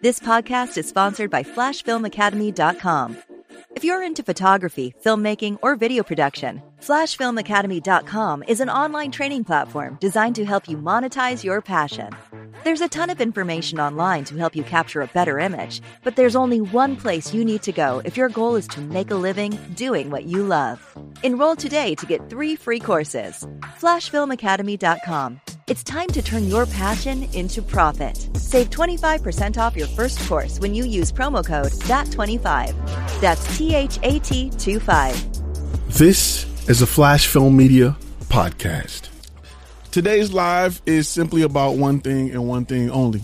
This podcast is sponsored by FlashFilmAcademy.com. If you're into photography, filmmaking, or video production, FlashFilmAcademy.com is an online training platform designed to help you monetize your passion. There's a ton of information online to help you capture a better image, but there's only one place you need to go if your goal is to make a living doing what you love. Enroll today to get three free courses. FlashFilmAcademy.com. It's time to turn your passion into profit. Save 25% off your first course when you use promo code THAT25. That's T H A T 25. This is a Flash Film Media podcast. Today's live is simply about one thing and one thing only.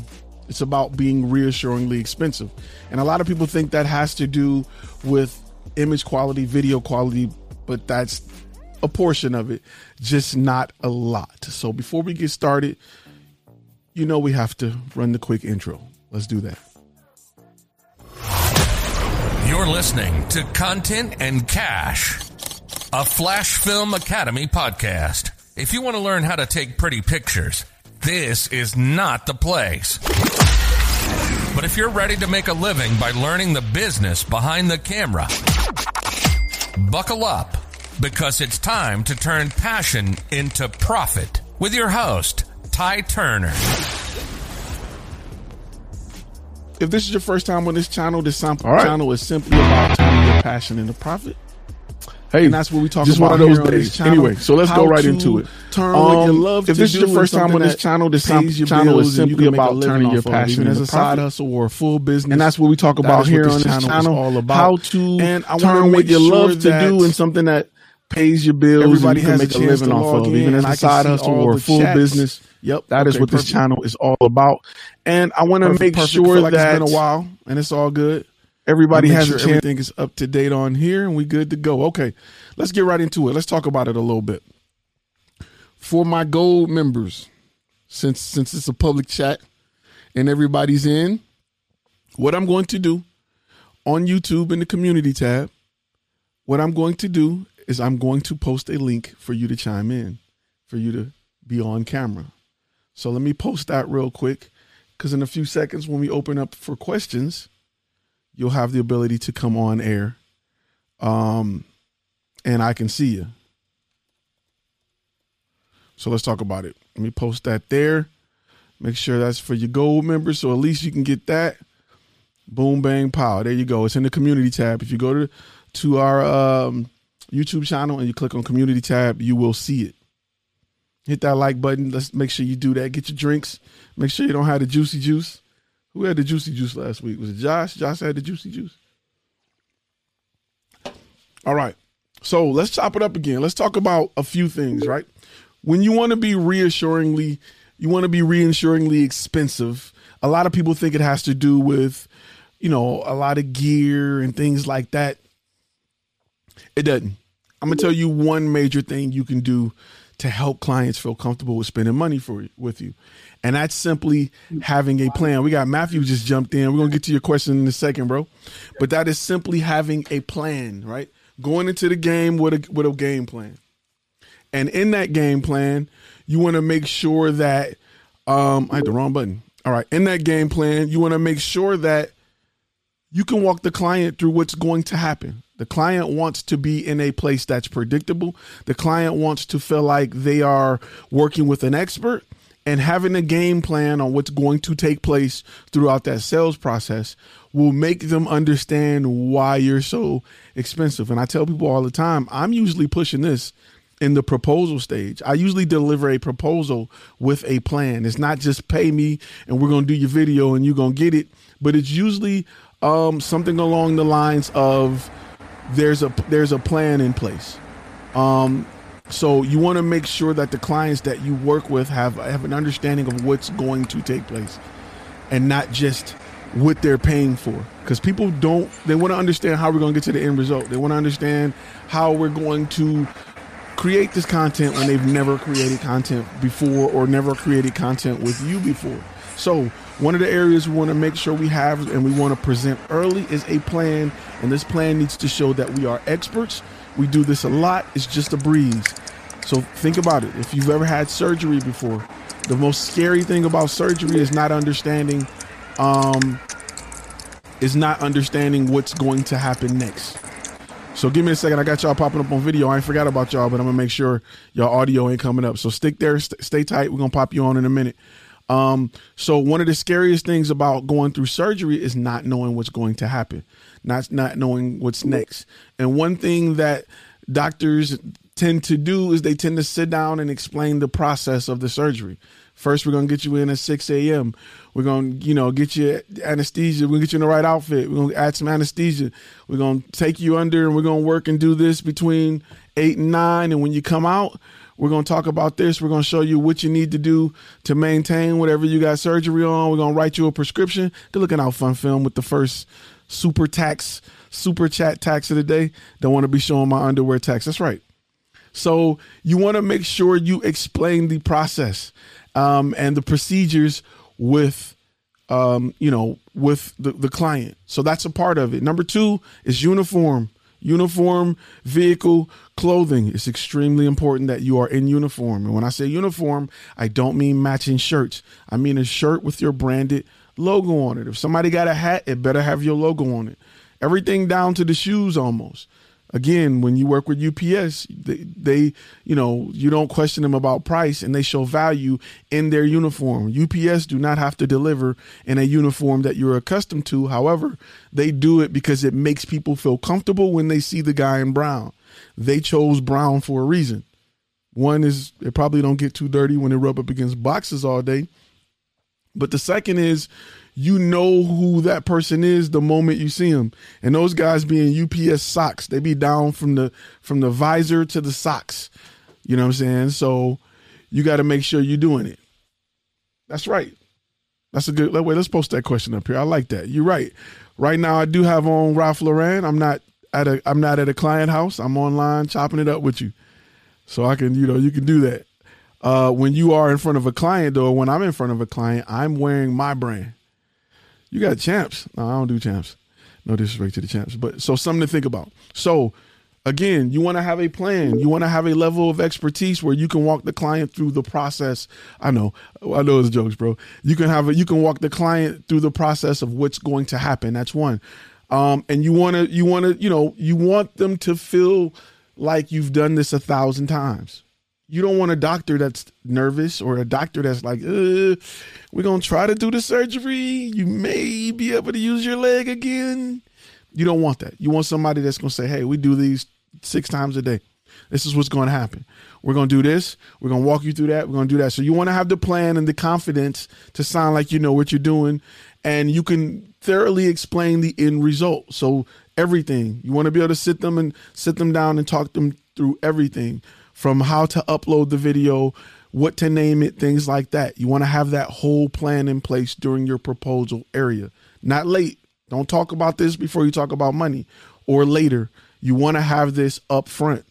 It's about being reassuringly expensive. And a lot of people think that has to do with image quality, video quality, but that's a portion of it, just not a lot. So before we get started, you know we have to run the quick intro. Let's do that. You're listening to Content and Cash, a Flash Film Academy podcast. If you want to learn how to take pretty pictures, this is not the place. But if you're ready to make a living by learning the business behind the camera, buckle up because it's time to turn passion into profit with your host, Ty Turner. If this is your first time on this channel, this sample right. channel is simply about turning your passion into profit. Hey, and that's what we talk just about one of those days. Anyway, so let's go right into it. Turn um, what you love if this is your first time on this channel, this channel is simply about turning your passion as a side hustle or a full business, and that's what we talk about here on this channel. All about how to and I turn what you love to do and something that pays your bills. Everybody and you can make a living off of, even as a side hustle or a full chats. business. Yep, that is what perfect. this channel is all about. And I want to make sure like that it's been a while and it's all good. Everybody has sure a chance. Everything is up to date on here, and we good to go. Okay, let's get right into it. Let's talk about it a little bit. For my gold members, since since it's a public chat and everybody's in, what I'm going to do on YouTube in the community tab, what I'm going to do is I'm going to post a link for you to chime in, for you to be on camera. So let me post that real quick because in a few seconds, when we open up for questions, you'll have the ability to come on air um, and I can see you. So let's talk about it. Let me post that there. Make sure that's for your gold members, so at least you can get that. Boom, bang, pow. There you go. It's in the community tab. If you go to to our um, YouTube channel and you click on community tab, you will see it. Hit that like button. Let's make sure you do that. Get your drinks. Make sure you don't have the juicy juice. Who had the juicy juice last week? Was it Josh? Josh had the juicy juice. All right. So let's chop it up again. Let's talk about a few things, right? When you want to be reassuringly, you want to be reassuringly expensive. A lot of people think it has to do with, you know, a lot of gear and things like that. It doesn't. I'm gonna tell you one major thing you can do to help clients feel comfortable with spending money for with you, and that's simply having a plan. We got Matthew just jumped in. We're gonna get to your question in a second, bro. But that is simply having a plan, right? Going into the game with a with a game plan, and in that game plan, you want to make sure that um, I had the wrong button. All right, in that game plan, you want to make sure that you can walk the client through what's going to happen. The client wants to be in a place that's predictable. The client wants to feel like they are working with an expert and having a game plan on what's going to take place throughout that sales process will make them understand why you're so expensive. And I tell people all the time, I'm usually pushing this in the proposal stage. I usually deliver a proposal with a plan. It's not just pay me and we're going to do your video and you're going to get it, but it's usually um, something along the lines of there's a there's a plan in place. Um, so you want to make sure that the clients that you work with have have an understanding of what's going to take place, and not just what they're paying for. Because people don't they want to understand how we're going to get to the end result. They want to understand how we're going to create this content when they've never created content before or never created content with you before. So one of the areas we want to make sure we have and we want to present early is a plan and this plan needs to show that we are experts we do this a lot it's just a breeze so think about it if you've ever had surgery before the most scary thing about surgery is not understanding um, is not understanding what's going to happen next. So give me a second. I got y'all popping up on video. I ain't forgot about y'all, but I'm gonna make sure y'all audio ain't coming up. So stick there, st- stay tight. We're gonna pop you on in a minute. Um, so one of the scariest things about going through surgery is not knowing what's going to happen, not not knowing what's next. And one thing that doctors tend to do is they tend to sit down and explain the process of the surgery. First, we're gonna get you in at 6 a.m. We're gonna, you know, get you anesthesia. We're gonna get you in the right outfit. We're gonna add some anesthesia. We're gonna take you under and we're gonna work and do this between eight and nine. And when you come out, we're gonna talk about this. We're gonna show you what you need to do to maintain whatever you got surgery on. We're gonna write you a prescription. Good looking out fun film with the first super tax, super chat tax of the day. Don't want to be showing my underwear tax. That's right. So you want to make sure you explain the process um, and the procedures with um, you know with the, the client so that's a part of it number two is uniform uniform vehicle clothing. It's extremely important that you are in uniform. And when i say uniform i don't mean matching shirts. I mean a shirt with your branded logo on it. If somebody got a hat it better have your logo on it. Everything down to the shoes almost again, when you work with UPS, they, they, you know, you don't question them about price and they show value in their uniform. UPS do not have to deliver in a uniform that you're accustomed to. However, they do it because it makes people feel comfortable when they see the guy in brown. They chose brown for a reason. One is they probably don't get too dirty when they rub up against boxes all day. But the second is you know who that person is the moment you see them. And those guys being UPS socks, they be down from the from the visor to the socks. You know what I'm saying? So you got to make sure you're doing it. That's right. That's a good wait. Let's post that question up here. I like that. You're right. Right now, I do have on Ralph Lauren. I'm not at a I'm not at a client house. I'm online chopping it up with you, so I can you know you can do that. Uh, when you are in front of a client, though, when I'm in front of a client, I'm wearing my brand. You got champs. No, I don't do champs. No disrespect to the champs, but so something to think about. So again, you want to have a plan. You want to have a level of expertise where you can walk the client through the process. I know, I know it's jokes, bro. You can have a, you can walk the client through the process of what's going to happen. That's one. Um, and you want to, you want to, you know, you want them to feel like you've done this a thousand times you don't want a doctor that's nervous or a doctor that's like, we're going to try to do the surgery. You may be able to use your leg again. You don't want that. You want somebody that's going to say, hey, we do these six times a day. This is what's going to happen. We're going to do this. We're going to walk you through that. We're going to do that. So you want to have the plan and the confidence to sound like you know what you're doing and you can thoroughly explain the end result. So everything, you want to be able to sit them and sit them down and talk them through everything from how to upload the video, what to name it, things like that. You want to have that whole plan in place during your proposal area. Not late. Don't talk about this before you talk about money or later. You want to have this up front,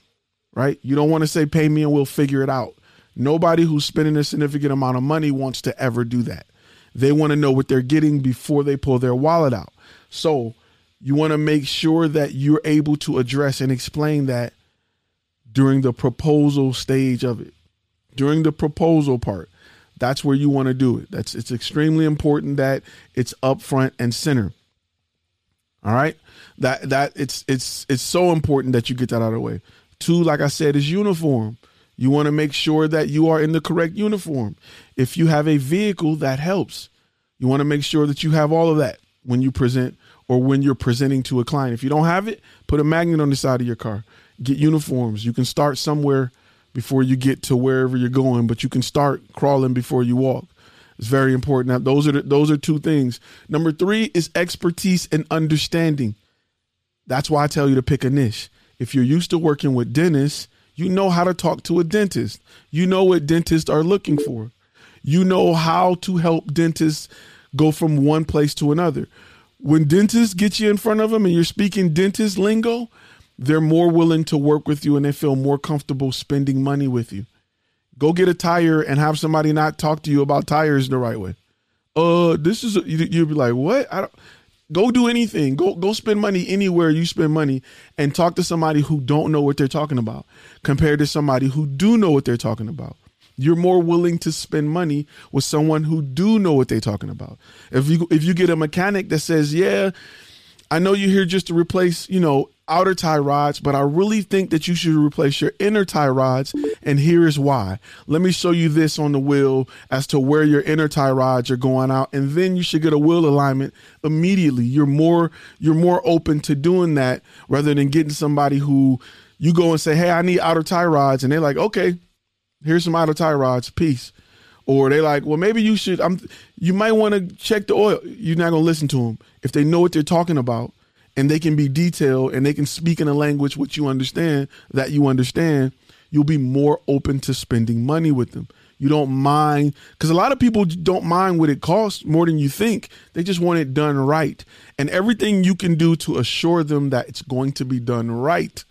right? You don't want to say, pay me and we'll figure it out. Nobody who's spending a significant amount of money wants to ever do that. They want to know what they're getting before they pull their wallet out. So you want to make sure that you're able to address and explain that during the proposal stage of it. During the proposal part, that's where you want to do it. That's it's extremely important that it's up front and center. All right? That that it's it's it's so important that you get that out of the way. Two, like I said, is uniform. You want to make sure that you are in the correct uniform. If you have a vehicle that helps, you want to make sure that you have all of that when you present or when you're presenting to a client. If you don't have it, put a magnet on the side of your car get uniforms. You can start somewhere before you get to wherever you're going, but you can start crawling before you walk. It's very important. Now, those are the, those are two things. Number three is expertise and understanding. That's why I tell you to pick a niche. If you're used to working with dentists, you know how to talk to a dentist. You know what dentists are looking for. You know how to help dentists go from one place to another. When dentists get you in front of them and you're speaking dentist lingo, they're more willing to work with you and they feel more comfortable spending money with you. Go get a tire and have somebody not talk to you about tires the right way. Uh, this is a, you, you'll be like, what? I don't. Go do anything. Go go spend money anywhere you spend money, and talk to somebody who don't know what they're talking about, compared to somebody who do know what they're talking about. You're more willing to spend money with someone who do know what they're talking about. If you if you get a mechanic that says, "Yeah, I know you're here just to replace, you know, outer tie rods, but I really think that you should replace your inner tie rods. And here is why. Let me show you this on the wheel as to where your inner tie rods are going out. And then you should get a wheel alignment immediately. You're more, you're more open to doing that rather than getting somebody who you go and say, Hey, I need outer tie rods. And they're like, okay, here's some outer tie rods. Peace. Or they like, well, maybe you should, I'm, you might want to check the oil. You're not to listen to them. If they know what they're talking about, and they can be detailed and they can speak in a language which you understand that you understand, you'll be more open to spending money with them. You don't mind because a lot of people don't mind what it costs more than you think. They just want it done right. And everything you can do to assure them that it's going to be done right,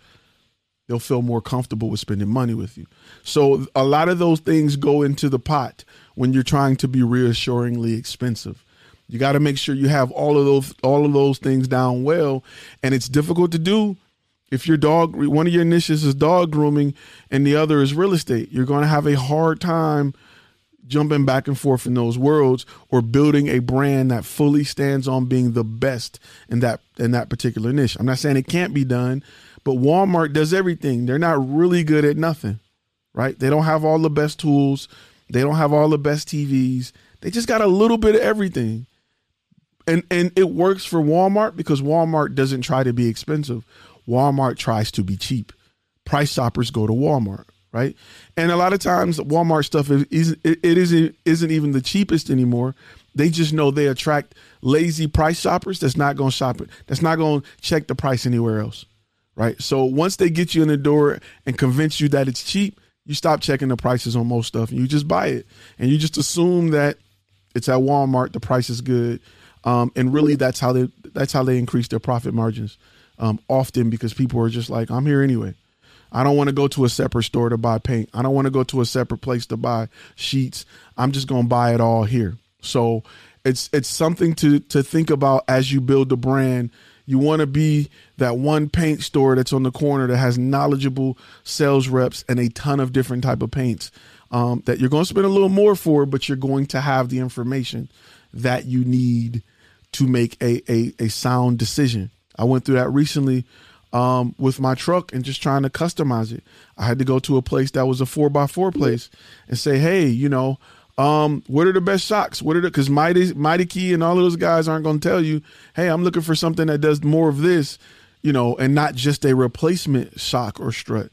they'll feel more comfortable with spending money with you. So a lot of those things go into the pot when you're trying to be reassuringly expensive. You got to make sure you have all of those all of those things down well, and it's difficult to do if your dog one of your niches is dog grooming and the other is real estate. You're going to have a hard time jumping back and forth in those worlds or building a brand that fully stands on being the best in that in that particular niche. I'm not saying it can't be done, but Walmart does everything. They're not really good at nothing, right? They don't have all the best tools. They don't have all the best TVs. They just got a little bit of everything and and it works for Walmart because Walmart doesn't try to be expensive. Walmart tries to be cheap. Price shoppers go to Walmart, right? And a lot of times Walmart stuff is it, isn't isn't even the cheapest anymore. They just know they attract lazy price shoppers that's not going to shop it. That's not going to check the price anywhere else, right? So once they get you in the door and convince you that it's cheap, you stop checking the prices on most stuff and you just buy it. And you just assume that it's at Walmart, the price is good um, and really, that's how they that's how they increase their profit margins. Um, often because people are just like, I'm here anyway. I don't want to go to a separate store to buy paint. I don't want to go to a separate place to buy sheets. I'm just to buy it all here. So it's it's something to to think about as you build a brand. You want to be that one paint store that's on the corner that has knowledgeable sales reps and a ton of different type of paints um, that you're going to spend a little more for, but you're going to have the information that you need to make a, a, a sound decision. I went through that recently um, with my truck and just trying to customize it. I had to go to a place that was a four by four place and say, hey, you know, um, what are the best shocks? What are the because Mighty Mighty Key and all of those guys aren't going to tell you, hey, I'm looking for something that does more of this, you know, and not just a replacement shock or strut.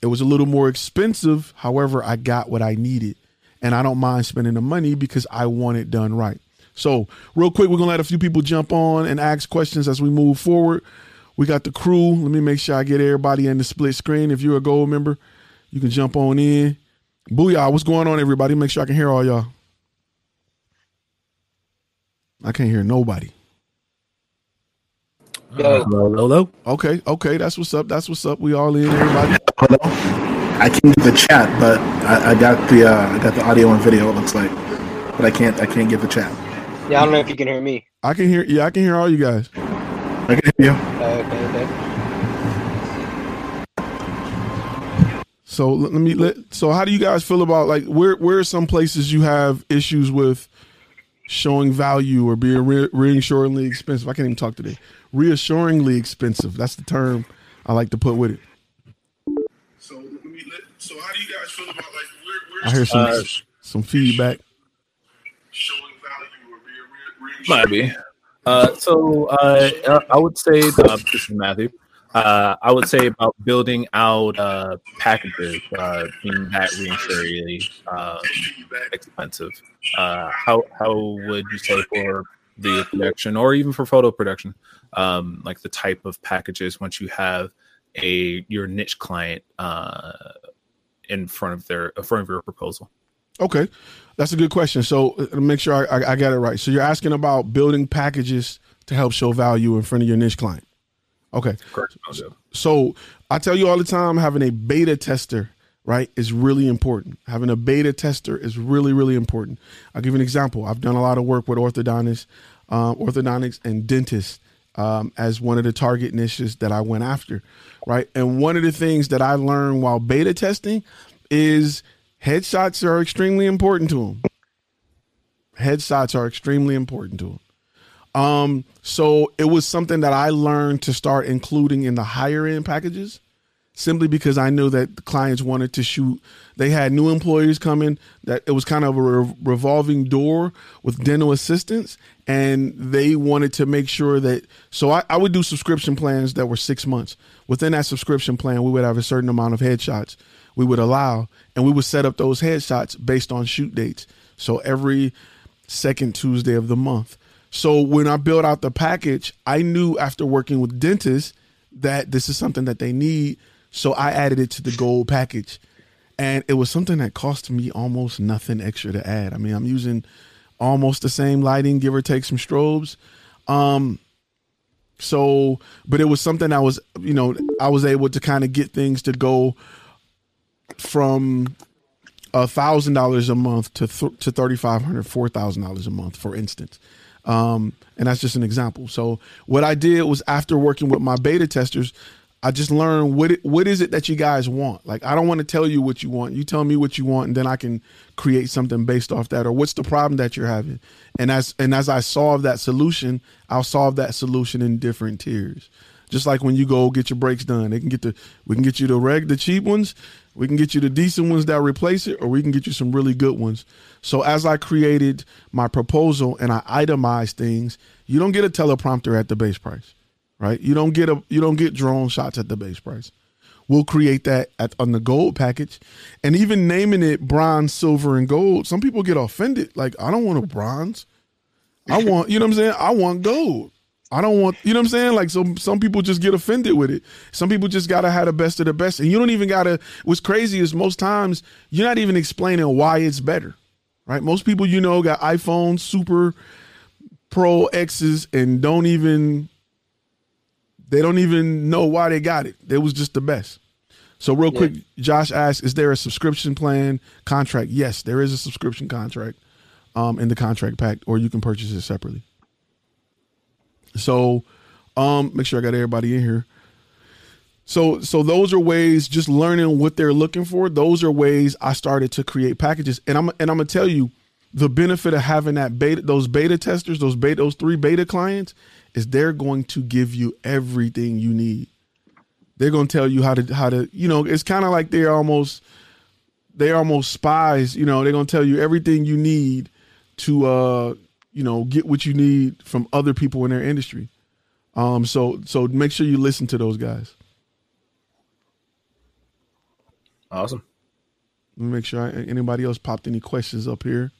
It was a little more expensive. However, I got what I needed, and I don't mind spending the money because I want it done right. So, real quick, we're gonna let a few people jump on and ask questions as we move forward. We got the crew. Let me make sure I get everybody in the split screen. If you're a gold member, you can jump on in. Booyah, what's going on, everybody? Make sure I can hear all y'all. I can't hear nobody. Hello, hello. Okay, okay, that's what's up. That's what's up. We all in, everybody. Hello. I can get the chat, but I, I got the uh, I got the audio and video. It looks like, but I can't I can't get the chat. Yeah, I don't know if you can hear me. I can hear. Yeah, I can hear all you guys. I can hear you. Uh, okay, okay. So let me let. So how do you guys feel about like where where are some places you have issues with showing value or being re- reassuringly expensive? I can't even talk today. Reassuringly expensive. That's the term I like to put with it. So let me let. So how do you guys feel about like where? I hear some Uh, some feedback. Might be. Uh, so uh, I would say uh, this is Matthew. Uh, I would say about building out uh, packages, uh, being that reinsurance uh, expensive. Uh, how how would you say for the production or even for photo production, um, like the type of packages once you have a your niche client uh, in front of their in front of your proposal? Okay, that's a good question. So uh, make sure I, I, I got it right. So you're asking about building packages to help show value in front of your niche client. Okay. Correct. So I tell you all the time, having a beta tester, right, is really important. Having a beta tester is really, really important. I'll give you an example. I've done a lot of work with orthodontists, um, orthodontics, and dentists um, as one of the target niches that I went after, right? And one of the things that I learned while beta testing is headshots are extremely important to them. Headshots are extremely important to them. Um, so it was something that I learned to start including in the higher end packages simply because I knew that clients wanted to shoot. They had new employees coming, that it was kind of a re- revolving door with dental assistants, and they wanted to make sure that. So I, I, would do subscription plans that were six months. Within that subscription plan, we would have a certain amount of headshots we would allow, and we would set up those headshots based on shoot dates. So every second Tuesday of the month. So when I built out the package, I knew after working with dentists that this is something that they need. So I added it to the gold package. And it was something that cost me almost nothing extra to add. I mean, I'm using almost the same lighting, give or take some strobes. Um, so, but it was something I was, you know, I was able to kind of get things to go from a thousand dollars a month to th- to thirty five hundred, four thousand dollars a month, for instance. Um, and that's just an example. So what I did was after working with my beta testers, I just learned what it, what is it that you guys want. Like I don't want to tell you what you want. You tell me what you want, and then I can create something based off that. Or what's the problem that you're having? And as and as I solve that solution, I'll solve that solution in different tiers. Just like when you go get your brakes done, they can get the we can get you the reg the cheap ones, we can get you the decent ones that replace it, or we can get you some really good ones. So as I created my proposal and I itemized things, you don't get a teleprompter at the base price, right? You don't get a you don't get drone shots at the base price. We'll create that at, on the gold package, and even naming it bronze, silver, and gold. Some people get offended. Like I don't want a bronze. I want you know what I'm saying. I want gold. I don't want, you know what I'm saying? Like some some people just get offended with it. Some people just gotta have the best of the best. And you don't even gotta what's crazy is most times you're not even explaining why it's better. Right? Most people you know got iPhone Super Pro X's and don't even they don't even know why they got it. It was just the best. So real yeah. quick, Josh asked, is there a subscription plan contract? Yes, there is a subscription contract um, in the contract pack, or you can purchase it separately. So um make sure I got everybody in here. So so those are ways just learning what they're looking for. Those are ways I started to create packages. And I'm and I'm gonna tell you the benefit of having that beta those beta testers, those beta those three beta clients is they're going to give you everything you need. They're going to tell you how to how to, you know, it's kind of like they're almost they're almost spies, you know, they're going to tell you everything you need to uh you know get what you need from other people in their industry. Um, so so make sure you listen to those guys. Awesome. Let me make sure I, anybody else popped any questions up here.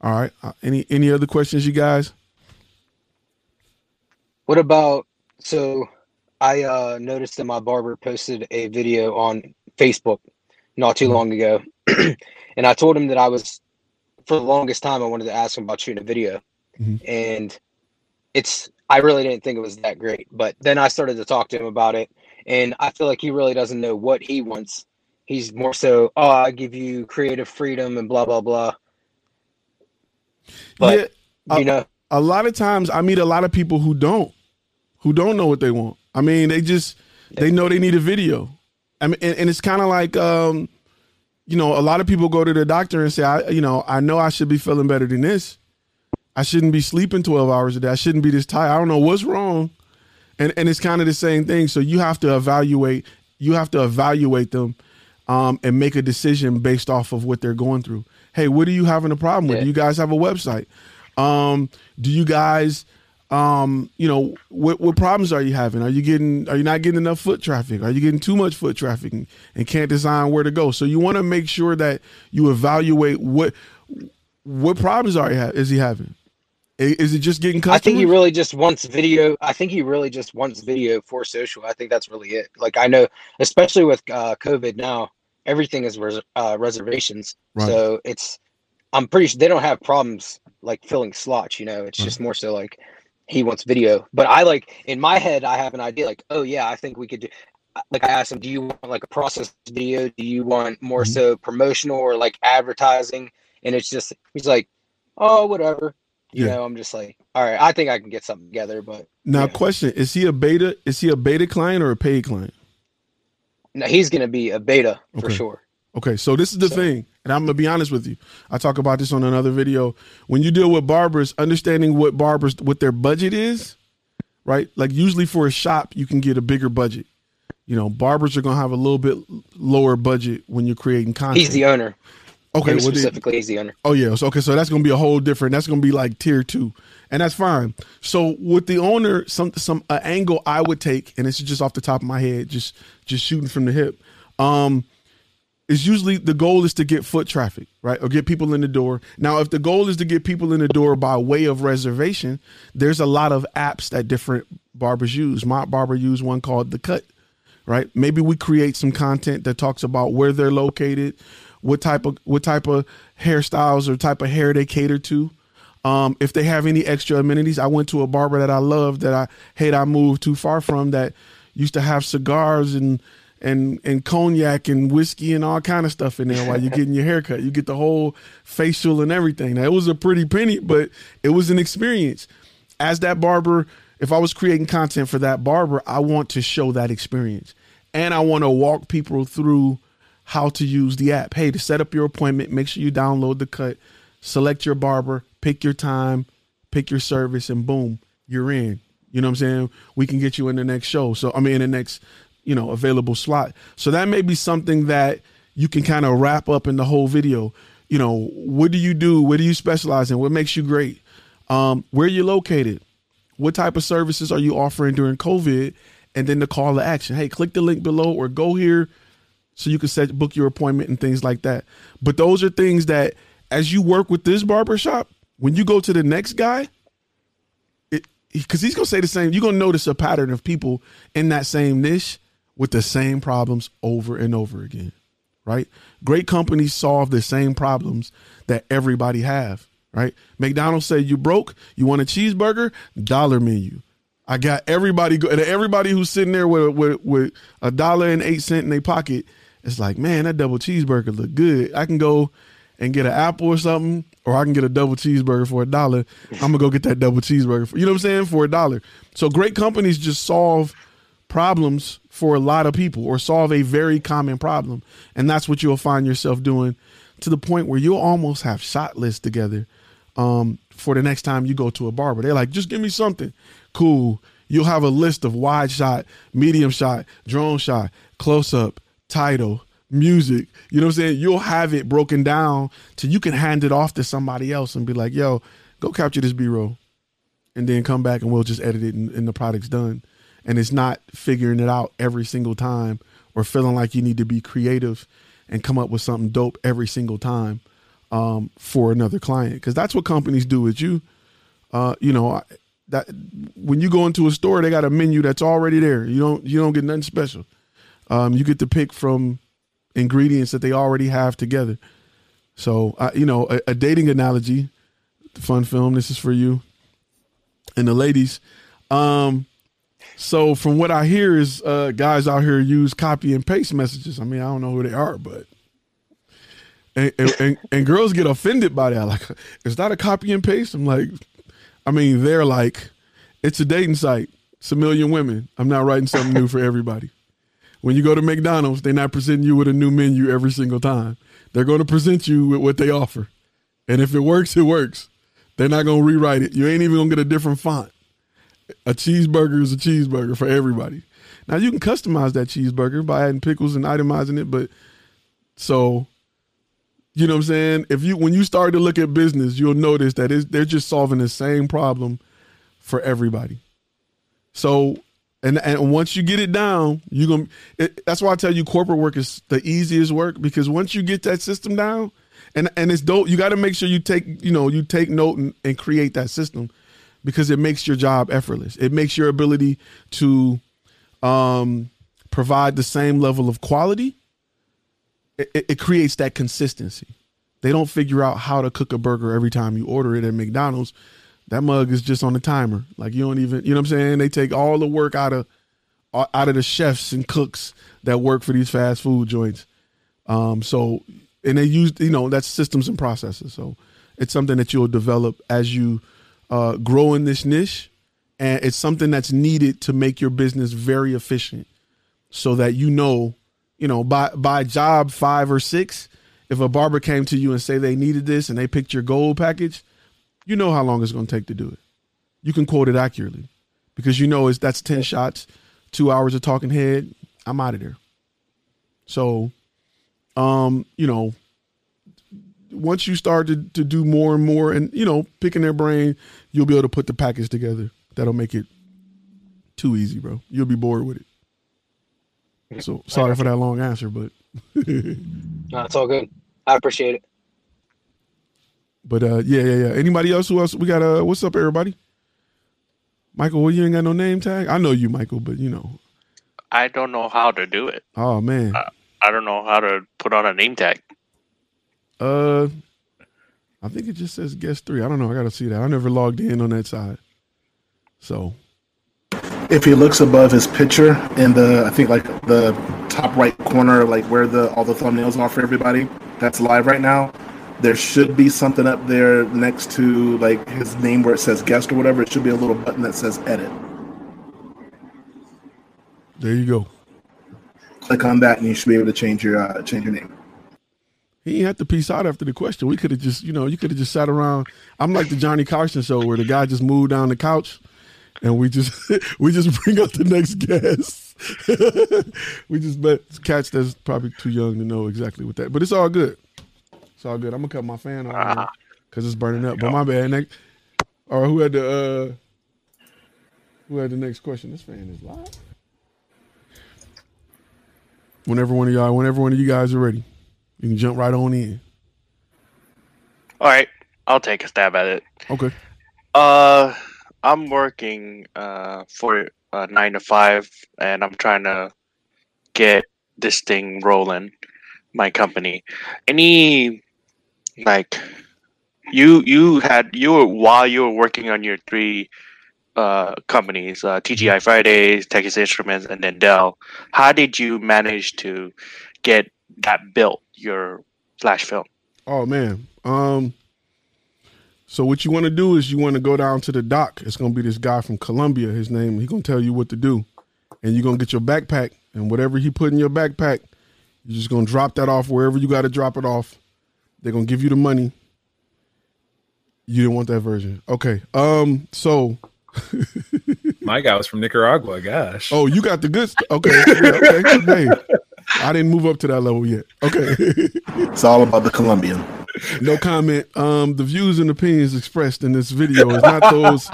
All right. Uh, any any other questions, you guys? What about so? I uh, noticed that my barber posted a video on Facebook not too mm-hmm. long ago, and I told him that I was for the longest time I wanted to ask him about shooting a video, mm-hmm. and it's I really didn't think it was that great. But then I started to talk to him about it, and I feel like he really doesn't know what he wants. He's more so, oh, I give you creative freedom and blah blah blah. But yeah, you know, a lot of times I meet a lot of people who don't, who don't know what they want. I mean, they just they know they need a video. I mean, and, and it's kind of like um, you know, a lot of people go to the doctor and say, I, you know, I know I should be feeling better than this. I shouldn't be sleeping 12 hours a day. I shouldn't be this tired. I don't know what's wrong. And and it's kind of the same thing. So you have to evaluate, you have to evaluate them um, and make a decision based off of what they're going through. Hey, what are you having a problem with? Yeah. Do you guys have a website? Um, do you guys um, you know, what, what problems are you having? Are you getting, are you not getting enough foot traffic? Are you getting too much foot traffic and, and can't design where to go? So you want to make sure that you evaluate what, what problems are you ha- is he having? Is it just getting customers? I think he really just wants video. I think he really just wants video for social. I think that's really it. Like I know, especially with uh, COVID now, everything is res- uh, reservations. Right. So it's I'm pretty sure they don't have problems like filling slots. You know, it's Right. just more so like he wants video. But I like in my head, I have an idea like, oh yeah, I think we could do. Like I asked him, do you want like a process video? Do you want more Mhm. so promotional or like advertising? And it's just he's like, oh whatever. You Yeah. know, I'm just like, all right, I think I can get something together. But Now, Yeah. question: Is he a beta? Is he a beta client or a paid client? no, he's gonna be a beta for sure. Okay, so this is the So- thing, and I'm gonna be honest with you. I talk about this on another video. When you deal with barbers, understanding what barbers what their budget is, right? Like usually for a shop, you can get a bigger budget. You know, barbers are gonna have a little bit lower budget when you're creating content. He's the owner. okay, well, specifically, he's the owner. Oh yeah. So okay, so that's gonna be a whole different. That's gonna be like tier two, and that's fine. So with the owner, some some uh, angle I would take, and this is just off the top of my head, just just shooting from the hip. Um, is usually the goal is to get foot traffic, right, or get people in the door. Now, if the goal is to get people in the door by way of reservation, there's a lot of apps that different barbers use. My barber used one called The Cut right? Maybe we create some content that talks about where they're located, what type of what type of hairstyles or type of hair they cater to. Um, if they have any extra amenities, I went to a barber that I love that I hate I moved too far from that used to have cigars and and and cognac and whiskey and all kind of stuff in there while you're getting your haircut. You get the whole facial and everything. Now it was a pretty penny, but it was an experience. As that barber, if I was creating content for that barber, I want to show that experience. And I want to walk people through how to use the app. Hey, to set up your appointment, make sure you download the cut, select your barber, pick your time, pick your service, and boom, you're in. You know what I'm saying? We can get you in the next show. So I mean in the next, you know, available slot. So that may be something that you can kind of wrap up in the whole video. You know, what do you do? What do you specialize in? What makes you great? Um, where you located? What type of services are you offering during COVID? And then the call to action. Hey, click the link below or go here so you can set book your appointment and things like that. But those are things that as you work with this barbershop, when you go to the next guy, because he's gonna say the same, you're gonna notice a pattern of people in that same niche with the same problems over and over again. Right? Great companies solve the same problems that everybody have. Right? McDonald's say you broke, you want a cheeseburger, dollar menu. I got everybody go and everybody who's sitting there with with, with a dollar and eight cent in their pocket. It's like, man, that double cheeseburger look good. I can go and get an apple or something, or I can get a double cheeseburger for a dollar. I'm gonna go get that double cheeseburger for you know what I'm saying for a dollar. So great companies just solve problems for a lot of people or solve a very common problem, and that's what you'll find yourself doing to the point where you'll almost have shot lists together um, for the next time you go to a barber. They're like, just give me something. Cool. You'll have a list of wide shot, medium shot, drone shot, close up, title, music. You know what I'm saying? You'll have it broken down so you can hand it off to somebody else and be like, yo, go capture this B roll. And then come back and we'll just edit it and, and the product's done. And it's not figuring it out every single time or feeling like you need to be creative and come up with something dope every single time um, for another client because that's what companies do with you. Uh, you know that when you go into a store, they got a menu that's already there. You don't you don't get nothing special. Um, you get to pick from ingredients that they already have together. So uh, you know a, a dating analogy, fun film. This is for you and the ladies. Um, so from what I hear is uh, guys out here use copy and paste messages. I mean I don't know who they are, but and, and, and, and girls get offended by that. Like, is that a copy and paste? I'm like, I mean, they're like, it's a dating site. It's a million women. I'm not writing something new for everybody. When you go to McDonald's, they're not presenting you with a new menu every single time. They're going to present you with what they offer. And if it works, it works. They're not going to rewrite it. You ain't even going to get a different font. A cheeseburger is a cheeseburger for everybody. Now, you can customize that cheeseburger by adding pickles and itemizing it, but so you know what I'm saying? If you when you start to look at business, you'll notice that they're just solving the same problem for everybody. So, and and once you get it down, you gonna. That's why I tell you, corporate work is the easiest work because once you get that system down, and and it's dope. You got to make sure you take you know you take note and, and create that system because it makes your job effortless. It makes your ability to um, provide the same level of quality it, it creates that consistency. They don't figure out how to cook a burger every time you order it at McDonald's. That mug is just on the timer. Like you don't even, you know what I'm saying? They take all the work out of out of the chefs and cooks that work for these fast food joints. Um, so and they use, you know, that's systems and processes. So it's something that you'll develop as you uh, grow in this niche, and it's something that's needed to make your business very efficient, so that you know, you know, by by job five or six, if a barber came to you and say they needed this and they picked your gold package, you know how long it's going to take to do it. You can quote it accurately because you know it's that's ten shots, two hours of talking head. I'm out of there. So, um, you know, once you start to, to do more and more and you know picking their brain you'll be able to put the package together. That'll make it too easy bro. You'll be bored with it. So sorry for that long answer but no it's all good. I appreciate it. But uh yeah yeah yeah. Anybody else who else we got uh what's up everybody? Michael well you ain't got no name tag? I know you michael but you know. I don't know how to do it. Oh man. Uh, i don't know how to put on a name tag uh, I think it just says guest three. I don't know. I got to see that. I never logged in on that side. So, if he looks above his picture in the, I think like the top right corner, like where the all the thumbnails are for everybody, that's live right now. There should be something up there next to like his name where it says guest or whatever. It should be a little button that says edit. There you go. Click on that, and you should be able to change your uh, change your name. He didn't have to piece out after the question. We could have just, you know, you could have just sat around. I'm like the Johnny Carson show where the guy just moved down the couch and we just we just bring up the next guest. we just bet catch that's probably too young to know exactly what that. But it's all good. It's all good. I'm gonna cut my fan off because uh-huh. it's burning up. But my bad. Next, all right, who had the uh who had the next question? This fan is live. Whenever one of y'all, whenever one of you guys are ready. You can jump right on in. All right, I'll take a stab at it. Okay. Uh, I'm working uh for uh, nine to five, and I'm trying to get this thing rolling. My company. Any like you you had you were while you were working on your three uh, companies, uh, TGI Fridays, Texas Instruments, and then Dell. How did you manage to get that built your flash film? Oh man. Um so what you want to do is you want to go down to the dock. It's gonna be this guy from Colombia. His name. He's gonna tell you what to do, and you're gonna get your backpack and whatever he put in your backpack, you're just gonna drop that off wherever you got to drop it off. They're gonna give you the money. You didn't want that version, okay? Um, so my guy was from Nicaragua. Gosh. Oh, you got the good. St- okay, yeah, okay. Hey, I didn't move up to that level yet. Okay. it's all about the Colombian. No comment. Um, the views and opinions expressed in this video is not those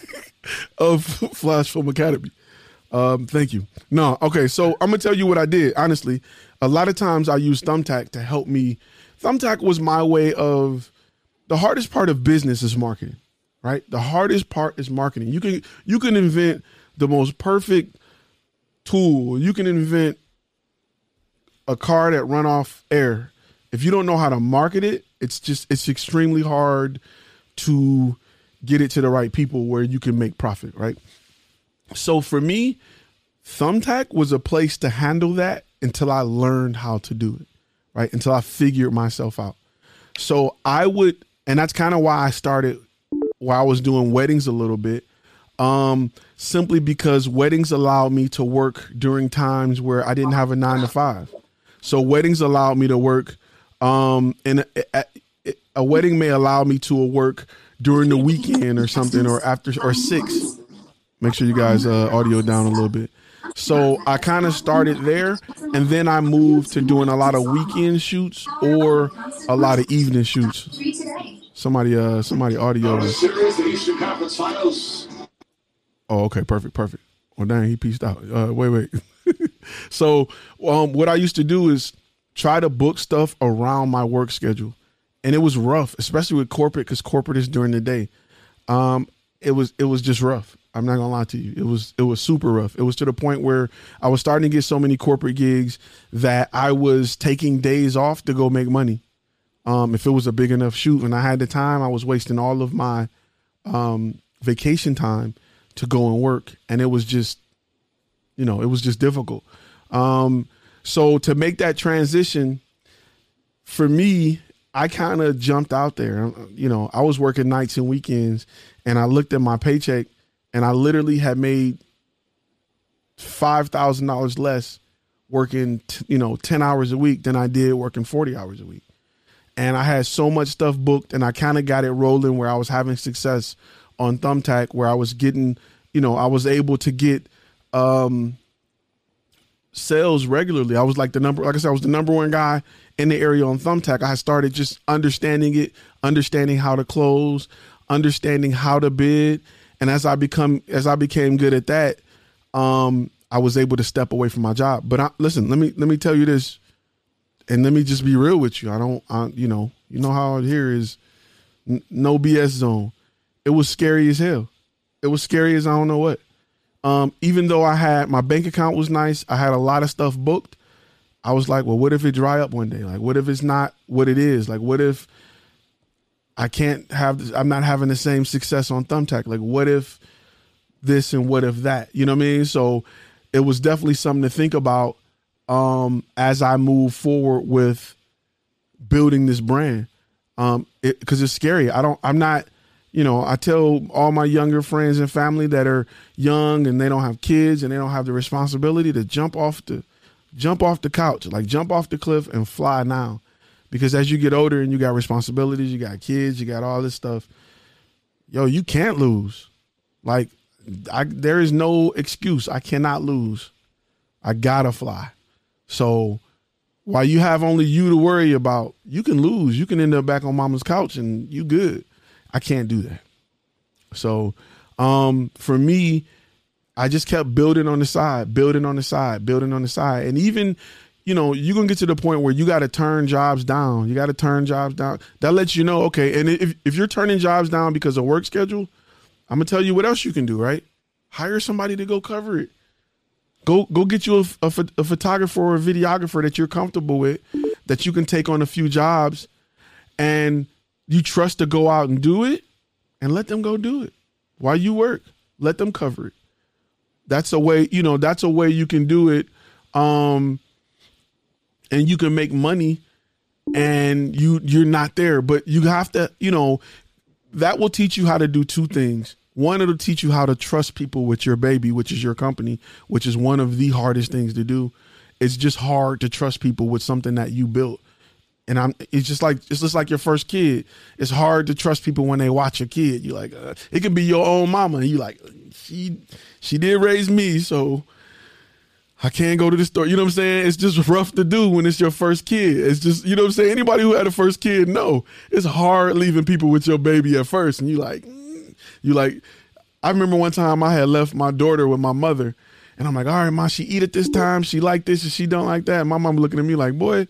of Flash Film Academy. Um, thank you. No, okay. So I'm gonna tell you what I did. Honestly, a lot of times I use Thumbtack to help me. Thumbtack was my way of. The hardest part of business is marketing, right? The hardest part is marketing. You can you can invent the most perfect tool. You can invent a car that run off air, if you don't know how to market it, it's just it's extremely hard to get it to the right people where you can make profit, right? So for me, Thumbtack was a place to handle that until I learned how to do it, right? Until I figured myself out. So I would, and that's kind of why I started while I was doing weddings a little bit. Um, simply because weddings allowed me to work during times where I didn't have a nine to five. So weddings allowed me to work, um, and a, a, a wedding may allow me to work during the weekend or something, or after or six. Make sure you guys uh, audio down a little bit. So I kind of started there, and then I moved to doing a lot of weekend shoots or a lot of evening shoots. Somebody, uh, somebody audio. Oh, okay, perfect, perfect. Well, dang, he pieced out. Uh, wait, wait. So um, what I used to do is try to book stuff around my work schedule, and it was rough, especially with corporate because corporate is during the day. Um, it was it was just rough. I'm not gonna lie to you. It was it was super rough. It was to the point where I was starting to get so many corporate gigs that I was taking days off to go make money. Um, if it was a big enough shoot and I had the time, I was wasting all of my um, vacation time to go and work, and it was just, you know, it was just difficult. Um, so to make that transition, for me, I kind of jumped out there. You know, I was working nights and weekends, and I looked at my paycheck, and I literally had made five thousand dollars less working, t- you know, ten hours a week than I did working forty hours a week and I had so much stuff booked, and I kind of got it rolling where I was having success on Thumbtack, where I was getting, you know, I was able to get um, sales regularly. I was like the number, like I said, I was the number one guy in the area on Thumbtack. I started just understanding it, understanding how to close, understanding how to bid, and as I become, as I became good at that, um, I was able to step away from my job. But I, listen, let me let me tell you this and let me just be real with you. I don't, I, you know, you know how here is n- no BS zone. It was scary as hell. It was scary as I don't know what. Um, even though I had my bank account was nice, I had a lot of stuff booked. I was like, well, what if it dry up one day? Like, what if it's not what it is? Like, what if I can't have this, I'm not having the same success on Thumbtack? Like, what if this and what if that? You know what I mean? So it was definitely something to think about um, as I move forward with building this brand. Um, because it, it's scary. I don't. I'm not. You know, I tell all my younger friends and family that are young and they don't have kids and they don't have the responsibility to jump off the jump off the couch, like jump off the cliff and fly now. Because as you get older and you got responsibilities, you got kids, you got all this stuff. Yo, you can't lose. Like, I, there is no excuse. I cannot lose. I gotta fly. So while you have only you to worry about, you can lose. You can end up back on mama's couch and you good. I can't do that. So um, for me, I just kept building on the side, building on the side, building on the side. And even, you know, you're gonna get to the point where you gotta turn jobs down. You gotta turn jobs down. That lets you know, okay, and if, if you're turning jobs down because of work schedule, I'm gonna tell you what else you can do, right? Hire somebody to go cover it. Go go get you a, a, a photographer or a videographer that you're comfortable with, that you can take on a few jobs, and you trust to go out and do it, and let them go do it while you work. Let them cover it. That's a way, you know, that's a way you can do it. Um, and you can make money and you you're not there but you have to you know that will teach you how to do two things one, it'll teach you how to trust people with your baby, which is your company, which is one of the hardest things to do. It's just hard to trust people with something that you built. And I'm it's just like it's just like your first kid. It's hard to trust people when they watch your kid. You like uh, it could be your own mama you like she she did raise me, so I can't go to the store. You know what I'm saying? It's just rough to do when it's your first kid. It's just, you know what I'm saying? Anybody who had a first kid no, it's hard leaving people with your baby at first. And you like, you like, I remember one time I had left my daughter with my mother, and I'm like, all right, mom, she eat it this time. She like this and she don't like that. And my mom looking at me like, boy,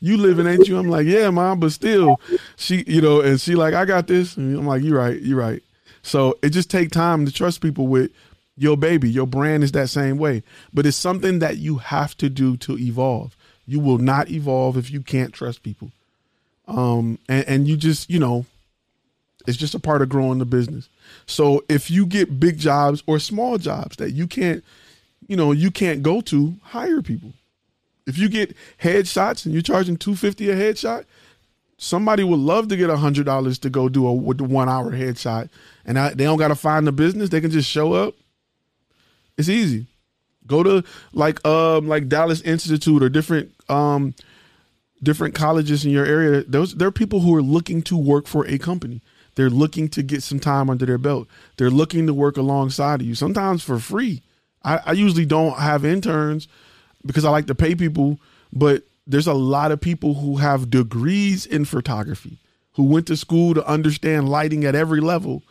you living, ain't you? I'm like, yeah, mom, but still, she, you know, and she like, I got this. And I'm like, you're right, you're right. So it just take time to trust people with your baby. Your brand is that same way, but it's something that you have to do to evolve. You will not evolve if you can't trust people. Um, and, and you just, you know, it's just a part of growing the business. So if you get big jobs or small jobs that you can't, you know, you can't go to, hire people. If you get headshots and you're charging 250 a headshot, somebody would love to get hundred dollars to go do a one hour headshot, and I, they don't got to find the business. They can just show up. It's easy. Go to like um like Dallas Institute or different um different colleges in your area. Those there are people who are looking to work for a company. They're looking to get some time under their belt. They're looking to work alongside of you, sometimes for free. I, I usually don't have interns because I like to pay people, but there's a lot of people who have degrees in photography, who went to school to understand lighting at every level,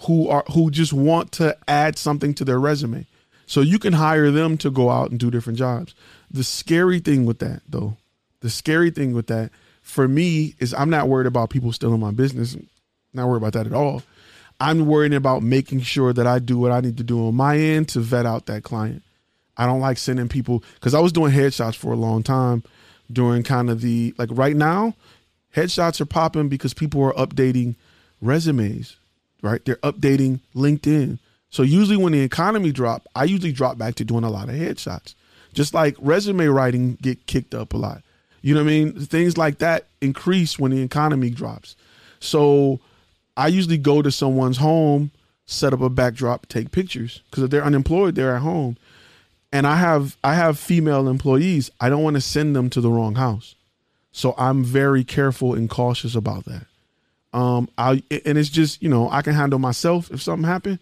who are who just want to add something to their resume. So you can hire them to go out and do different jobs. The scary thing with that, though, the scary thing with that for me is I'm not worried about people stealing my business. Not worried about that at all. I'm worrying about making sure that I do what I need to do on my end to vet out that client. I don't like sending people because I was doing headshots for a long time during kind of the like right now, headshots are popping because people are updating resumes, right? They're updating LinkedIn. So usually when the economy drop, I usually drop back to doing a lot of headshots. Just like resume writing get kicked up a lot. You know what I mean? Things like that increase when the economy drops. So I usually go to someone's home, set up a backdrop, take pictures because if they're unemployed, they're at home. And I have I have female employees. I don't want to send them to the wrong house. So I'm very careful and cautious about that. Um I and it's just, you know, I can handle myself if something happened.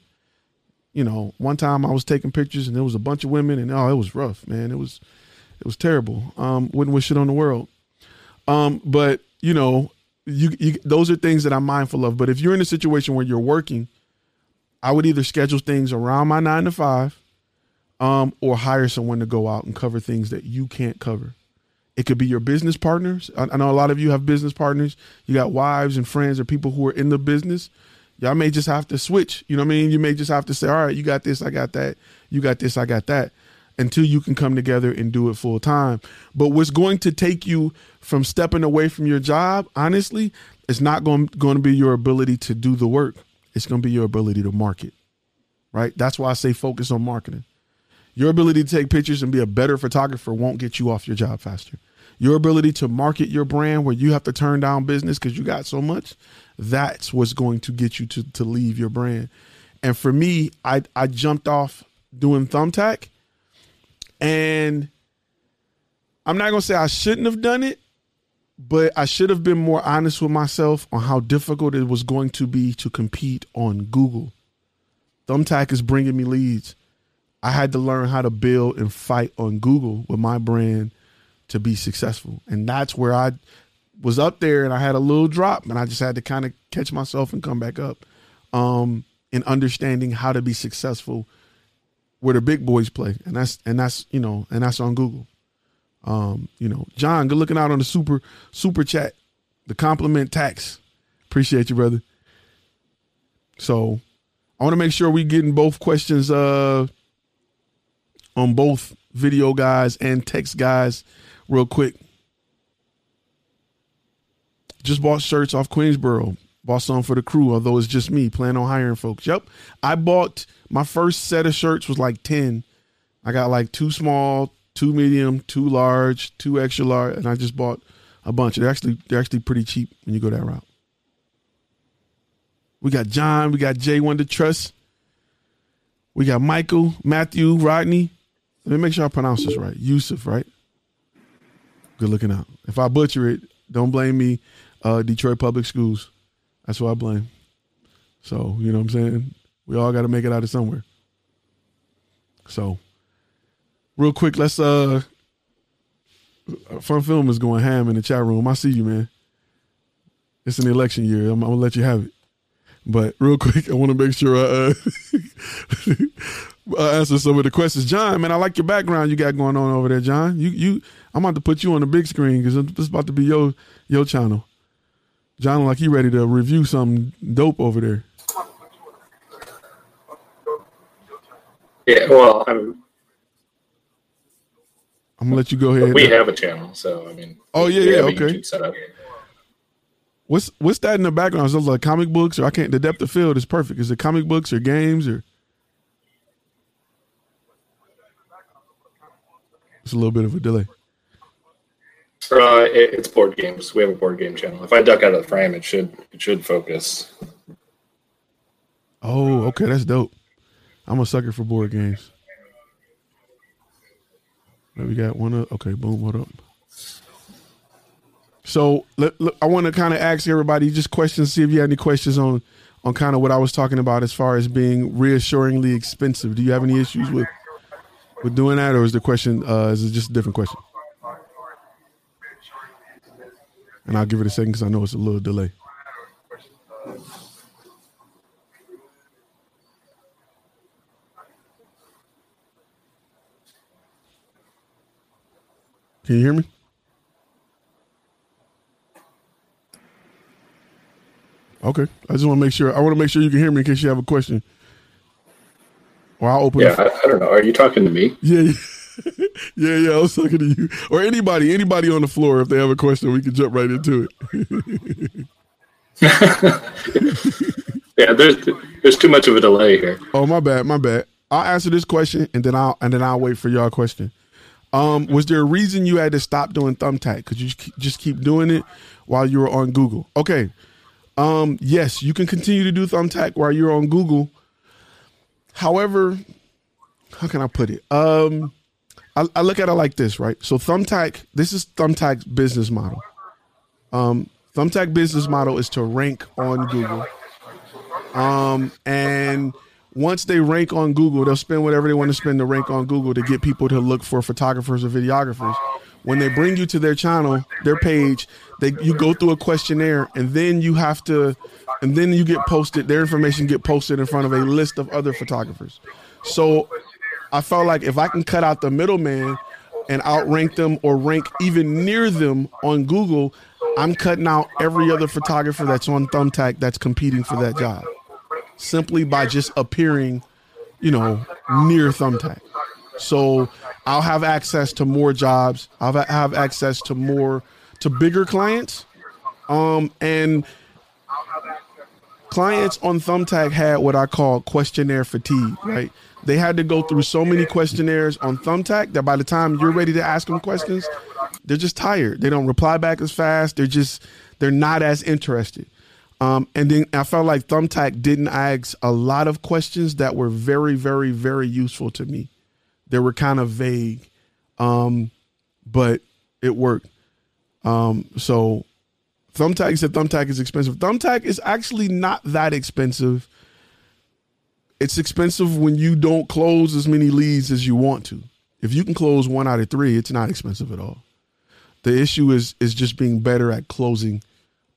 You know, one time I was taking pictures and there was a bunch of women and oh, it was rough, man. It was it was terrible. Um wouldn't wish it on the world. Um but, you know, you, you those are things that I'm mindful of. But if you're in a situation where you're working, I would either schedule things around my nine to five, um, or hire someone to go out and cover things that you can't cover. It could be your business partners. I, I know a lot of you have business partners. You got wives and friends or people who are in the business. Y'all may just have to switch. You know what I mean? You may just have to say, all right, you got this, I got that. You got this, I got that until you can come together and do it full time. But what's going to take you from stepping away from your job, honestly, it's not going, going to be your ability to do the work. It's going to be your ability to market, right? That's why I say focus on marketing. Your ability to take pictures and be a better photographer won't get you off your job faster. Your ability to market your brand where you have to turn down business because you got so much, that's what's going to get you to, to leave your brand. And for me, I, I jumped off doing Thumbtack and I'm not going to say I shouldn't have done it, but I should have been more honest with myself on how difficult it was going to be to compete on Google. Thumbtack is bringing me leads. I had to learn how to build and fight on Google with my brand to be successful. And that's where I was up there and I had a little drop and I just had to kind of catch myself and come back up um, in understanding how to be successful where the big boys play. And that's, and that's, you know, and that's on Google. Um, you know, John, good looking out on the super super chat, the compliment tax. Appreciate you, brother. So I want to make sure we getting both questions uh on both video guys and text guys real quick. Just bought shirts off Queensboro. Bought some for the crew, although it's just me. Plan on hiring folks. Yep. I bought my first set of shirts was like 10. I got like two small, two medium, two large, two extra large, and I just bought a bunch. They're actually they're actually pretty cheap when you go that route. We got John, we got Jay to Trust. We got Michael, Matthew, Rodney. Let me make sure I pronounce this right. Yusuf, right? Good looking out. If I butcher it, don't blame me. Uh, Detroit Public Schools. That's what I blame. So, you know what I'm saying? We all got to make it out of somewhere. So, real quick, let's uh Fun Film is going ham in the chat room. I see you, man. It's an election year. I'm, I'm gonna let you have it. But real quick, I want to make sure I, uh, I answer some of the questions. John, man, I like your background you got going on over there, John. You you I'm about to put you on the big screen because it's about to be your your channel. John, like you ready to review something dope over there. Yeah, well, I'm I'm gonna let you go ahead. we have a channel, so I mean. Oh, yeah, yeah, okay. What's what's that in the background? Is those like comic books or I can't the depth of field is perfect. Is it comic books or games or it's a little bit of a delay. Uh, it, it's board games. We have a board game channel. If I duck out of the frame, it should it should focus. Oh, okay, that's dope. I'm a sucker for board games. We got one up. Okay, boom, what up? So let, let- I want to kind of ask everybody just questions, see if you have any questions on on kind of what I was talking about as far as being reassuringly expensive. Do you have any issues with with doing that, or is the question uh, is it just a different question? And I'll give it a second because I know it's a little delay. Can you hear me? Okay. I just want to make sure. I want to make sure you can hear me in case you have a question. Or I'll open. Yeah, I, I don't know. Are you talking to me? Yeah. Yeah. yeah, yeah, I was talking to you or anybody, anybody on the floor. If they have a question, we can jump right into it. yeah, there's there's too much of a delay here. Oh, my bad, my bad. I'll answer this question and then I'll and then I'll wait for your question. Um, was there a reason you had to stop doing Thumbtack? Could you just keep doing it while you were on Google? Okay. Um, yes, you can continue to do Thumbtack while you're on Google. However, how can I put it? Um, I, I look at it like this, right? So Thumbtack, this is Thumbtack's business model. Um, Thumbtack business model is to rank on Google. Um, and once they rank on Google, they'll spend whatever they want to spend to rank on Google to get people to look for photographers or videographers. When they bring you to their channel, their page, they you go through a questionnaire and then you have to and then you get posted, their information get posted in front of a list of other photographers. So I felt like if I can cut out the middleman and outrank them or rank even near them on Google, I'm cutting out every other photographer that's on Thumbtack that's competing for that job simply by just appearing, you know, near Thumbtack. So I'll have access to more jobs. I'll have access to more to bigger clients. Um, and clients on Thumbtack had what I call questionnaire fatigue, right? They had to go through so many questionnaires on Thumbtack that by the time you're ready to ask them questions, they're just tired. They don't reply back as fast. They're just they're not as interested. Um, and then I felt like Thumbtack didn't ask a lot of questions that were very, very, very useful to me. They were kind of vague, um, but it worked. Um, so Thumbtack said Thumbtack is expensive. Thumbtack is actually not that expensive it's expensive when you don't close as many leads as you want to. If you can close one out of three, it's not expensive at all. The issue is is just being better at closing,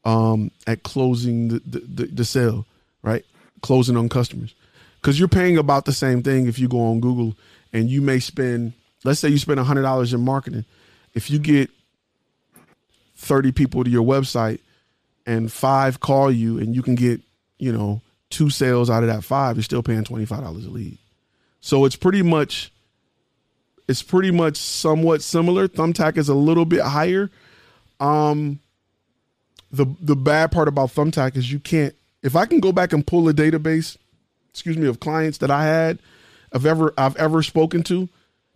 um, at closing the, the, the sale, right? Closing on customers, because you're paying about the same thing if you go on Google and you may spend, let's say you spend hundred dollars in marketing, if you get thirty people to your website and five call you and you can get, you know, two sales out of that five, you're still paying $25 a lead. So it's pretty much it's pretty much somewhat similar. Thumbtack is a little bit higher. Um the the bad part about Thumbtack is you can't if I can go back and pull a database, excuse me, of clients that I had I've ever I've ever spoken to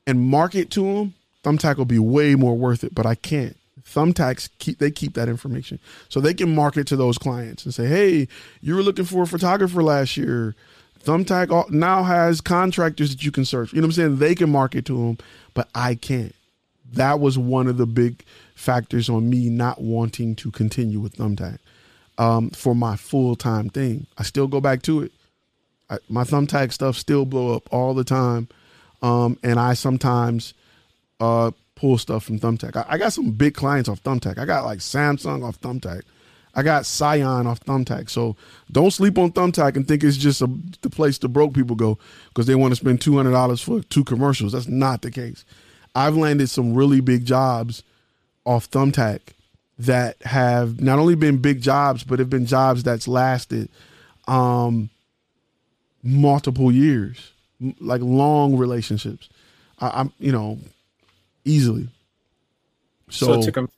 and market to them, Thumbtack will be way more worth it, but I can't. Thumbtacks keep they keep that information so they can market to those clients and say, "Hey, you were looking for a photographer last year. Thumbtack now has contractors that you can search. You know what I'm saying? They can market to them, but I can't. That was one of the big factors on me not wanting to continue with Thumbtack um, for my full time thing. I still go back to it. I, my Thumbtack stuff still blow up all the time, um, and I sometimes uh, pull stuff from Thumbtack. I, I, got some big clients off Thumbtack. I got like Samsung off Thumbtack. I got Scion off Thumbtack. So don't sleep on Thumbtack and think it's just a, the place the broke people go because they want to spend two hundred dollars for two commercials. That's not the case. I've landed some really big jobs off Thumbtack that have not only been big jobs, but have been jobs that's lasted um, multiple years, like long relationships. I, I'm, you know, easily. So, so to com-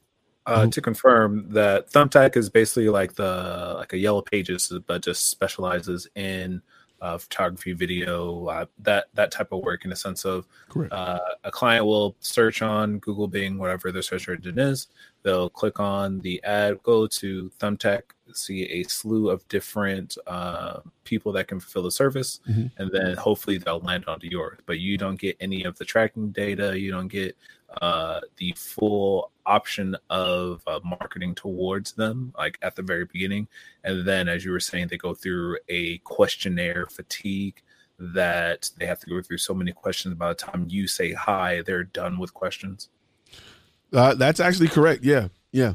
uh, to confirm that Thumbtack is basically like the like a Yellow Pages, but just specializes in uh, photography, video, uh, that that type of work in a sense of uh, a client will search on Google, Bing, whatever their search engine is. They'll click on the ad, go to Thumbtack, see a slew of different uh, people that can fulfill the service, mm-hmm. and then hopefully they'll land onto yours. But you don't get any of the tracking data. You don't get uh, the full option of uh, marketing towards them, like at the very beginning. And then, as you were saying, they go through a questionnaire fatigue that they have to go through so many questions. By the time you say hi, they're done with questions. Uh, that's actually correct. Yeah, yeah.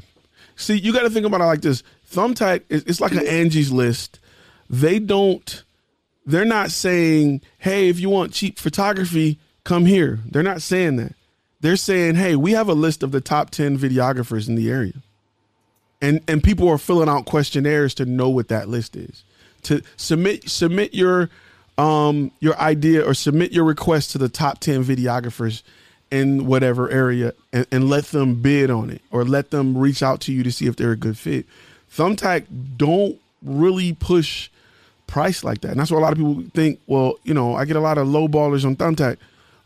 See, you got to think about it like this. Thumbtack, it's like an Angie's List. They don't. They're not saying, "Hey, if you want cheap photography, come here." They're not saying that. They're saying, "Hey, we have a list of the top ten videographers in the area. and and people are filling out questionnaires to know what that list is. To submit submit your um your idea or submit your request to the top 10 videographers in whatever area and, and let them bid on it or let them reach out to you to see if they're a good fit. Thumbtack don't really push price like that. And that's why a lot of people think, well, you know, I get a lot of low ballers on Thumbtack.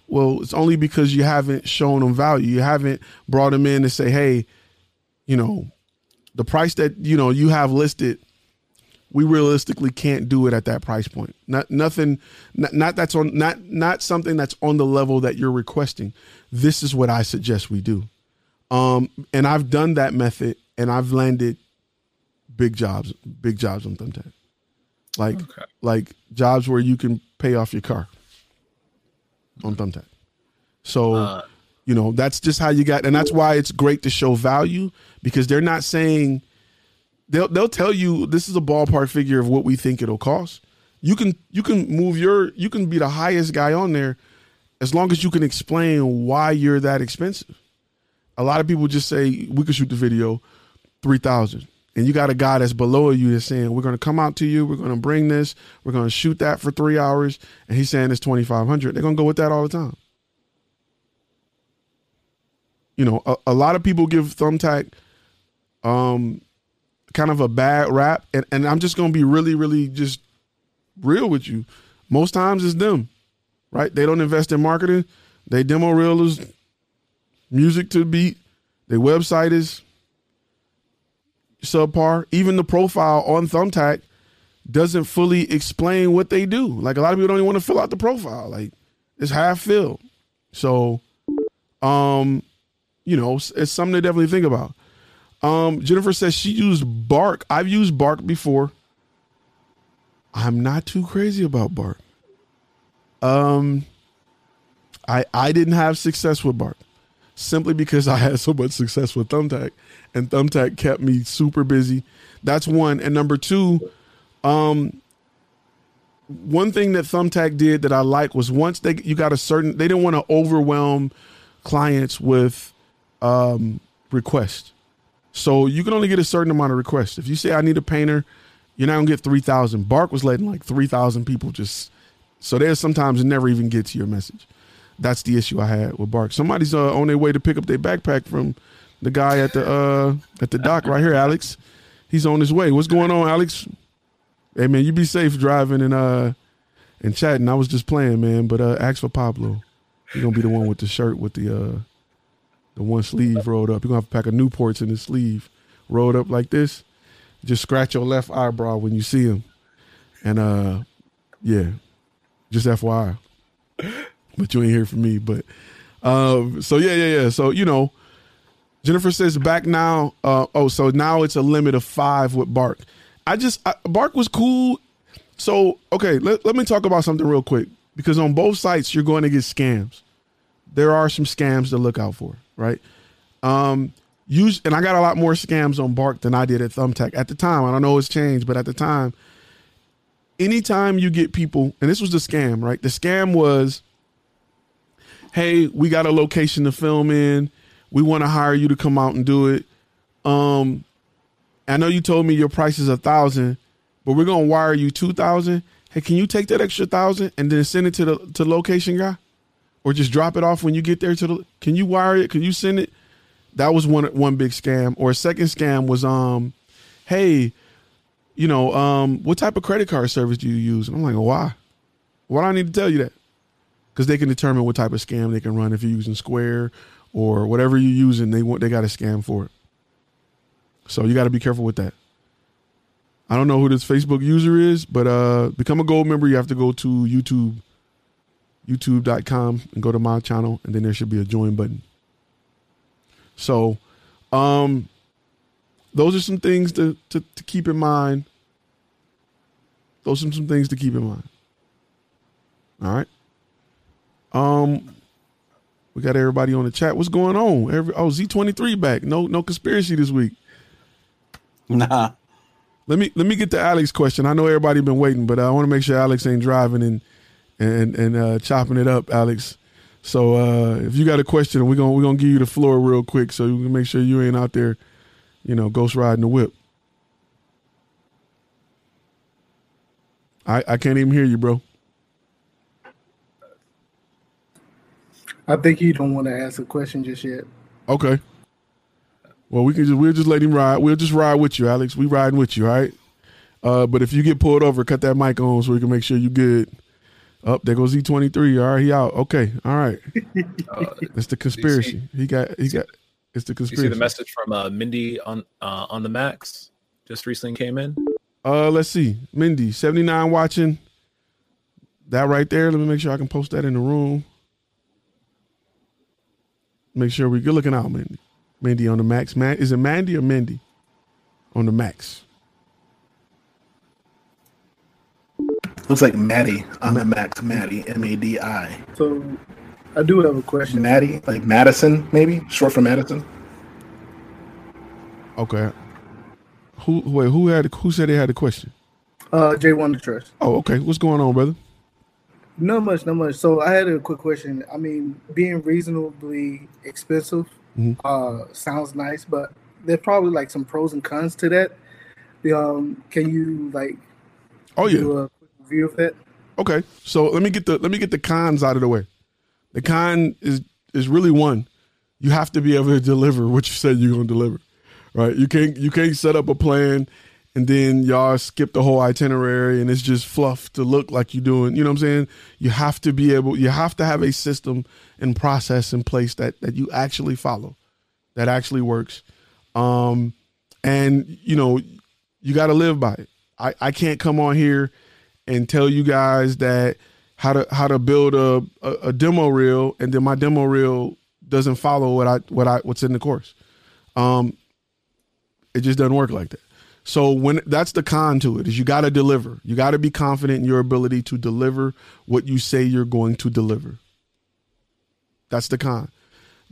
Well, it's only because you haven't shown them value. You haven't brought them in to say, hey, you know, the price that, you know, you have listed, we realistically can't do it at that price point. Not nothing not, not that's on not not something that's on the level that you're requesting. This is what I suggest we do. Um and I've done that method and I've landed big jobs, big jobs on Thumbtack. Like Okay. like jobs where you can pay off your car on Thumbtack. So Uh, you know that's just how you got, and that's why it's great to show value because they're not saying they'll they'll tell you this is a ballpark figure of what we think it'll cost. You can you can move your you can be the highest guy on there as long as you can explain why you're that expensive. A lot of people just say we could shoot the video three thousand, and you got a guy that's below you that's saying we're to come out to you, we're to bring this, we're to shoot that for three hours, and he's saying it's twenty five hundred. They're to go with that all the time. You know, a, a lot of people give Thumbtack um kind of a bad rap, and, and I'm just to be really, really just real with you. Most times it's them, right? They don't invest in marketing. They demo reelers, music to beat. Their website is subpar. Even the profile on Thumbtack doesn't fully explain what they do. Like a lot of people don't even want to fill out the profile. Like it's half filled. So, um, you know, it's, it's something to definitely think about. Um, Jennifer says she used Bark. I've used Bark before. I'm not too crazy about Bark. Um, I I didn't have success with Bark simply because I had so much success with Thumbtack, and Thumbtack kept me super busy. That's one, and number two, um, one thing that Thumbtack did that I like was once they you got a certain they didn't want to overwhelm clients with um requests. So you can only get a certain amount of requests. If you say I need a painter, you're not gonna get three thousand. Bark was letting like three thousand people just so there's sometimes it never even gets to your message. That's the issue I had with Bark. Somebody's uh, on their way to pick up their backpack from the guy at the uh at the dock right here, Alex. He's on his way. What's going on, Alex? Hey man, you be safe driving and uh and chatting. I was just playing, man. But uh ask for Pablo. He's gonna be the one with the shirt with the uh the one sleeve rolled up. You're gonna have to pack a Newports in his sleeve, rolled up like this. Just scratch your left eyebrow when you see him. And uh yeah. Just FYI. But you ain't hear from me. But um so yeah, yeah, yeah. So you know, Jennifer says back now. Uh, oh, so now it's a limit of five with Bark. I just I, Bark was cool. So okay, let, let me talk about something real quick because on both sites you're going to get scams. There are some scams to look out for, right? Um, use and I got a lot more scams on Bark than I did at Thumbtack at the time. I don't know it's changed, but at the time, anytime you get people, and this was the scam, right? The scam was, hey, we got a location to film in. We want to hire you to come out and do it. Um, I know you told me your price is a thousand, but we're gonna wire you two thousand. Hey, can you take that extra thousand and then send it to the to the location guy, or just drop it off when you get there to the? Can you wire it? Can you send it? That was one one big scam. Or a second scam was um, hey, you know um, what type of credit card service do you use? And I'm like, why? Why do I need to tell you that? Because they can determine what type of scam they can run if you're using Square or whatever you're using. They want they got a scam for it. So you got to be careful with that. I don't know who this Facebook user is, but uh become a gold member. You have to go to YouTube, youtube.com and go to my channel, and then there should be a join button. So, um, those are some things to, to, to keep in mind. Those are some things to keep in mind. All right. Um, we got everybody on the chat. What's going on? Every oh Z twenty three back. No no conspiracy this week. Nah. Let me let me get to Alex question. I know everybody been waiting, but I want to make sure Alex ain't driving and and and uh, chopping it up, Alex. So uh, if you got a question, we're gonna we're gonna give you the floor real quick, so you can make sure you ain't out there you know, ghost riding the whip. I I can't even hear you, bro. I think he don't want to ask a question just yet. Okay. Well, we can just we'll just let him ride. We'll just ride with you, Alex. We riding with you, all right? Uh, but if you get pulled over, cut that mic on so we can make sure you good. Up oh, there goes E twenty three. All right, he out. Okay, all right. Uh, it's the conspiracy. He got he got. It's the conspiracy. You see the message from uh, Mindy on uh, on the Max just recently came in. Uh, let's see, Mindy seventy nine watching. That right there. Let me make sure I can post that in the room. Make sure we're good looking out, Mindy. Mindy on the Max. Man, is it Mandy or Mindy on the Max? Looks like Maddie on the Max. Maddie, M A D I. So, I do have a question. Maddie, like Madison, maybe short for Madison. Okay. Who wait? Who had? Who said they had a question? Uh, J One Trust. Oh, okay. What's going on, brother? Not much, not much. So I had a quick question. I mean, being reasonably expensive mm-hmm. uh, sounds nice, but there's probably like some pros and cons to that. Um, can you like? Oh yeah. review of that. Okay, so let me get the let me get the cons out of the way. The con is is really one. You have to be able to deliver what you said you're going to deliver, right? You can't you can't set up a plan and then y'all skip the whole itinerary and it's just fluff to look like you're doing you know what i'm saying? You have to be able you have to have a system and process in place that that you actually follow that actually works. Um and you know you got to live by it. I i can't come on here and tell you guys that how to how to build a, a, a demo reel and then my demo reel doesn't follow what i what i what's in the course. Um it just doesn't work like that so when that's the con to it is you got to deliver. You got to be confident in your ability to deliver what you say you're going to deliver. That's the con.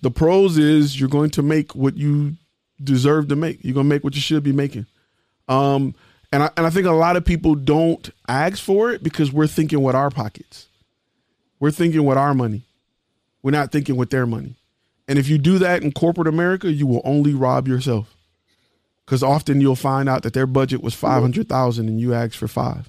The pros is you're going to make what you deserve to make. You're going to make what you should be making. Um and I and I think a lot of people don't ask for it because we're thinking with our pockets. We're thinking with our money. We're not thinking with their money. And if you do that in corporate America, you will only rob yourself because often you'll find out that their budget was five hundred thousand and you asked for five,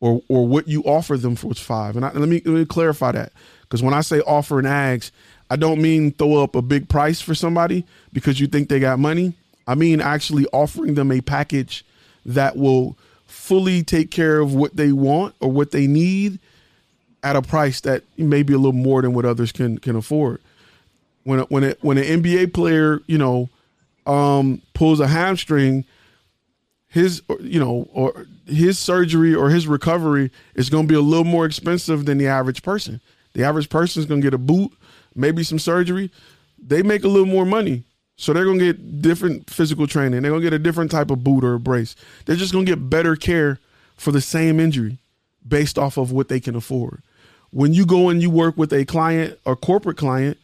or or what you offer them for was five. And, I, let me let me clarify that because when I say offer and ask, I don't mean throw up a big price for somebody because you think they got money. I mean actually offering them a package that will fully take care of what they want or what they need at a price that may be a little more than what others can can afford. When when it, when an NBA player, you know um, pulls a hamstring, his you know or his surgery or his recovery is going to be a little more expensive than the average person. The average person is going to get a boot, maybe some surgery. They make a little more money. So they're going to get different physical training. They're going to get a different type of boot or brace. They're just going to get better care for the same injury based off of what they can afford. When you go and you work with a client or corporate client,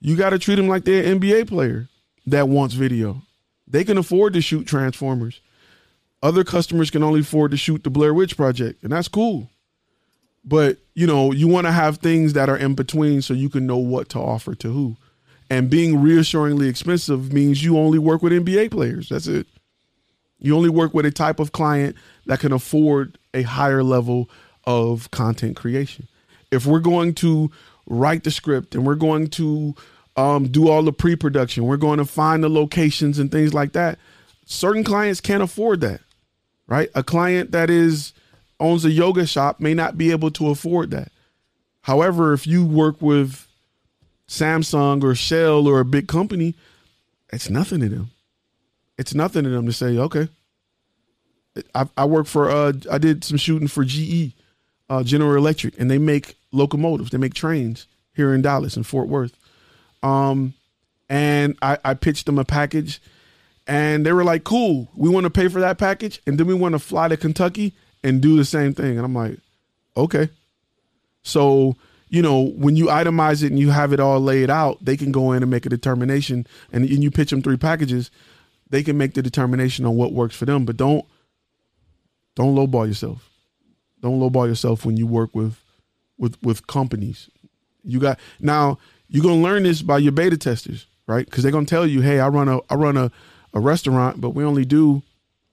you got to treat them like they're an NBA player that wants video. They can afford to shoot Transformers. Other customers can only afford to shoot the Blair Witch Project, and that's cool. But you know, you want to have things that are in between so you can know what to offer to who. And being reassuringly expensive means you only work with NBA players. That's it. You only work with a type of client that can afford a higher level of content creation. If we're going to write the script and we're going to um, do all the pre-production. We're going to find the locations and things like that. Certain clients can't afford that, right? A client that is owns a yoga shop may not be able to afford that. However, if you work with Samsung or Shell or a big company, it's nothing to them. It's nothing to them to say, okay. I, I work for uh I did some shooting for GE, uh, General Electric, and they make locomotives. They make trains here in Dallas and Fort Worth. Um, and I, I pitched them a package, and they were like, "Cool, we want to pay for that package, and then we want to fly to Kentucky and do the same thing." And I'm like, "Okay." So you know, when you itemize it and you have it all laid out, they can go in and make a determination. And, and you pitch them three packages, they can make the determination on what works for them. But don't don't lowball yourself. Don't lowball yourself when you work with with with companies. You got now you're gonna learn this by your beta testers, right? Because they're gonna tell you, hey, I run a I run a a restaurant, but we only do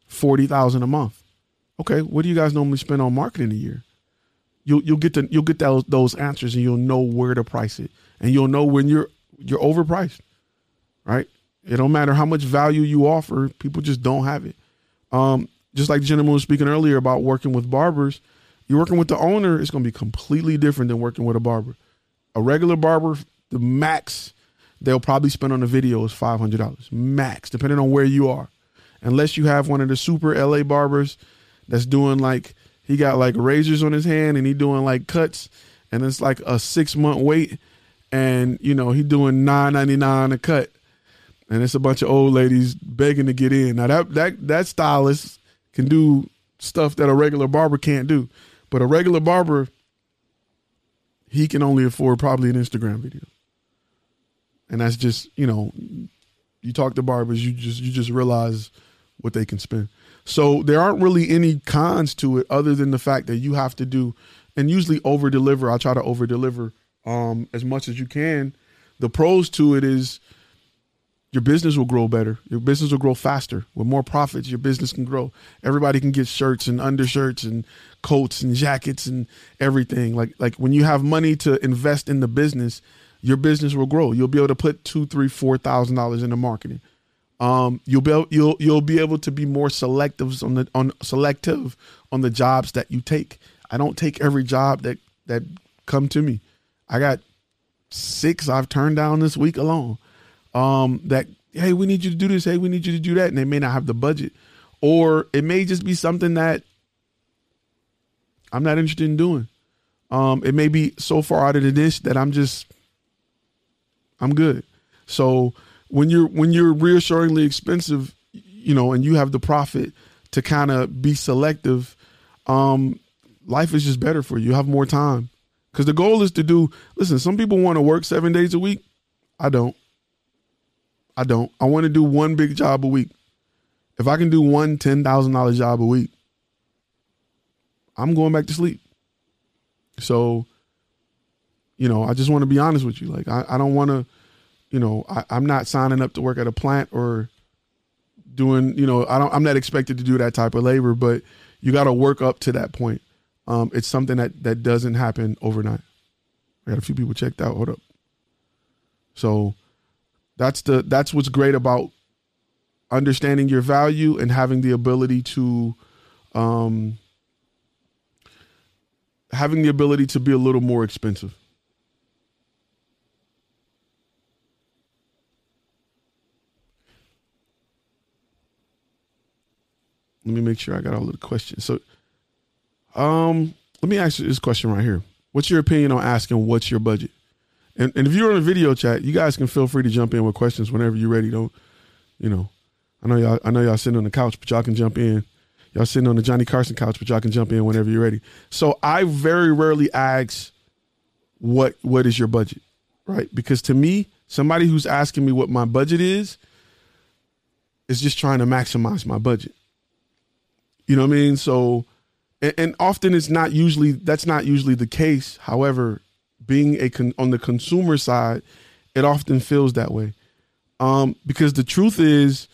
forty thousand a month. Okay, what do you guys normally spend on marketing a year? You'll you'll get to you'll get those those answers and you'll know where to price it, and you'll know when you're you're overpriced, right? It don't matter how much value you offer, people just don't have it. Um, just like the gentleman was speaking earlier about working with barbers, you're working with the owner, it's going to be completely different than working with a barber. A regular barber, the max they'll probably spend on a video is five hundred dollars max, depending on where you are. Unless you have one of the super LA barbers that's doing like he got like razors on his hand and he doing like cuts, and it's like a six month wait, and you know he doing nine ninety nine a cut, and it's a bunch of old ladies begging to get in. Now that that that stylist can do stuff that a regular barber can't do. But a regular barber, he can only afford probably an Instagram video. And that's just, you know, you talk to barbers, you just you just realize what they can spend. So there aren't really any cons to it other than the fact that you have to do and usually over deliver. I try to over deliver um as much as you can. The pros to it is your business will grow better. Your business will grow faster. With more profits, your business can grow. Everybody can get shirts and undershirts and coats and jackets and everything. Like like when you have money to invest in the business, your business will grow. You'll be able to put two, three, four thousand dollars into marketing. Um, you'll be you'll you'll be able to be more selective on the on selective on the jobs that you take. I don't take every job that that come to me. I got six I've turned down this week alone. Um, that hey, we need you to do this. Hey, we need you to do that, and they may not have the budget, or it may just be something that I'm not interested in doing. Um, it may be so far out of the dish that I'm just I'm good. So when you're when you're reassuringly expensive, you know, and you have the profit to kind of be selective, um, life is just better for you. You have more time. Because the goal is to do, listen, some people want to work seven days a week. I don't. I don't. I want to do one big job a week. If I can do one $10,000 job a week, I'm going back to sleep. So, you know, I just want to be honest with you. Like, I, I don't want to, you know, I, I'm not signing up to work at a plant or doing, you know, I don't, I'm not expected to do that type of labor, but you got to work up to that point. Um, it's something that, that doesn't happen overnight. I got a few people checked out. Hold up. So that's the, that's what's great about understanding your value and having the ability to, um, having the ability to be a little more expensive. Let me make sure I got all the questions. So, um, let me ask you this question right here. What's your opinion on asking what's your budget? And and if you're on a video chat, you guys can feel free to jump in with questions whenever you're ready. Don't, you know, I know y'all I know y'all sitting on the couch, but y'all can jump in. Y'all sitting on the Johnny Carson couch, but y'all can jump in whenever you're ready. So I very rarely ask what what is your budget? Right? Because to me, somebody who's asking me what my budget is is just trying to maximize my budget. You know what I mean? So and, and often it's not usually that's not usually the case. However, being a con, on the consumer side, it often feels that way. Um, because the truth is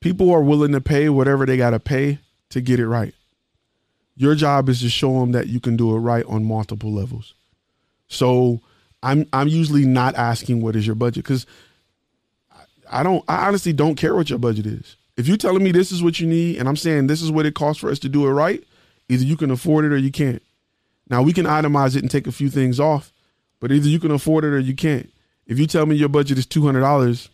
people are willing to pay whatever they got to pay to get it right. Your job is to show them that you can do it right on multiple levels. So I'm I'm usually not asking what is your budget because I don't I honestly don't care what your budget is. If you're telling me this is what you need and I'm saying this is what it costs for us to do it right, either you can afford it or you can't. Now we can itemize it and take a few things off, but either you can afford it or you can't. If you tell me your budget is two hundred dollars,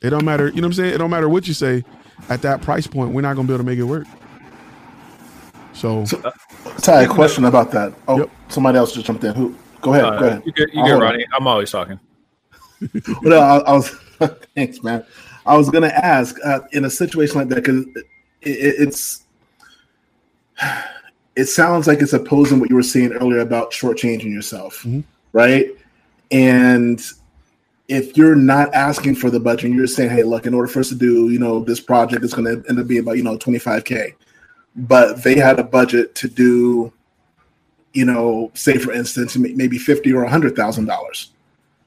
it don't matter. You know what I'm saying? It don't matter what you say. At that price point, we're not gonna be able to make it work. So, so Ty, a question about that. Oh, yep. somebody else just jumped in. Who? Go ahead. Uh, go ahead. You get, you get Ronnie. I'm always talking. well, I, I, was. thanks, man. I was gonna ask uh, in a situation like that because it, it, it's. It sounds like it's opposing what you were saying earlier about shortchanging yourself, mm-hmm. right? And if you're not asking for the budget and you're saying, hey, look, in order for us to do, you know, this project is going to end up being about, you know, 25K, but they had a budget to do, you know, say for instance, maybe 50 or $100,000.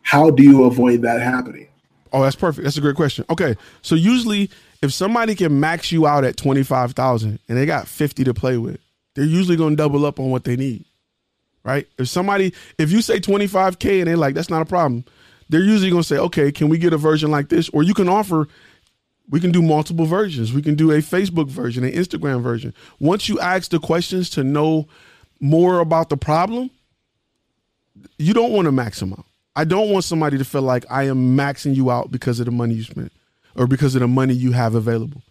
How do you avoid that happening? Oh, that's perfect. That's a great question. Okay, so usually if somebody can max you out at twenty five thousand and they got fifty to play with, they're usually going to double up on what they need, right? If somebody, if you say twenty five k and they're like, that's not a problem, they're usually going to say, okay, can we get a version like this? Or you can offer. We can do multiple versions. We can do a Facebook version, an Instagram version. Once you ask the questions to know more about the problem, you don't want to max them out. I don't want somebody to feel like I am maxing you out because of the money you spent or because of the money you have available.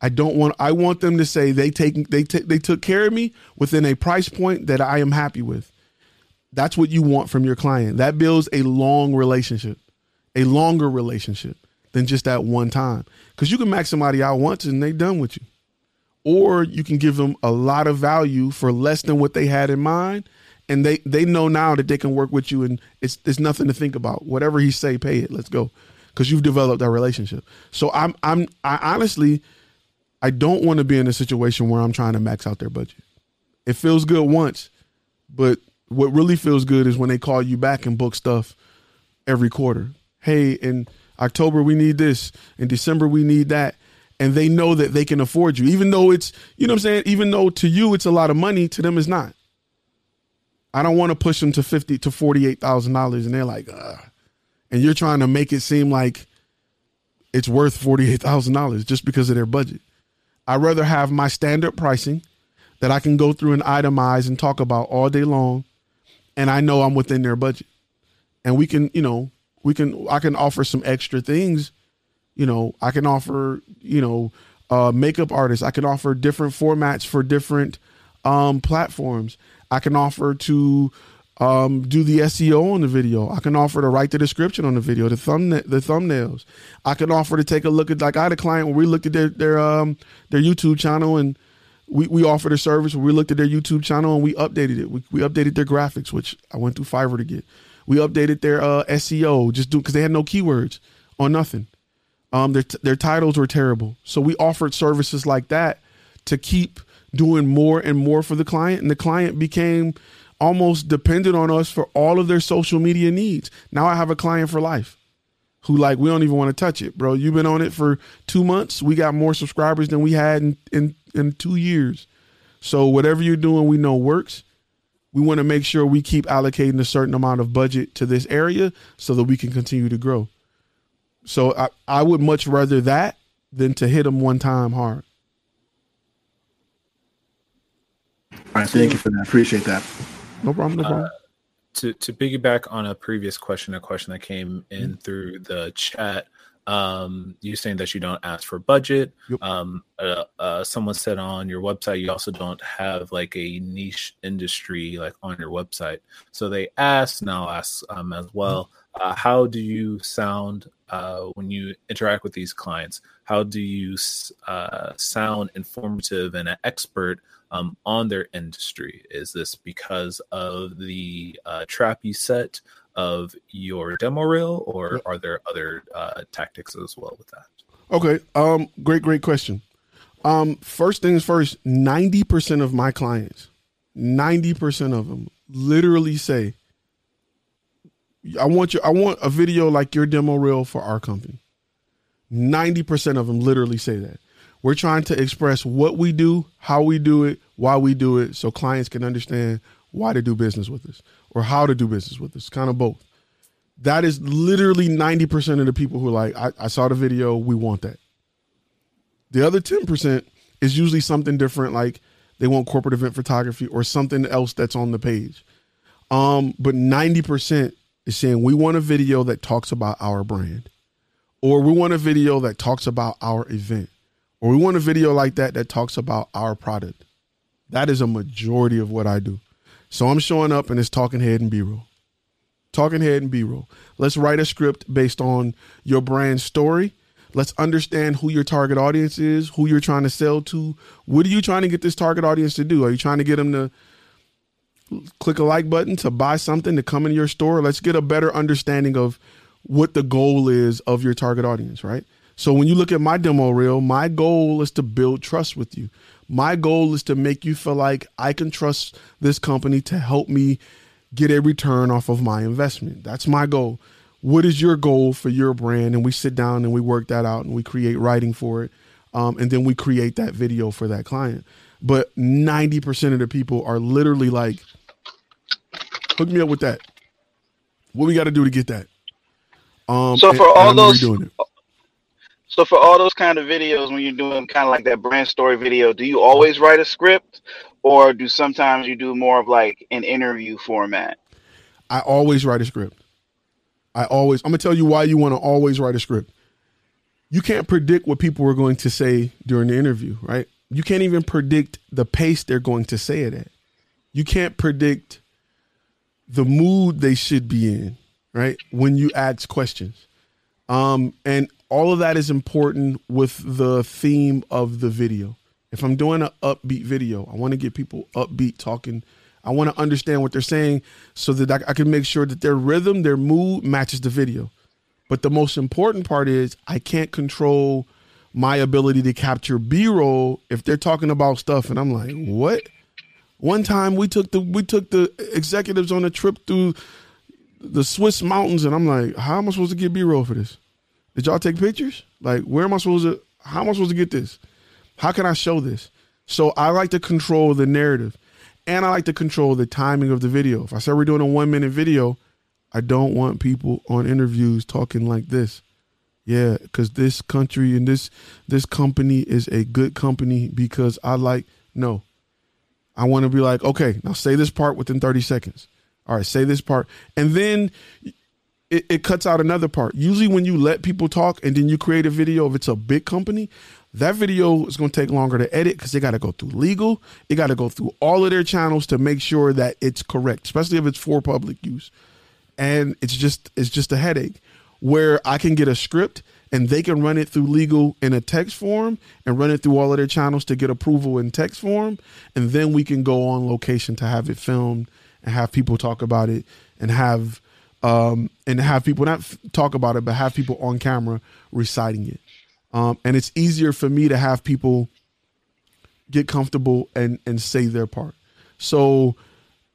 I don't want I want them to say they take they t- they took care of me within a price point that I am happy with. That's what you want from your client. That builds a long relationship, a longer relationship than just that one time. Because you can max somebody out once and they done with you, or you can give them a lot of value for less than what they had in mind, and they they know now that they can work with you, and it's it's nothing to think about. Whatever he say, pay it. Let's go, because you've developed that relationship. So I'm I'm I honestly, I don't want to be in a situation where I'm trying to max out their budget. It feels good once, but what really feels good is when they call you back and book stuff every quarter. Hey, in October we need this, in December we need that. And they know that they can afford you, even though it's, you know what I'm saying? Even though to you it's a lot of money, to them it's not. I don't want to push them to fifty to forty eight thousand dollars, and they're like, Ugh. and you're trying to make it seem like it's worth forty eight thousand dollars just because of their budget. I'd rather have my standard pricing that I can go through and itemize and talk about all day long, and I know I'm within their budget, and we can, you know, we can I can offer some extra things, you know, I can offer, you know, uh, makeup artists. I can offer different formats for different um, platforms. I can offer to um, do the SEO on the video. I can offer to write the description on the video, the thumb the thumbnails. I can offer to take a look at like I had a client when we looked at their their um their YouTube channel and we, we offered a service where we looked at their YouTube channel and we updated it. We, we updated their graphics, which I went through Fiverr to get. We updated their uh, SEO just do because they had no keywords or nothing. Um, their their titles were terrible, so we offered services like that to keep doing more and more for the client, and the client became almost dependent on us for all of their social media needs. Now I have a client for life who like we don't even want to touch it, bro. You've been on it for two months. We got more subscribers than we had in in, in two years. So whatever you're doing, we know works. We want to make sure we keep allocating a certain amount of budget to this area so that we can continue to grow. So I, I would much rather that than to hit them one time hard. Right, thank you for that. Appreciate that. No problem. No problem. Uh, to to piggyback on a previous question, a question that came in mm-hmm. through the chat. Um, you saying that you don't ask for budget. Yep. Um, uh, uh, someone said on your website you also don't have like a niche industry like on your website. So they asked, now ask um, as well. Uh, how do you sound uh, when you interact with these clients? How do you uh, sound informative and an expert um, on their industry? Is this because of the uh, trap you set of your demo reel, or are there other uh, tactics as well with that? Okay, um, great, great question. Um, first things first, 90% of my clients, 90% of them literally say, I want you, I want a video like your demo reel for our company. 90% of them literally say that. We're trying to express what we do, how we do it, why we do it, so clients can understand why to do business with us or how to do business with us. Kind of both. That is literally 90% of the people who are like, I, I saw the video, we want that. The other 10% is usually something different, like they want corporate event photography or something else that's on the page. Um, but 90% is saying we want a video that talks about our brand, or we want a video that talks about our event, or we want a video like that that talks about our product. That is a majority of what I do. So I'm showing up and it's talking head and B roll. Talking head and B roll. Let's write a script based on your brand story. Let's understand who your target audience is, who you're trying to sell to. What are you trying to get this target audience to do? Are you trying to get them to click a like button to buy something to come in your store? Let's get a better understanding of what the goal is of your target audience, right? So when you look at my demo reel, my goal is to build trust with you. My goal is to make you feel like I can trust this company to help me get a return off of my investment. That's my goal. what is your goal for your brand? And we sit down and we work that out and we create writing for it. Um, and then we create that video for that client. But 90% of the people are literally like, hook me up with that. What we got to do to get that? Um, So for all those-. So for all those kind of videos, when you're doing kind of like that brand story video, do you always write a script, or do sometimes you do more of like an interview format? I always write a script. I always, I'm gonna tell you why you want to always write a script. You can't predict what people are going to say during the interview, right? You can't even predict the pace they're going to say it at. You can't predict the mood they should be in, right? When you ask questions. Um, and all of that is important with the theme of the video. If I'm doing an upbeat video, I want to get people upbeat talking. I want to understand what they're saying so that I, I can make sure that their rhythm, their mood matches the video. But the most important part is I can't control my ability to capture B-roll if they're talking about stuff and I'm like, "What?" One time we took the we took the executives on a trip through the Swiss mountains and I'm like, "How am I supposed to get B-roll for this?" Did y'all take pictures? Like, where am I supposed to? How am I supposed to get this? How can I show this? So I like to control the narrative, and I like to control the timing of the video. If I say we're doing a one minute video, I don't want people on interviews talking like this. Yeah, because this country and this this company is a good company because I like no. I want to be like, okay, now say this part within 30 seconds. All right, say this part. And then it, it cuts out another part. Usually, when you let people talk and then you create a video, if it's a big company, that video is going to take longer to edit because they got to go through legal. They got to go through all of their channels to make sure that it's correct, especially if it's for public use. And it's just it's just a headache. Where I can get a script and they can run it through legal in a text form and run it through all of their channels to get approval in text form, and then we can go on location to have it filmed and have people talk about it and have um, and have people not f- talk about it, but have people on camera reciting it. Um, and it's easier for me to have people get comfortable and and say their part. So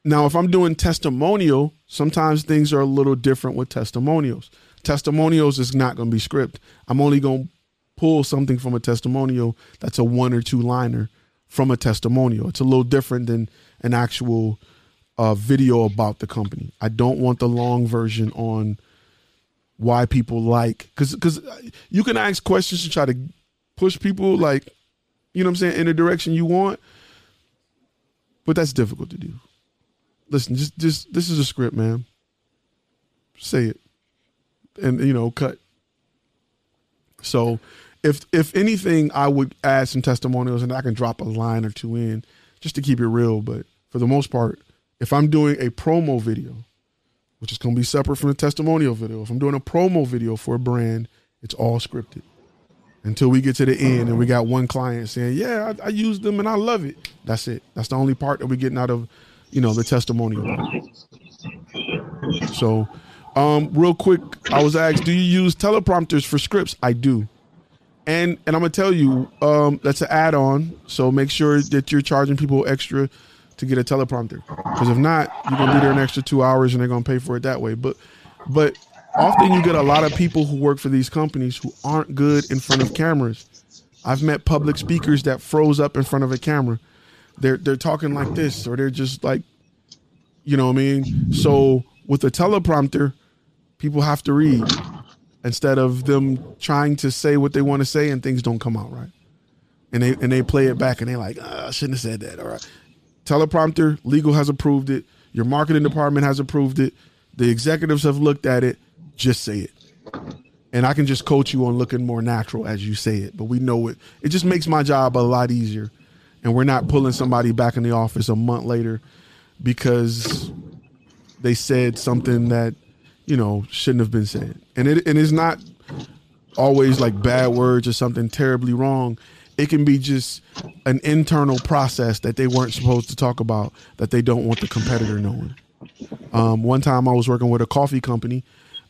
now, if I'm doing testimonial, sometimes things are a little different with testimonials. Testimonials is not going to be script. I'm only going to pull something from a testimonial that's a one or two liner from a testimonial. It's a little different than an actual uh, video about the company. I don't want the long version on why people like because because you can ask questions to try to push people like you know what I'm saying in the direction you want, but that's difficult to do. Listen, just just this is a script, man. Say it, and you know, cut. So, if if anything, I would add some testimonials, and I can drop a line or two in just to keep it real. But for the most part, if I'm doing a promo video, which is going to be separate from the testimonial video, if I'm doing a promo video for a brand, it's all scripted until we get to the end and we got one client saying, "Yeah, I, I use them and I love it." That's it. That's the only part that we're getting out of, you know, the testimonial. So, um, real quick, I was asked, "Do you use teleprompters for scripts?" I do, and and I'm gonna tell you, um, that's an add-on. So make sure that you're charging people extra to get a teleprompter, because if not, you're gonna be there an extra two hours and they're gonna pay for it that way. But, but often you get a lot of people who work for these companies who aren't good in front of cameras. I've met public speakers that froze up in front of a camera. They're they're talking like this, or they're just like, you know what I mean. So with a teleprompter, people have to read instead of them trying to say what they want to say and things don't come out right. And they and they play it back and they're like, oh, I shouldn't have said that. All right. Teleprompter, legal has approved it. Your marketing department has approved it. The executives have looked at it. Just say it. And I can just coach you on looking more natural as you say it. But we know it. It just makes my job a lot easier. And we're not pulling somebody back in the office a month later because they said something that, you know, shouldn't have been said. And it and it's not always like bad words or something terribly wrong. It can be just an internal process that they weren't supposed to talk about that they don't want the competitor knowing. Um, one time I was working with a coffee company,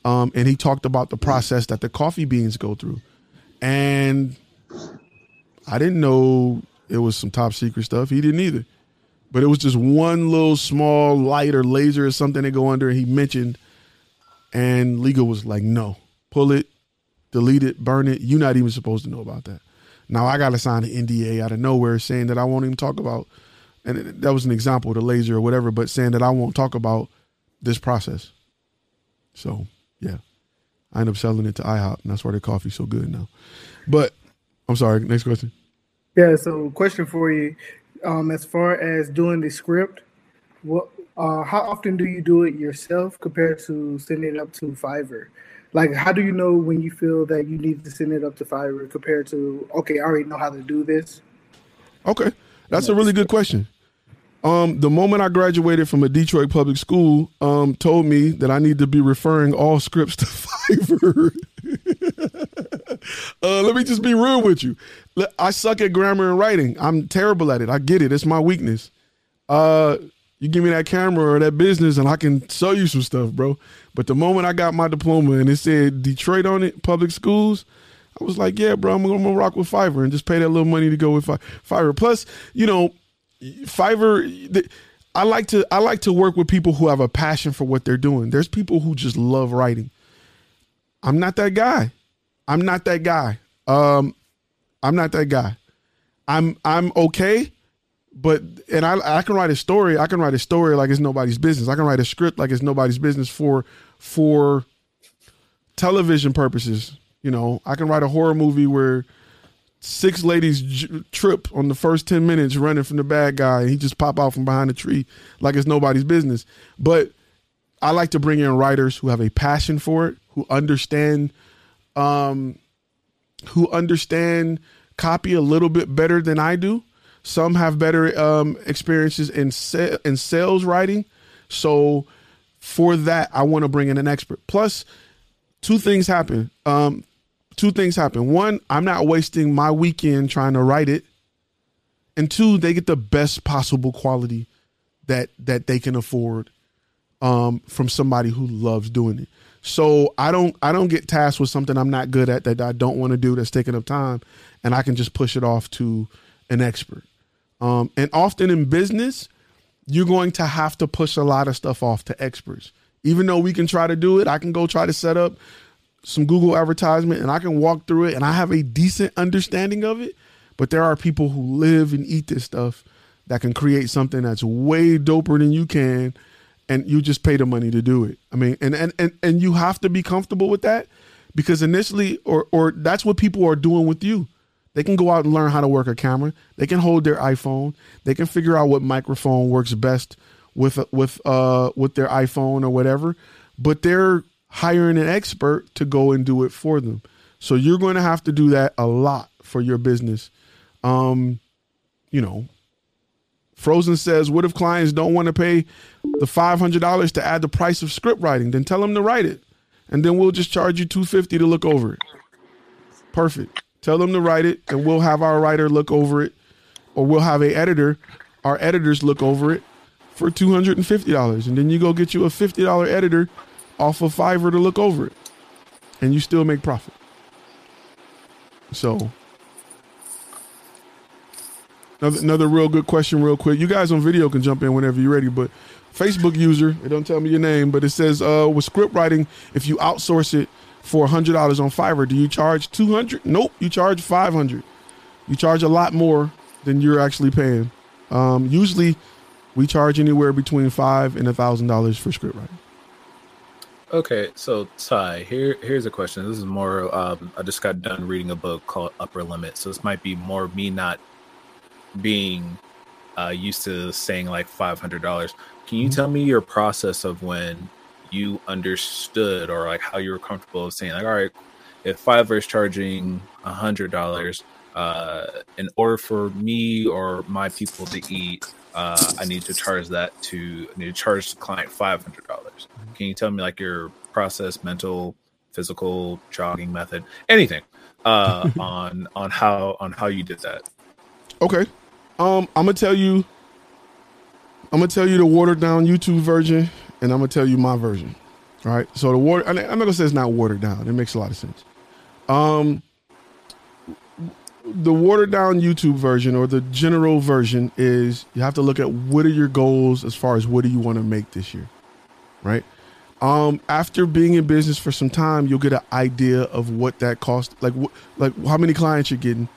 um, and he talked about the process that the coffee beans go through, and I didn't know it was some top secret stuff. He didn't either, but it was just one little small light or laser or something they go under. And he mentioned And legal was like, no, pull it, delete it, burn it. You're not even supposed to know about that. Now I got to sign an NDA out of nowhere saying that I won't even talk about, and that was an example, the laser or whatever, but saying that I won't talk about this process. So yeah, I end up selling it to IHOP, and that's why their coffee's so good now. But I'm sorry. Next question. Yeah. So, question for you: um, as far as doing the script, what, uh, how often do you do it yourself compared to sending it up to Fiverr? Like, how do you know when you feel that you need to send it up to Fiverr compared to okay, I already know how to do this? Okay, that's a really good question. Um, the moment I graduated from a Detroit public school, um, told me that I need to be referring all scripts to Fiverr. uh, let me just be real with you. I suck at grammar and writing. I'm terrible at it. I get it. It's my weakness. Uh, you give me that camera or that business, and I can sell you some stuff, bro. But the moment I got my diploma and it said Detroit on it, public schools, I was like, yeah, bro, I'm gonna, rock with Fiverr and just pay that little money to go with Fi- Fiverr. Plus, you know, Fiverr. I like to I like to work with people who have a passion for what they're doing. There's people who just love writing. I'm not that guy. I'm not that guy. Um, I'm not that guy. I'm I'm okay, but and I I can write a story. I can write a story like it's nobody's business. I can write a script like it's nobody's business for for television purposes. You know, I can write a horror movie where six ladies j- trip on the first 10 minutes running from the bad guy and he just pop out from behind a tree like it's nobody's business but i like to bring in writers who have a passion for it who understand um who understand copy a little bit better than i do some have better um experiences in sa- in sales writing so for that i want to bring in an expert plus two things happen. Um, two things happen. One, I'm not wasting my weekend trying to write it, and two, they get the best possible quality that that they can afford um, from somebody who loves doing it. So I don't I don't get tasked with something I'm not good at that I don't want to do that's taking up time, and I can just push it off to an expert. Um, and often in business, you're going to have to push a lot of stuff off to experts. Even though we can try to do it, I can go try to set up some Google advertisement and I can walk through it and I have a decent understanding of it. But there are people who live and eat this stuff that can create something that's way doper than you can and you just pay the money to do it. I mean, and and and, and you have to be comfortable with that because initially or or that's what people are doing with you. They can go out and learn how to work a camera. They can hold their iPhone. They can figure out what microphone works best with with uh with their iPhone or whatever. But they're hiring an expert to go and do it for them. So you're going to have to do that a lot for your business. Um, you know, Frozen says, "What if clients don't want to pay the five hundred dollars to add the price of script writing? Then tell them to write it, and then we'll just charge you two fifty to look over it. Perfect. Tell them to write it, and we'll have our writer look over it, or we'll have a editor, our editors look over it for two hundred and fifty dollars, and then you go get you a fifty dollar editor off of Fiverr to look over it, and you still make profit. So." Another, another real good question, real quick. You guys on video can jump in whenever you're ready, but Facebook user, it don't tell me your name, but it says uh, with script writing, if you outsource it for hundred dollars on Fiverr, do you charge two hundred? Nope, you charge five hundred. You charge a lot more than you're actually paying. Um, usually, we charge anywhere between five and a thousand dollars for script writing. Okay, so Ty, here here's a question. This is more. Um, I just got done reading a book called Upper Limit, so this might be more me not being uh, used to saying like five hundred dollars. Can you tell me your process of when you understood or like how you were comfortable of saying like, all right, if Fiverr is charging a hundred dollars, uh, in order for me or my people to eat, uh, I need to charge that to I need to charge the client five hundred dollars. Can you tell me like your process, mental, physical, jogging method, anything uh, on on how on how you did that? Okay. Um, I'm gonna tell you. I'm gonna tell you the watered down YouTube version, and I'm gonna tell you my version. All right. So the water. I'm not gonna say it's not watered down. It makes a lot of sense. Um, the watered down YouTube version or the general version is you have to look at what are your goals as far as what do you want to make this year, right? Um, after being in business for some time, you'll get an idea of what that cost. Like, wh- like how many clients you're getting.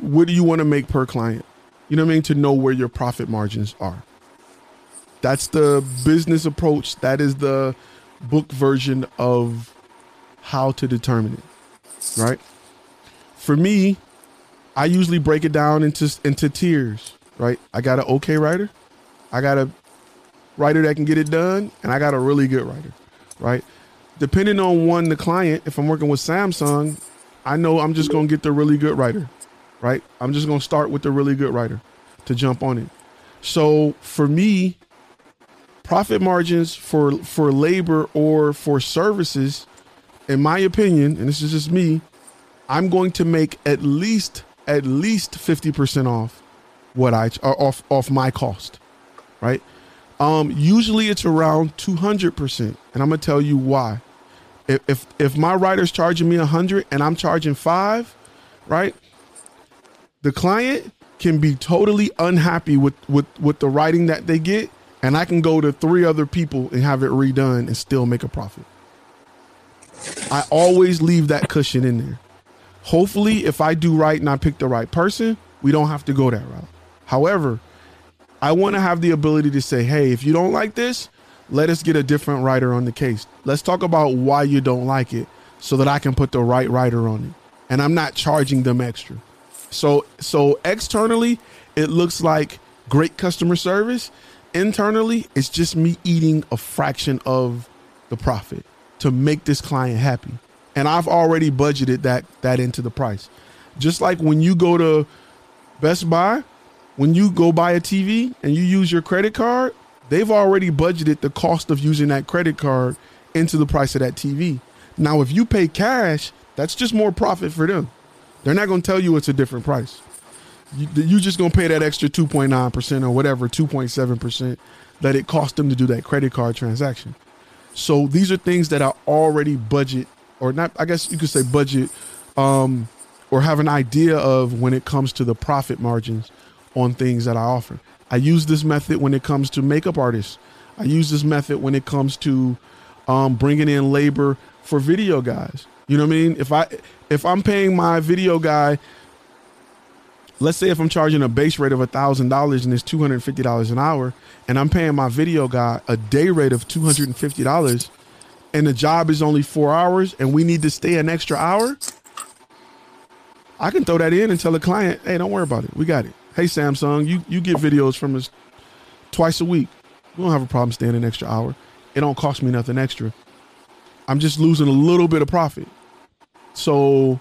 What do you want to make per client? You know what I mean? To know where your profit margins are. That's the business approach. That is the book version of how to determine it. Right? For me, I usually break it down into into tiers, right? I got an okay writer, I got a writer that can get it done, and I got a really good writer, right? Depending on one the client, if I'm working with Samsung, I know I'm just gonna get the really good writer, right? I'm just gonna start with the really good writer to jump on it. So for me, profit margins for for labor or for services, in my opinion, and this is just me, I'm going to make at least at least 50% off what I off off my cost, right? Um, usually it's around 200%, and I'm gonna tell you why. If if, if my writer's charging me 100 and I'm charging five, right? The client can be totally unhappy with with with the writing that they get, and I can go to three other people and have it redone and still make a profit. I always leave that cushion in there. Hopefully, if I do right and I pick the right person, we don't have to go that route. However, I want to have the ability to say, hey, if you don't like this, let us get a different writer on the case. Let's talk about why you don't like it so that I can put the right writer on it. And I'm not charging them extra. So so externally, it looks like great customer service. Internally, it's just me eating a fraction of the profit to make this client happy. And I've already budgeted that that into the price. Just like when you go to Best Buy, when you go buy a TV and you use your credit card, they've already budgeted the cost of using that credit card into the price of that TV. Now, if you pay cash, that's just more profit for them. They're not going to tell you it's a different price. You, you just to pay that extra 2.9% or whatever, 2.7% that it cost them to do that credit card transaction. So these are things that are already budget or not, I guess you could say budget um, or have an idea of when it comes to the profit margins on things that I offer. I use this method when it comes to makeup artists. I use this method when it comes to um, bringing in labor for video guys. You know what I mean? If I if I'm paying my video guy, let's say if I'm charging a base rate of thousand dollars and it's two hundred fifty dollars an hour, and I'm paying my video guy a day rate of two hundred and fifty dollars, and the job is only four hours, and we need to stay an extra hour, I can throw that in and tell the client, "Hey, don't worry about it. We got it." Hey, Samsung, you you get videos from us twice a week. We don't have a problem staying an extra hour. It don't cost me nothing extra. I'm just losing a little bit of profit. So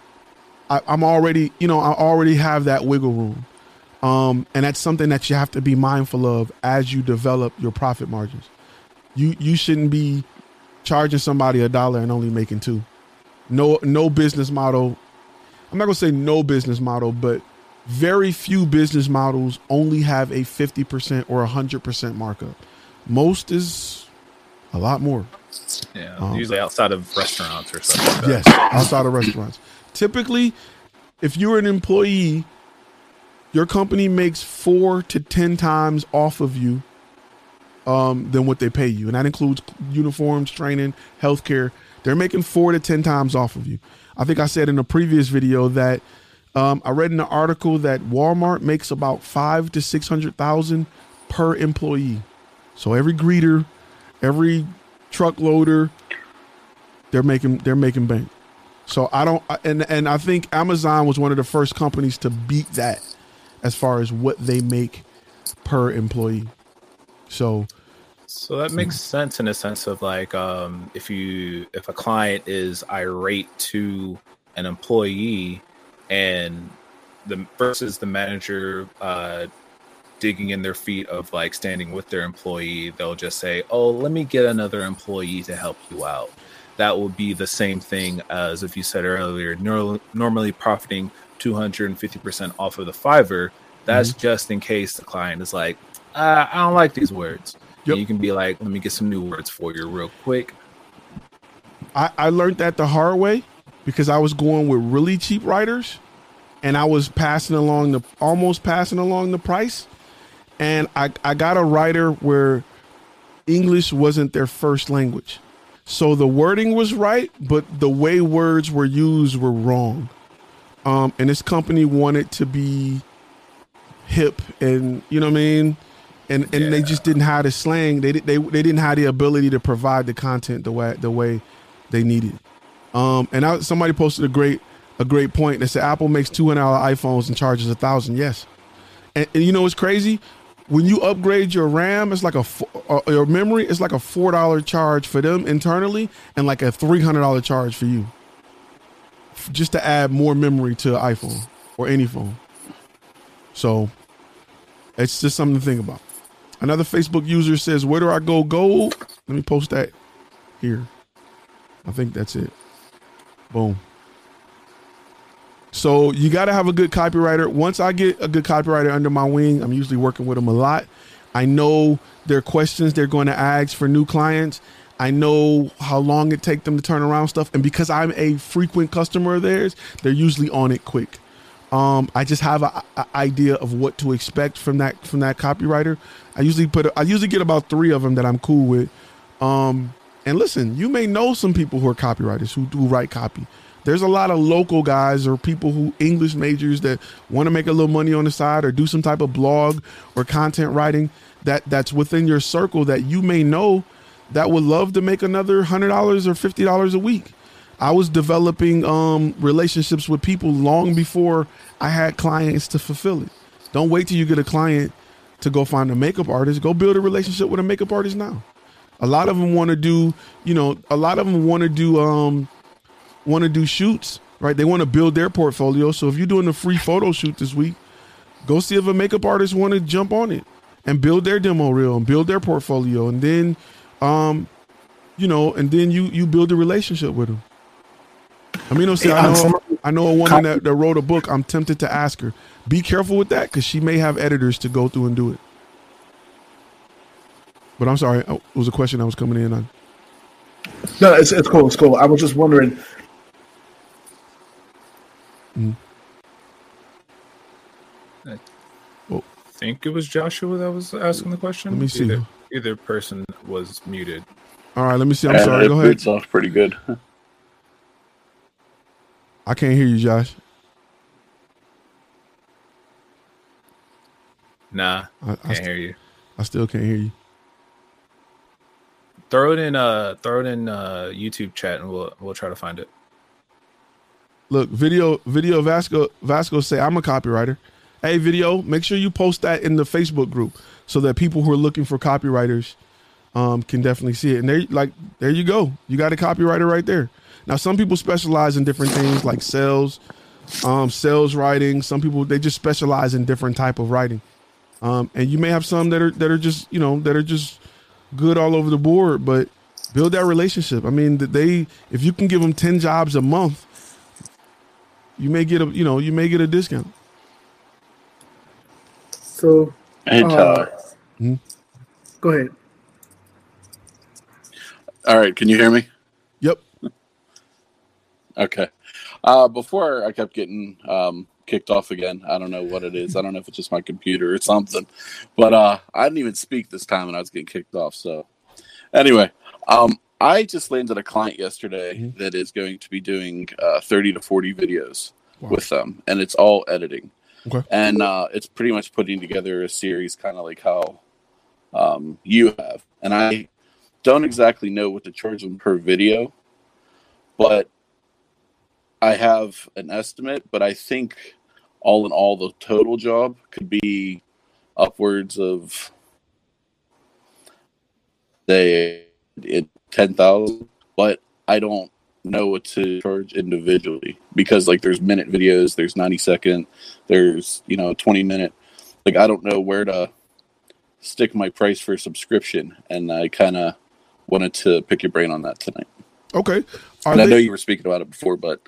I, am already, you know, I already have that wiggle room. Um, and that's something that you have to be mindful of as you develop your profit margins. You you shouldn't be charging somebody a dollar and only making two. No no business model. I'm not gonna say no business model, but very few business models only have a 50% or 100% markup. Most is a lot more. Yeah, um, usually outside of restaurants or something. Like yes, outside of restaurants. Typically, if you're an employee, your company makes four to ten times off of you um, than what they pay you, and that includes uniforms, training, healthcare. They're making four to ten times off of you. I think I said in a previous video that um, I read in an article that Walmart makes about five to six hundred thousand per employee. So every greeter, every truck loader, they're making they're making bank. So I don't and and I think Amazon was one of the first companies to beat that as far as what they make per employee. So so that makes sense in a sense of like um if you if a client is irate to an employee and the versus the manager uh digging in their feet of like standing with their employee, they'll just say, "Oh, let me get another employee to help you out." That will be the same thing as if you said earlier, normally profiting 250% off of the Fiverr. That's mm-hmm. just in case the client is like, uh, I don't like these words. Yep. you can be like, let me get some new words for you real quick. I, I learned that the hard way because I was going with really cheap writers and I was passing along the almost passing along the price and I, I got a writer where English wasn't their first language. So the wording was right, but the way words were used were wrong. Um, and this company wanted to be hip and you know what I mean? And and yeah. they just didn't have the slang. They they they didn't have the ability to provide the content the way the way they needed. Um, and I, somebody posted a great a great point. They said Apple makes two hundred dollar iPhones and charges a thousand. Yes, and, and, you know what's crazy? When you upgrade your RAM, it's like a uh, your memory. It's like a four dollar charge for them internally, and like a three hundred dollar charge for you, just to add more memory to iPhone or any phone. So, it's just something to think about. Another Facebook user says, "Where do I go gold?" Let me post that here. I think that's it. Boom. So you got to have a good copywriter. Once I get a good copywriter under my wing, I'm usually working with them a lot. I know their questions they're going to ask for new clients. I know how long it take them to turn around stuff, and because I'm a frequent customer of theirs, they're usually on it quick. Um, I just have an idea of what to expect from that from that copywriter. I usually put I usually get about three of them that I'm cool with. Um, and listen, you may know some people who are copywriters who do write copy there's a lot of local guys or people who English majors that want to make a little money on the side or do some type of blog or content writing that that's within your circle that you may know that would love to make another hundred dollars or fifty dollars a week. I was developing um, relationships with people long before I had clients to fulfill it. Don't wait till you get a client to go find a makeup artist. Go build a relationship with a makeup artist now. A lot of them want to do, you know, a lot of them want to do um, want to do shoots, right? They want to build their portfolio. So if you're doing a free photo shoot this week, go see if a makeup artist want to jump on it and build their demo reel and build their portfolio, and then, um, you know, and then you you build a relationship with them. I mean, say I know I know a woman that, that wrote a book. I'm tempted to ask her, be careful with that because she may have editors to go through and do it. But I'm sorry, it was a question I was coming in on. No, it's it's cool. It's cool. I was just wondering Mm. I well, think it was Joshua that was asking the question. Let me see. Either, either person was muted. All right, let me see. I'm sorry. Go ahead. It's off pretty good. I can't hear you, Josh. Nah, I, I can't st- hear you. I still can't hear you. Throw it in uh throw it in uh YouTube chat and we'll we'll try to find it. Look, video video Vasco Vasco say I'm a copywriter. Hey, video, make sure you post that in the Facebook group so that people who are looking for copywriters um, can definitely see it. And there, like, there you go. You got a copywriter right there. Now, some people specialize in different things like sales, um, sales writing. Some people they just specialize in different type of writing. Um, and you may have some that are that are just you know that are just good all over the board. But build that relationship. I mean, they if you can give them ten jobs a month you may get a you know you may get a discount. So, hey, uh, hmm? go ahead. All right, can you hear me? Yep. okay. Uh, before I kept getting um, kicked off again. I don't know what it is. I don't know if it's just my computer or something. But uh, I didn't even speak this time, and I was getting kicked off. So, anyway, um, I just landed a client yesterday mm-hmm. that is going to be doing uh, 30 to 40 videos wow. with them, and it's all editing. Okay. And uh, it's pretty much putting together a series, kind of like how um, you have. And I don't exactly know what to charge them per video, but I have an estimate. But I think all in all, the total job could be upwards of they it ten thousand, but I don't know what to charge individually because like there's minute videos, there's ninety second, there's you know twenty minute. Like I don't know where to stick my price for a subscription, and I kind of wanted to pick your brain on that tonight. Okay, Are and they... I know you were speaking about it before, but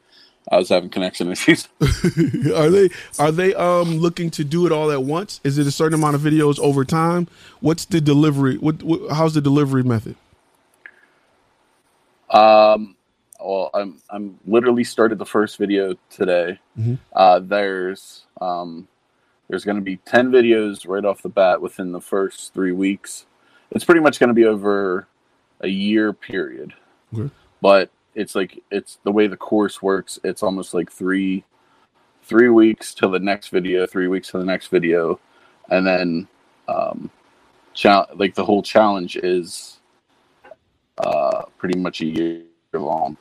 I was having connection issues. are they are they um looking to do it all at once? Is it a certain amount of videos over time? What's the delivery? What, what how's the delivery method? Um, well, I'm I'm literally started the first video today. Mm-hmm. Uh, there's um, there's going to be ten videos right off the bat within the first three weeks, it's pretty much going to be over a year period. Okay. But it's like it's the way the course works. It's almost like three three weeks till the next video, three weeks to the next video, and then um, chal- like the whole challenge is uh, pretty much a year long.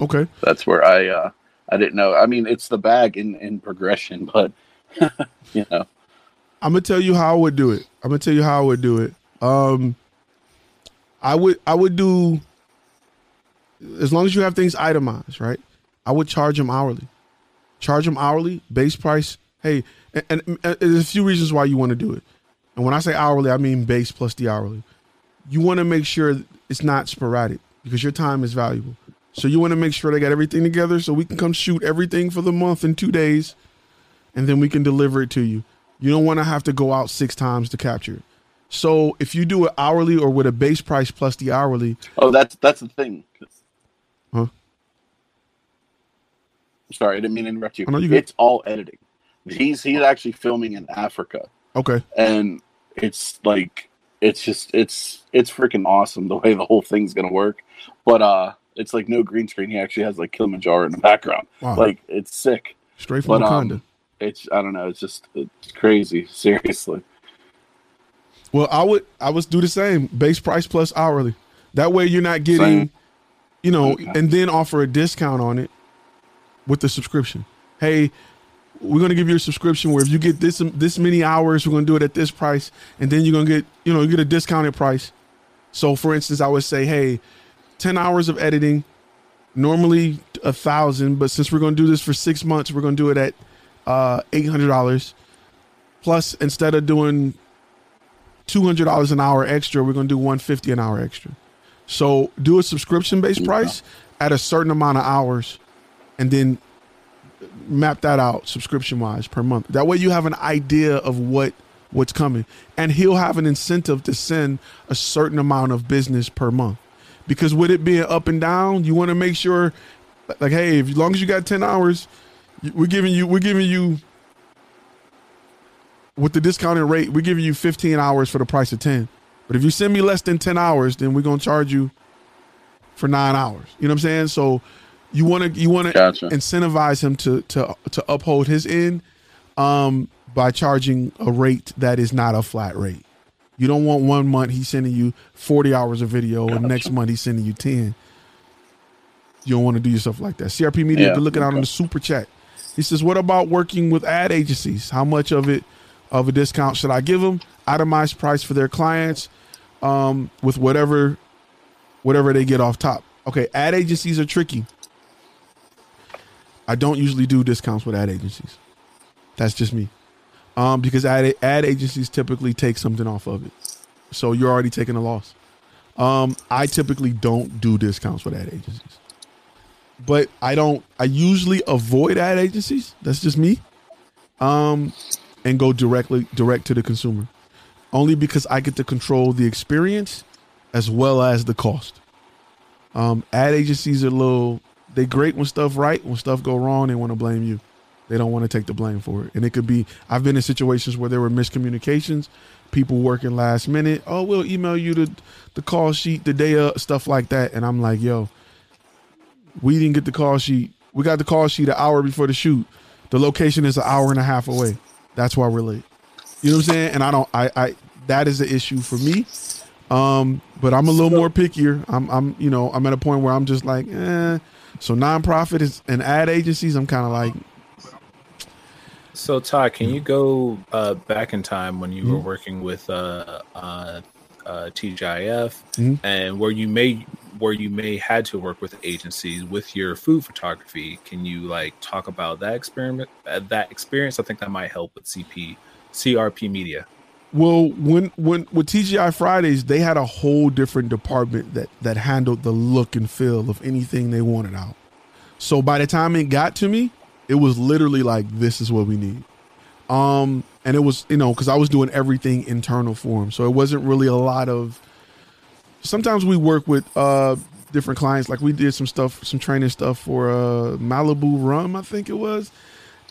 Okay. That's where I uh, I didn't know. I mean, it's the bag in in progression, but you know. I'm gonna tell you how I would do it. I'm gonna tell you how I would do it. Um, I would I would do as long as you have things itemized, right? I would charge them hourly. Charge them hourly, base price. Hey, and, and, and there's a few reasons why you want to do it. And when I say hourly, I mean base plus the hourly. You want to make sure it's not sporadic because your time is valuable. So you want to make sure they got everything together so we can come shoot everything for the month in two days, and then we can deliver it to you. You don't want to have to go out six times to capture it. So if you do it hourly or with a base price plus the hourly, Oh, that's that's the thing. Huh? Sorry, I didn't mean to interrupt you. Oh, no, you it's all editing. He's he's actually filming in Africa, okay, and it's like it's just it's it's freaking awesome the way the whole thing's gonna work. But uh, it's like no green screen. He actually has like Kilimanjaro in the background. Wow. Like it's sick. straight from But Wakanda. um, it's I don't know. It's just it's crazy. Seriously. Well, I would I would do the same base price plus hourly. That way you're not getting, Same. you know, Okay. and then offer a discount on it with the subscription. Hey, we're gonna give you a subscription where if you get this this many hours, we're gonna do it at this price, and then you're gonna get you know you get a discounted price. So, for instance, I would say, hey, ten hours of editing, normally a thousand, but since we're gonna do this for six months, we're gonna do it at uh, eight hundred dollars. Plus, instead of doing two hundred dollars an hour extra, we're gonna do one fifty an hour extra. So do a subscription based price at a certain amount of hours, and then map that out subscription wise per month. That way you have an idea of what what's coming, and he'll have an incentive to send a certain amount of business per month. Because with it being up and down, you want to make sure, like, hey, as long as you got ten hours, we're giving you we're giving you with the discounted rate, we're giving you 15 hours for the price of 10. But if you send me less than 10 hours, then we're going to charge you for 9 hours. You know what I'm saying? So you want to you want to Gotcha. incentivize him to to to uphold his end um by charging a rate that is not a flat rate. You don't want one month he's sending you 40 hours of video and next month he's sending you 10. You don't want to do yourself like that. CRP Media, Yeah, looking out on the super chat. He says, "What about working with ad agencies? How much of it of a discount should I give them? Itemized price for their clients, um, with whatever whatever they get off top. Okay, ad agencies are tricky. I don't usually do discounts with ad agencies. That's just me, um, because ad ad agencies typically take something off of it, so you're already taking a loss. Um, I typically don't do discounts with ad agencies but I don't. I usually avoid ad agencies. That's just me. Um, and go directly direct to the consumer, only because I get to control the experience as well as the cost. Um, ad agencies are a little. They great when stuff right. When stuff go wrong, they want to blame you. They don't want to take the blame for it. And it could be. I've been in situations where there were miscommunications, people working last minute. Oh, we'll email you the the call sheet the day of stuff like that. And I'm like, yo, we didn't get the call sheet. We got the call sheet an hour before the shoot. The location is an hour and a half away. That's why we're late. You know what I'm saying? And I don't. I. I that is the issue for me. Um, but I'm a little more pickier. I'm. I'm. You know. I'm at a point where I'm just like, eh. So nonprofit is and ad agencies. I'm kind of like, So Todd, can you go uh, back in time when you were Mhm. working with uh, uh, uh, TGIF Mhm. and where you may where you may had to work with agencies with your food photography? Can you like talk about that experiment? Uh, that experience, I think that might help with CP CRP Media. Well, when when with TGI Fridays, they had a whole different department that that handled the look and feel of anything they wanted out. So by the time it got to me, it was literally like this is what we need. Um and it was, you know, cuz I was doing everything internal for them. So it wasn't really a lot of sometimes we work with uh different clients like we did some stuff some training stuff for uh Malibu Rum, I think it was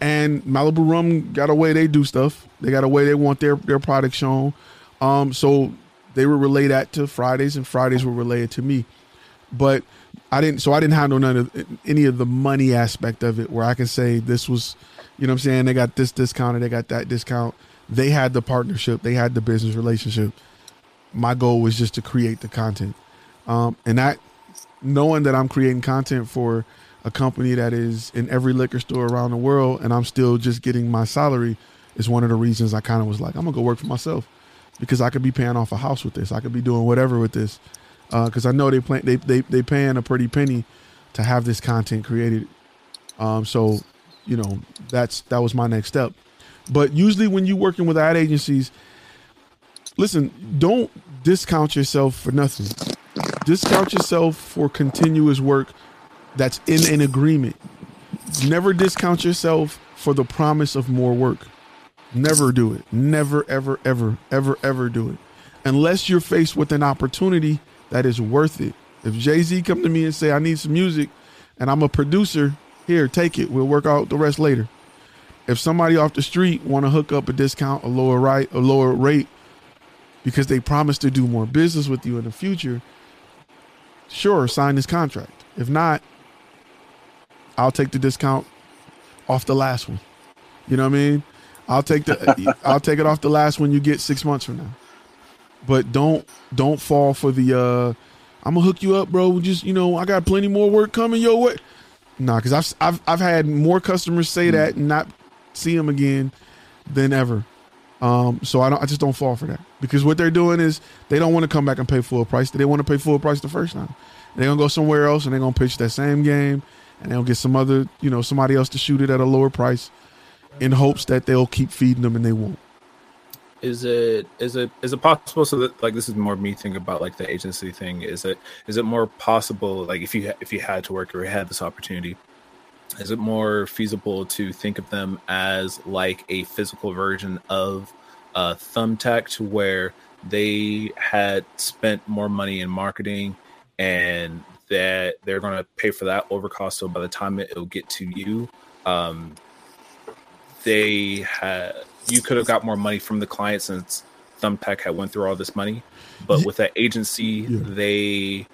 and Malibu Rum got a way they do stuff. They got a way they want their their product shown. Um, so they were relayed that to Fridays, and Fridays were relayed to me. But I didn't, so I didn't handle none of any of the money aspect of it, where I can say this was, you know, what I'm saying they got this discount and they got that discount. They had the partnership, they had the business relationship. My goal was just to create the content, um, and that knowing that I'm creating content for a company that is in every liquor store around the world, and I'm still just getting my salary, is one of the reasons I kind of was like, I'm gonna go work for myself because I could be paying off a house with this. I could be doing whatever with this because uh, I know they play they they they paying a pretty penny to have this content created. Um, so you know that's that was my next step. But usually when you're working with ad agencies, listen, don't discount yourself for nothing. Discount yourself for continuous work that's in an agreement. Never discount yourself for the promise of more work. Never do it. Never, ever, ever, ever, ever do it. Unless you're faced with an opportunity that is worth it. If Jay Z come to me and say, I need some music and I'm a producer, here, take it. We'll work out the rest later. If somebody off the street want to hook up a discount, a lower right, a lower rate, because they promise to do more business with you in the future, sure, sign this contract. If not, I'll take the discount off the last one. You know what I mean? I'll take the I'll take it off the last one you get six months from now. But don't don't fall for the uh I'm gonna hook you up, bro. Just you know, I got plenty more work coming your way. Nah, because I've I've I've had more customers say that and not see them again than ever. Um, so I don't I just don't fall for that because what they're doing is they don't want to come back and pay full price. They want to pay full price the first time. They're gonna go somewhere else and they're gonna pitch that same game and they'll get some other you know somebody else to shoot it at a lower price in hopes that they'll keep feeding them and they won't. Is it is it is it possible so that like this is more me thinking about like the agency thing is it is it more possible like if you if you had to work or had this opportunity is it more feasible to think of them as like a physical version of uh, Thumbtack to where they had spent more money in marketing and that they're going to pay for that over cost so by the time it, will get to you um, they had you could have got more money from the client since Thumbtack had went through all this money. But with that agency, yeah. they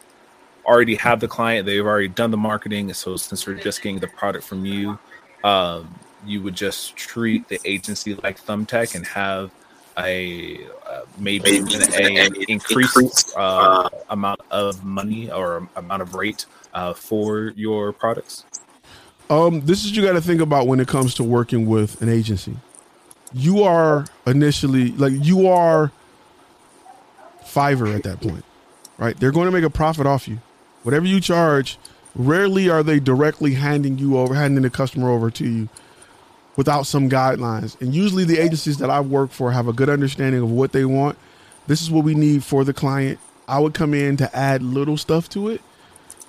already have the client. They've already done the marketing. So since they're just getting the product from you, um, you would just treat the agency like Thumbtack and have a uh, maybe an increased uh, amount of money or amount of rate uh, for your products. Um, this is you got to think about when it comes to working with an agency. You are initially like you are Fiverr at that point, right? They're going to make a profit off you. Whatever you charge, rarely are they directly handing you over, handing the customer over to you without some guidelines. And usually the agencies that I work for have a good understanding of what they want. This is what we need for the client. I would come in to add little stuff to it.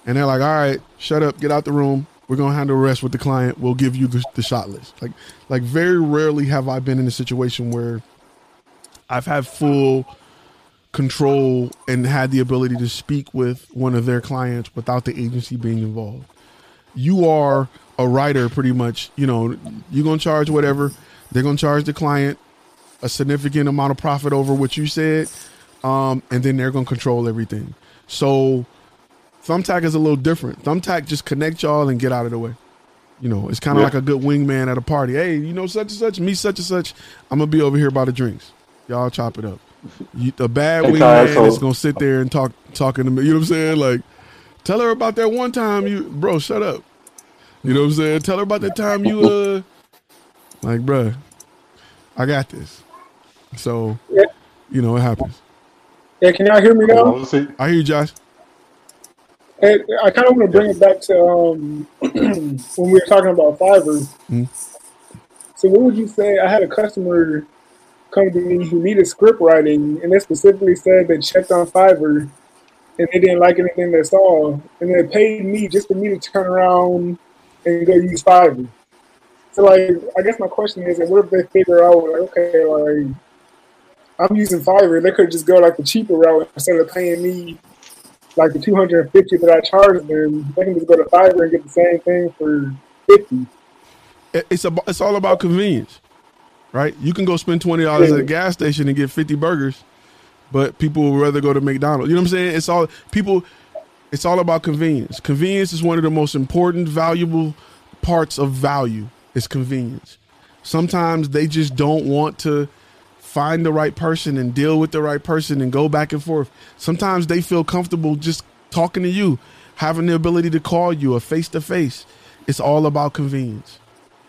And they're like, all right, shut up, get out the room. We're gonna handle the rest with the client. We'll give you the, the shot list. Like, like very rarely have I been in a situation where I've had full control and had the ability to speak with one of their clients without the agency being involved. You are a writer, pretty much. You know, you're gonna charge whatever. They're gonna charge the client a significant amount of profit over what you said, um, and then they're gonna control everything. So Thumbtack is a little different. Thumbtack just connect y'all and get out of the way. You know, it's kind of yeah. like a good wingman at a party. Hey, you know, such and such, me, such and such. I'm gonna be over here by the drinks. Y'all chop it up. You, the bad hey, wingman is gonna sit there and talk, talking to me. You know what I'm saying? Like, tell her about that one time you, bro. Shut up. You know what I'm saying? Tell her about the time you, uh, like, bro, I got this. So, yeah. you know, it happens. Yeah, can y'all hear me now? I hear you, Josh. Hey, I kind of want to bring it back to um, when we were talking about Fiverr. Mm-hmm. So, what would you say? I had a customer come to me who needed script writing, and they specifically said they checked on Fiverr and they didn't like anything they saw, and they paid me just for me to turn around and go use Fiverr. So, like, I guess my question is, what if they figure out, like, okay, like, I'm using Fiverr, they could just go like the cheaper route instead of paying me like the 250 that I charge them, they can just go to Fiverr and get the same thing for 50. It's a, it's all about convenience, right? You can go spend twenty dollars yeah. at a gas station and get 50 burgers, but people would rather go to McDonald's. You know what I'm saying? It's all people. It's all about convenience. Convenience is one of the most important, valuable parts of value. Is convenience. Sometimes they just don't want to find the right person and deal with the right person and go back and forth. Sometimes they feel comfortable just talking to you, having the ability to call you a face to face. It's all about convenience.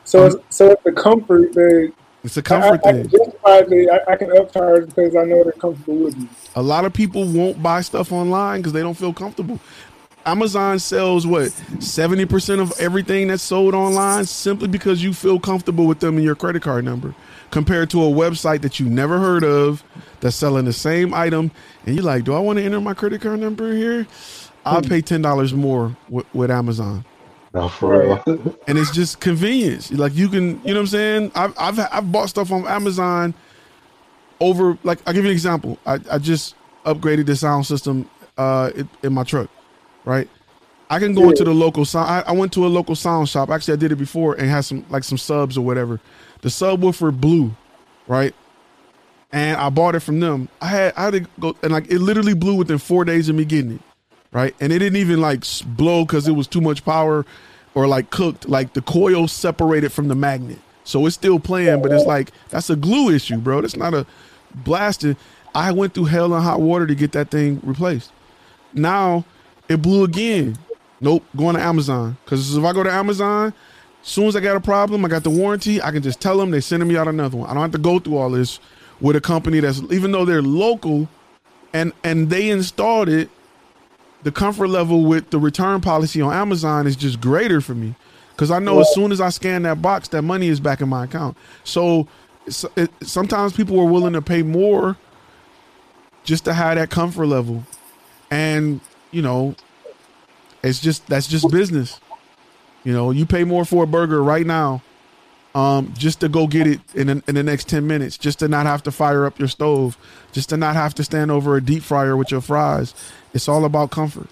So, um, it's, so it's the comfort that It's a comfort I, I, thing. I, can I, I can upcharge because I know they're comfortable with me. A lot of people won't buy stuff online because they don't feel comfortable. Amazon sells what 70% of everything that's sold online simply because you feel comfortable with them and your credit card number compared to a website that you never heard of that's selling the same item and you're like, "Do I want to enter my credit card number here?" I'll hmm. pay $10 more with, with Amazon. No, for real. and it's just convenience. Like you can, you know what I'm saying? I've I've I've bought stuff on Amazon over like I'll give you an example. I, I just upgraded the sound system uh in, in my truck, right? I can go into the local sound. I, I went to a local sound shop. Actually, I did it before and had some like some subs or whatever. The subwoofer blew, right? And I bought it from them. I had I had to go and like it literally blew within four days of me getting it right? And it didn't even like blow because it was too much power or like cooked. Like the coil separated from the magnet, so it's still playing, but it's like that's a glue issue, bro. That's not a blasting. I went through hell and hot water to get that thing replaced. Now it blew again. Nope, going to Amazon because if I go to Amazon. As soon as I got a problem, I got the warranty. I can just tell them they sending me out another one. I don't have to go through all this with a company that's even though they're local, and and they installed it the comfort level with the return policy on Amazon is just greater for me because I know as soon as I scan that box, that money is back in my account. So it's, it, sometimes people are willing to pay more just to have that comfort level, and you know, it's just that's just business. You know, you pay more for a burger right now, um, just to go get it in the, in the next ten minutes, just to not have to fire up your stove, just to not have to stand over a deep fryer with your fries. It's all about comfort.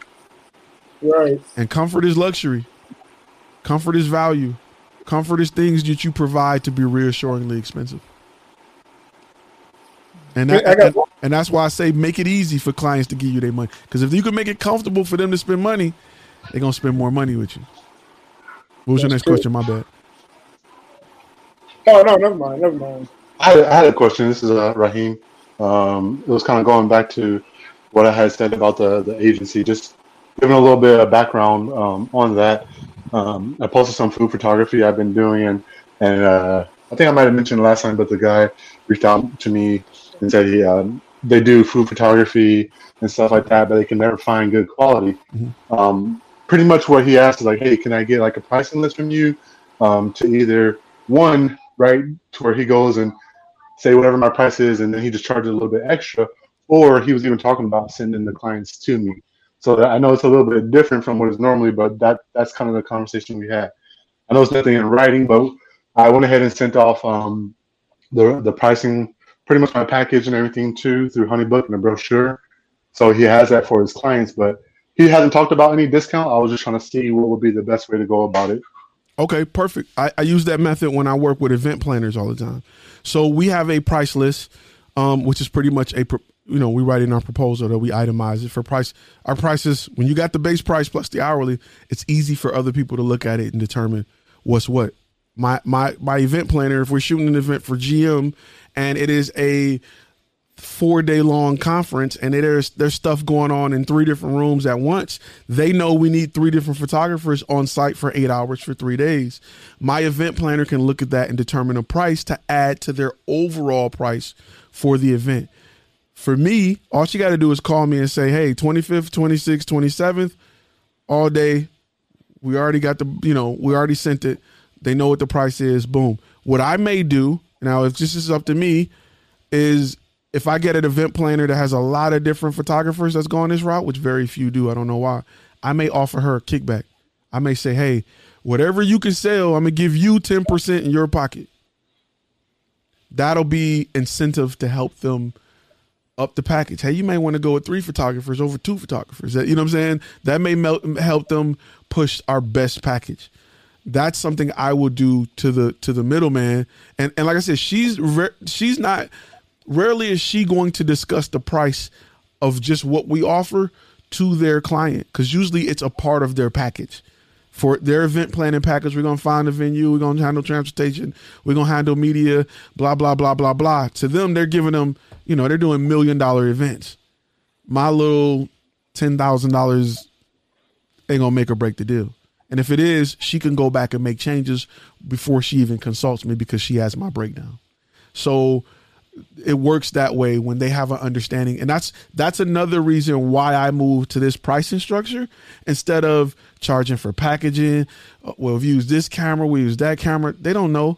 Right. And comfort is luxury. Comfort is value. Comfort is things that you provide to be reassuringly expensive. And, that, and, and that's why I say make it easy for clients to give you their money. Because if you can make it comfortable for them to spend money, they're gonna spend more money with you. What was your next true. question? My bad. Oh no, never mind, never mind. I had, I had a question. This is uh, Raheem. Um, it was kind of going back to what I had said about the, the agency, just giving a little bit of background um, on that. Um, I posted some food photography I've been doing, and and uh, I think I might have mentioned last time, but the guy reached out to me and said he um, they do food photography and stuff like that, but they can never find good quality. Um, pretty much what he asked is like, hey, can I get like a pricing list from you um, to either one right to where he goes and say whatever my price is, and then he just charges a little bit extra. Or he was even talking about sending the clients to me. So I know it's a little bit different from what is normally, but that that's kind of the conversation we had. I know it's nothing in writing, but I went ahead and sent off um, the the pricing, pretty much my package and everything too through HoneyBook and a brochure. So he has that for his clients, but he hasn't talked about any discount. I was just trying to see what would be the best way to go about it. Okay, perfect. I, I use that method when I work with event planners all the time. So we have a price list, um, which is pretty much a you know we write in our proposal that we itemize it for price. Our prices when you got the base price plus the hourly, it's easy for other people to look at it and determine what's what. My my my event planner, if we're shooting an event for GM, and it is a four day long conference and there's there's stuff going on in three different rooms at once. They know we need three different photographers on site for eight hours for three days. My event planner can look at that and determine a price to add to their overall price for the event. For me all she got to do is call me and say hey 25th 26th 27th all day. We already got the you know we already sent it. They know what the price is. Boom. What i may do now if this is up to me is if I get an event planner that has a lot of different photographers that's going this route, which very few do, I don't know why, I may offer her a kickback. I may say, hey, whatever you can sell, I'm gonna give you 10% in your pocket. That'll be incentive to help them up the package. Hey, you may want to go with three photographers over two photographers. That- You know what I'm saying? That may help them push our best package. That's something I will do to the to the middleman. And and like I said, she's re- she's not rarely is she going to discuss the price of just what we offer to their client because usually it's a part of their package for their event planning package. We're gonna find a venue. We're gonna handle transportation. We're gonna handle media. Blah blah blah blah blah. To them, they're giving them. You know, they're doing million dollar events. My little ten thousand dollars ain't gonna make or break the deal. And if it is, she can go back and make changes before she even consults me because she has my breakdown. So it works that way when they have an understanding. And that's that's another reason why i moved to this pricing structure instead of charging for packaging. Uh, well we use this camera we use that camera. They don't know.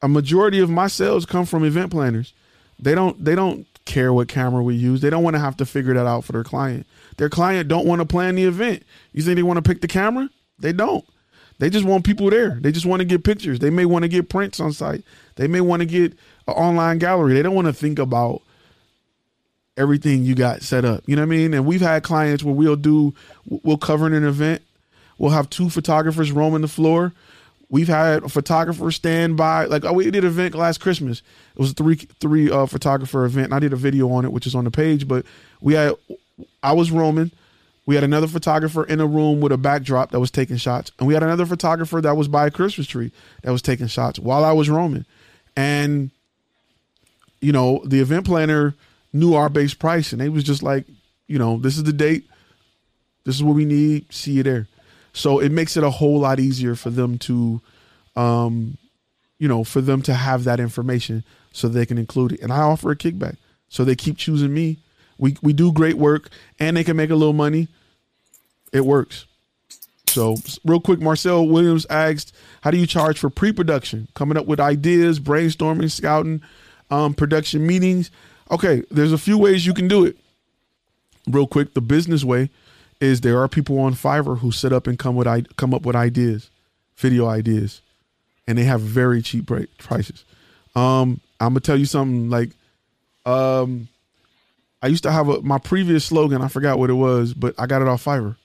A majority of my sales come from event planners. They don't they don't care what camera we use. They don't want to have to figure that out for their client. Their client don't want to plan the event. You think they want to pick the camera? They don't. They just want people there. They just want to get pictures. They may want to get prints on site. They may want to get an online gallery. They don't want to think about everything you got set up. You know what I mean? And we've had clients where we'll do, we'll cover an event. We'll have two photographers roaming the floor. We've had a photographer stand by. Like oh, we did an event last Christmas. It was a three three uh, photographer event. I did a video on it, which is on the page. But we had, I was roaming. We had another photographer in a room with a backdrop that was taking shots, and we had another photographer that was by a Christmas tree that was taking shots while I was roaming. And you know, the event planner knew our base price and they was just like, you know, this is the date. This is what we need. See you there. So it makes it a whole lot easier for them to, um, you know, for them to have that information so they can include it. And I offer a kickback. So they keep choosing me. We we do great work and they can make a little money. It works. So real quick, Marcel Williams asked, how do you charge for pre-production? Coming up with ideas, brainstorming, scouting, um, production meetings. Okay, there's a few ways you can do it. Real quick, the business way is there are people on Fiverr who sit up and come with I- come up with ideas, video ideas, and they have very cheap prices. Um, I'm gonna tell you something like, um, I used to have a my previous slogan. I forgot what it was, but I got it off Fiverr.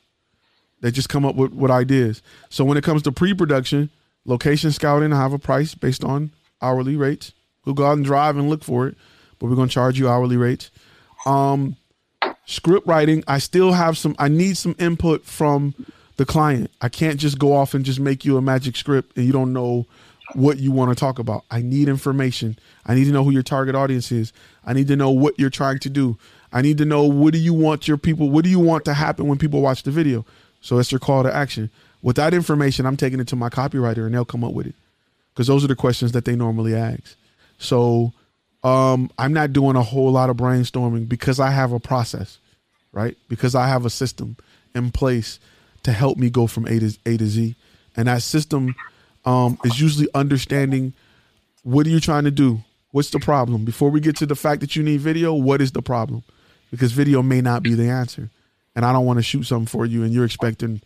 They just come up with, with ideas. So when it comes to pre-production, location scouting, I have a price based on hourly rates. We'll go out and drive and look for it, but we're going to charge you hourly rates. Um, script writing, I still have some, I need some input from the client. I can't just go off and just make you a magic script and you don't know what you want to talk about. I need information. I need to know who your target audience is. I need to know what you're trying to do. I need to know what do you want your people, what do you want to happen when people watch the video? So that's your call to action. With that information, I'm taking it to my copywriter and they'll come up with it. Because those are the questions that they normally ask. So um, I'm not doing a whole lot of brainstorming because I have a process, right? Because I have a system in place to help me go from A to A to Z, and that system um, is usually understanding what are you trying to do. What's the problem? Before we get to the fact that you need video, what is the problem? Because video may not be the answer, and I don't want to shoot something for you, and you're expecting.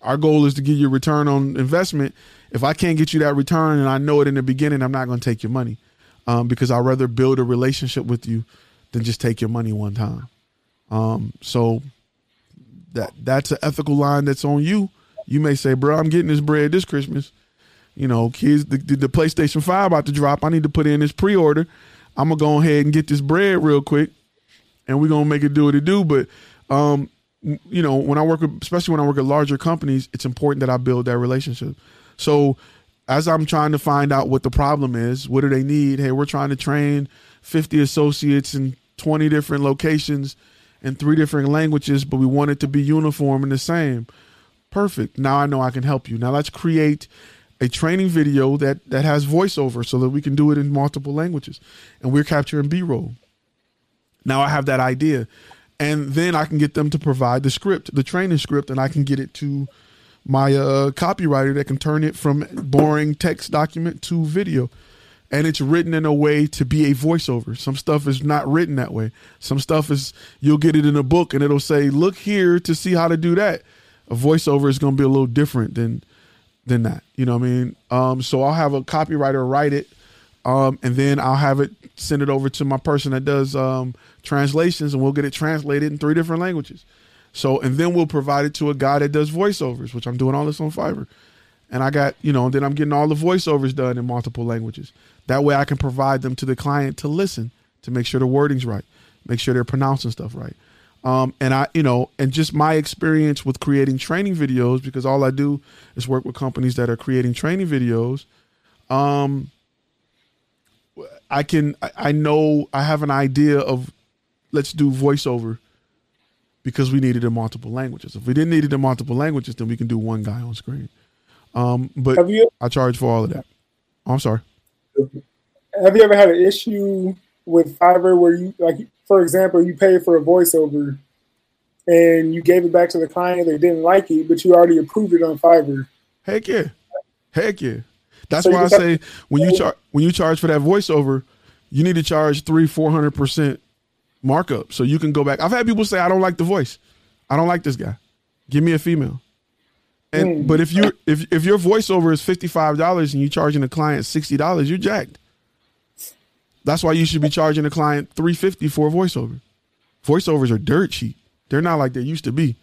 Our goal is to get you return on investment. If I can't get you that return, and I know it in the beginning, I'm not going to take your money um, because I'd rather build a relationship with you than just take your money one time. Um, so that that's an ethical line that's on you. You may say, "Bro, I'm getting this bread this Christmas. You know, kids, the, the PlayStation Five about to drop. I need to put in this pre-order. I'm gonna go ahead and get this bread real quick, and we're gonna make it do what it do." But um, you know, when I work with, especially when I work at larger companies, it's important that I build that relationship. So as I'm trying to find out what the problem is, what do they need? Hey, we're trying to train 50 associates in 20 different locations in three different languages, but we want it to be uniform and the same. Perfect. Now I know I can help you. Now let's create a training video that that has voiceover so that we can do it in multiple languages. And we're capturing B-roll. Now I have that idea. And then I can get them to provide the script, the training script, and I can get it to my uh, copywriter that can turn it from boring text document to video. And it's written in a way to be a voiceover. Some stuff is not written that way. Some stuff is you'll get it in a book and it'll say, "Look here to see how to do that." A voiceover is going to be a little different than than that. You know what I mean? Um, so I'll have a copywriter write it, um, and then I'll have it send it over to my person that does um, translations, and we'll get it translated in three different languages. So, and then we'll provide it to a guy that does voiceovers, which I'm doing all this on Fiverr. And I got, you know, then I'm getting all the voiceovers done in multiple languages. That way I can provide them to the client to listen. to make sure the wording's right, make sure they're pronouncing stuff right. Um, and I, you know, and just my experience with creating training videos because all I do is work with companies that are creating training videos. Um, I can, I, I know, I have an idea of let's do voiceover because we needed in multiple languages. If we didn't need it in multiple languages, then we can do one guy on screen. Um, but you- I charge for all of that. Oh, I'm sorry. Have you ever had an issue with Fiverr where you like, for example, you paid for a voiceover and you gave it back to the client, they didn't like it, but you already approved it on Fiverr. Heck yeah, heck yeah. That's So why I say when you charge when you charge for that voiceover, you need to charge three four hundred percent markup so you can go back. I've had people say I don't like the voice, I don't like this guy. Give me a female. And Mm. but if you if if your voiceover is fifty five dollars and you're charging a client sixty dollars, you're jacked. That's why you should be charging a client three fifty for a voiceover. Voiceovers are dirt cheap. They're not like they used to be.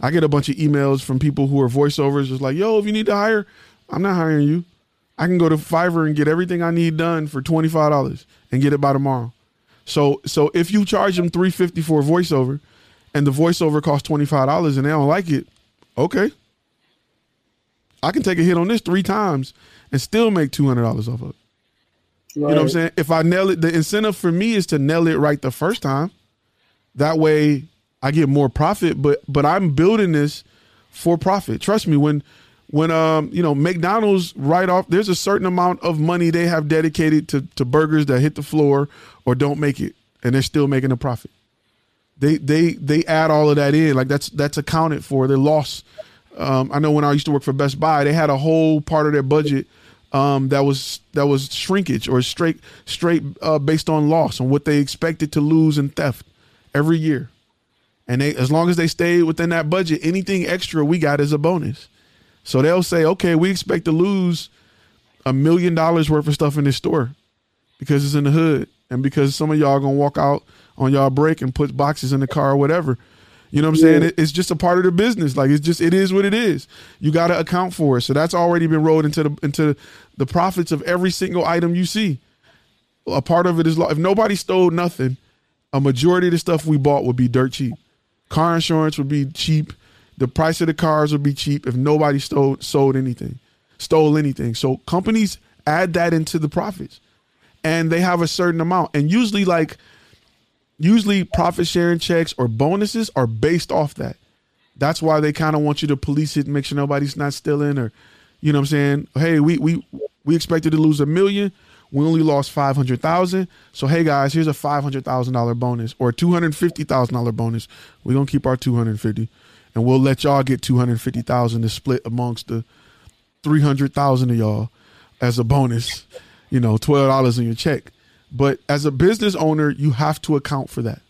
I get a bunch of emails from people who are voiceovers, just like, "Yo, if you need to hire, I'm not hiring you. I can go to Fiverr and get everything I need done for twenty five dollars and get it by tomorrow." So, so if you charge them three fifty for a voiceover, and the voiceover costs twenty five dollars, and they don't like it, okay, I can take a hit on this three times and still make two hundred dollars off of it. You know what I'm saying? If I nail it, the incentive for me is to nail it right the first time. That way I get more profit, but but I'm building this for profit. Trust me, when when um you know McDonald's write off, there's a certain amount of money they have dedicated to to burgers that hit the floor or don't make it, and they're still making a profit. They they they add all of that in, like that's that's accounted for. Their loss. Um, I know when I used to work for Best Buy, they had a whole part of their budget um, that was that was shrinkage or straight straight uh, based on loss on what they expected to lose in theft every year. And they as long as they stayed within that budget, anything extra we got is a bonus. So they'll say, okay, we expect to lose a million dollars worth of stuff in this store because it's in the hood and because some of y'all gonna walk out on y'all break and put boxes in the car or whatever. You know what I'm saying? It- It's just a part of the business. Like it's just it is what it is. You got to account for it. So that's already been rolled into the into the profits of every single item you see. A part of it is if nobody stole nothing, a majority of the stuff we bought would be dirt cheap. Car insurance would be cheap. The price of the cars would be cheap if nobody stole sold anything, stole anything. So companies add that into the profits, and they have a certain amount. And usually, like usually, profit sharing checks or bonuses are based off that. That's why they kind of want you to police it, and make sure nobody's not stealing, or you know what I'm saying. Hey, we we we expected to lose a million. We only lost five hundred thousand. So hey guys, here's a five hundred thousand dollar bonus or two hundred fifty thousand dollar bonus. We're gonna keep our two hundred fifty, and we'll let y'all get two hundred fifty thousand to split amongst the three hundred thousand of y'all as a bonus. You know, twelve dollars in your check. But as a business owner, you have to account for that.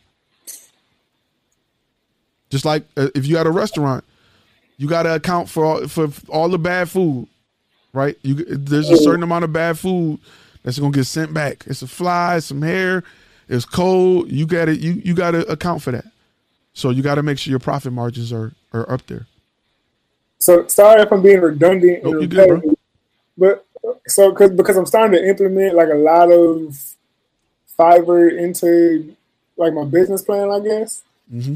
Just like uh, if you had a restaurant, you got to account for all, for all the bad food, right? You there's a certain amount of bad food that's gonna get sent back. It's a fly, some hair, it's cold. You got to you you got to account for that. So you got to make sure your profit margins are are up there. So sorry if I'm being redundant Nope, good, but so cause, because I'm starting to implement like a lot of Fiverr into like my business plan, I guess. Mm-hmm.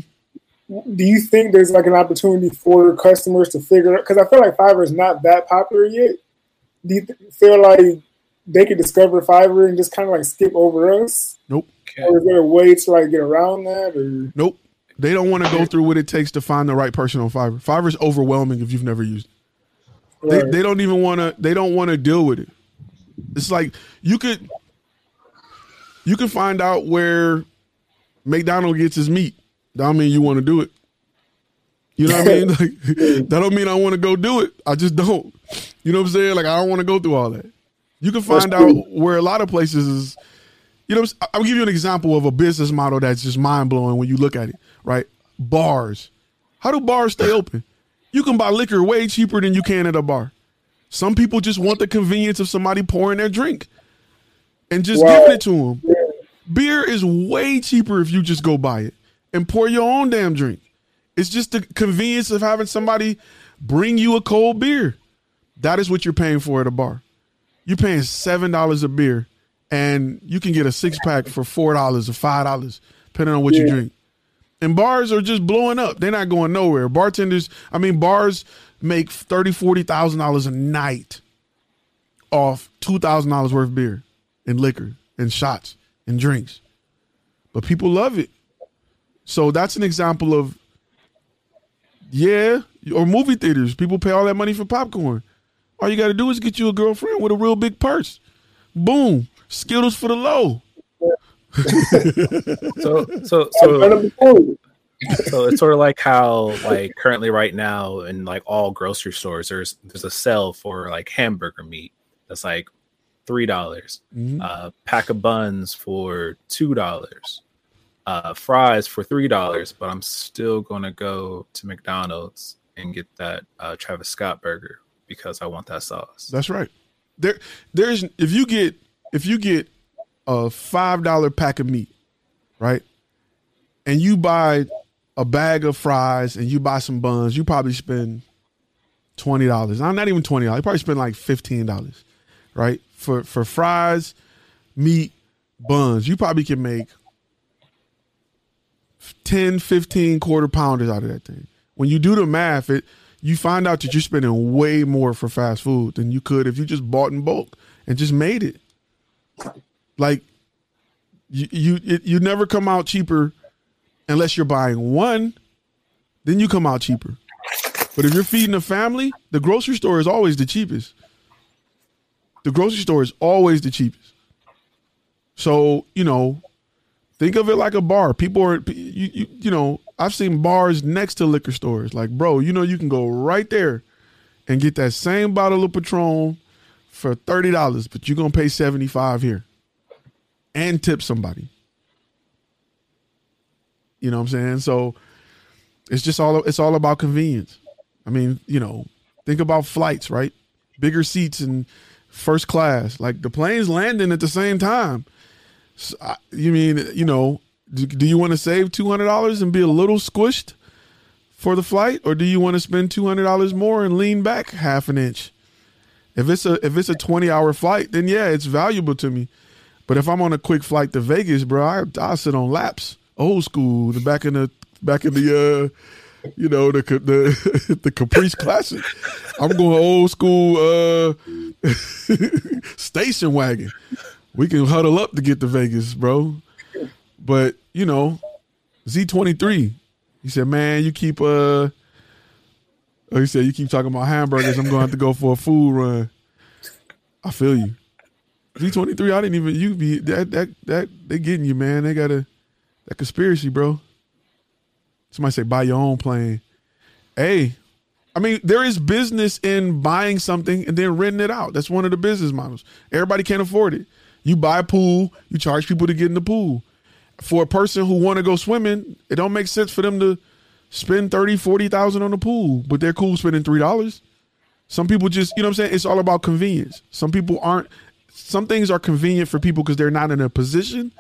Do you think there's like an opportunity for customers to figure out? Because I feel like Fiverr is not that popular yet. Do you th- feel like they could discover Fiverr and just kind of like skip over us? Nope. Or is there a way to like get around that? Or Nope. They don't want to go through what it takes to find the right person on Fiverr. Fiverr is overwhelming if you've never used it. They, Right. they don't even want to. They don't want to deal with it. It's like you could you can find out where McDonald gets his meat. That don't mean you want to do it. You know what I mean? Like, that don't mean I want to go do it. I just don't. You know what I'm saying? Like I don't want to go through all that. You can find out where a lot of places is. You know, I'll give you an example of a business model that's just mind blowing when you look at it. Right? Bars. How do bars stay open? You can buy liquor way cheaper than you can at a bar. Some people just want the convenience of somebody pouring their drink and just Wow. giving it to them. Beer is way cheaper if you just go buy it and pour your own damn drink. It's just the convenience of having somebody bring you a cold beer. That is what you're paying for at a bar. You're paying seven dollars a beer, and you can get a six pack for four dollars or five dollars, depending on what you drink. And bars are just blowing up. They're not going nowhere. Bartenders, I mean, bars make thirty, forty thousand dollars a night off two thousand dollars worth of beer and liquor and shots and drinks. But people love it. So that's an example of yeah, or movie theaters. People pay all that money for popcorn. All you got to do is get you a girlfriend with a real big purse. Boom, Skittles for the low. so so so so it's sort of like how like currently right now in like all grocery stores there's there's a sale for like hamburger meat that's like three dollars Mhm. uh pack of buns for two dollars uh fries for three dollars but i'm still gonna go to mcdonald's and get that uh travis scott burger because i want that sauce That's right. There, there's if you get if you get a five dollar pack of meat, right, and you buy a bag of fries and you buy some buns, you probably spend twenty dollars. I'm not even twenty dollars. You probably spend like fifteen dollars, right, for for fries, meat, buns. You probably can make 10, 15 quarter pounders out of that thing. When you do the math, it you find out that you're spending way more for fast food than you could if you just bought in bulk and just made it. Like you you you never come out cheaper unless you're buying one, then you come out cheaper. But if you're feeding a family, the grocery store is always the cheapest. The grocery store is always the cheapest. So, you know, think of it like a bar. People are you you, you know, I've seen bars next to liquor stores. Like, bro, you know you can go right there and get that same bottle of Patron for $30, but you're to pay 75 here and tip somebody. You know what I'm saying? So it's just all it's all about convenience. I mean, you know, think about flights, right? Bigger seats and first class. Like the plane's landing at the same time. So, you mean, you know, do, do you want to save $200 and be a little squished for the flight or do you want to spend $200 more and lean back half an inch? If it's a if it's a 20-hour flight, then yeah, it's valuable to me. But if I'm on a quick flight to Vegas, bro, I I sit on laps, old school, the back in the back in the uh, you know, the the the Caprice Classic. I'm going old school uh station wagon. We can huddle up to get to Vegas, bro. But you know, Z23. He said, "Man, you keep uh." Oh, he said, "You keep talking about hamburgers. I'm going to have to go for a food run." I feel you. Z23. I didn't even you be that that that they getting you, man. They got a that conspiracy, bro. Somebody say buy your own plane. Hey, I mean, there is business in buying something and then renting it out. That's one of the business models. Everybody can't afford it. You buy a pool, you charge people to get in the pool. For a person who want to go swimming, it don't make sense for them to spend 30, 40,000 on the pool, but they're cool spending $3. Some people just, you know what I'm saying? It's all about convenience. Some people aren't some things are convenient for people because they're not in a position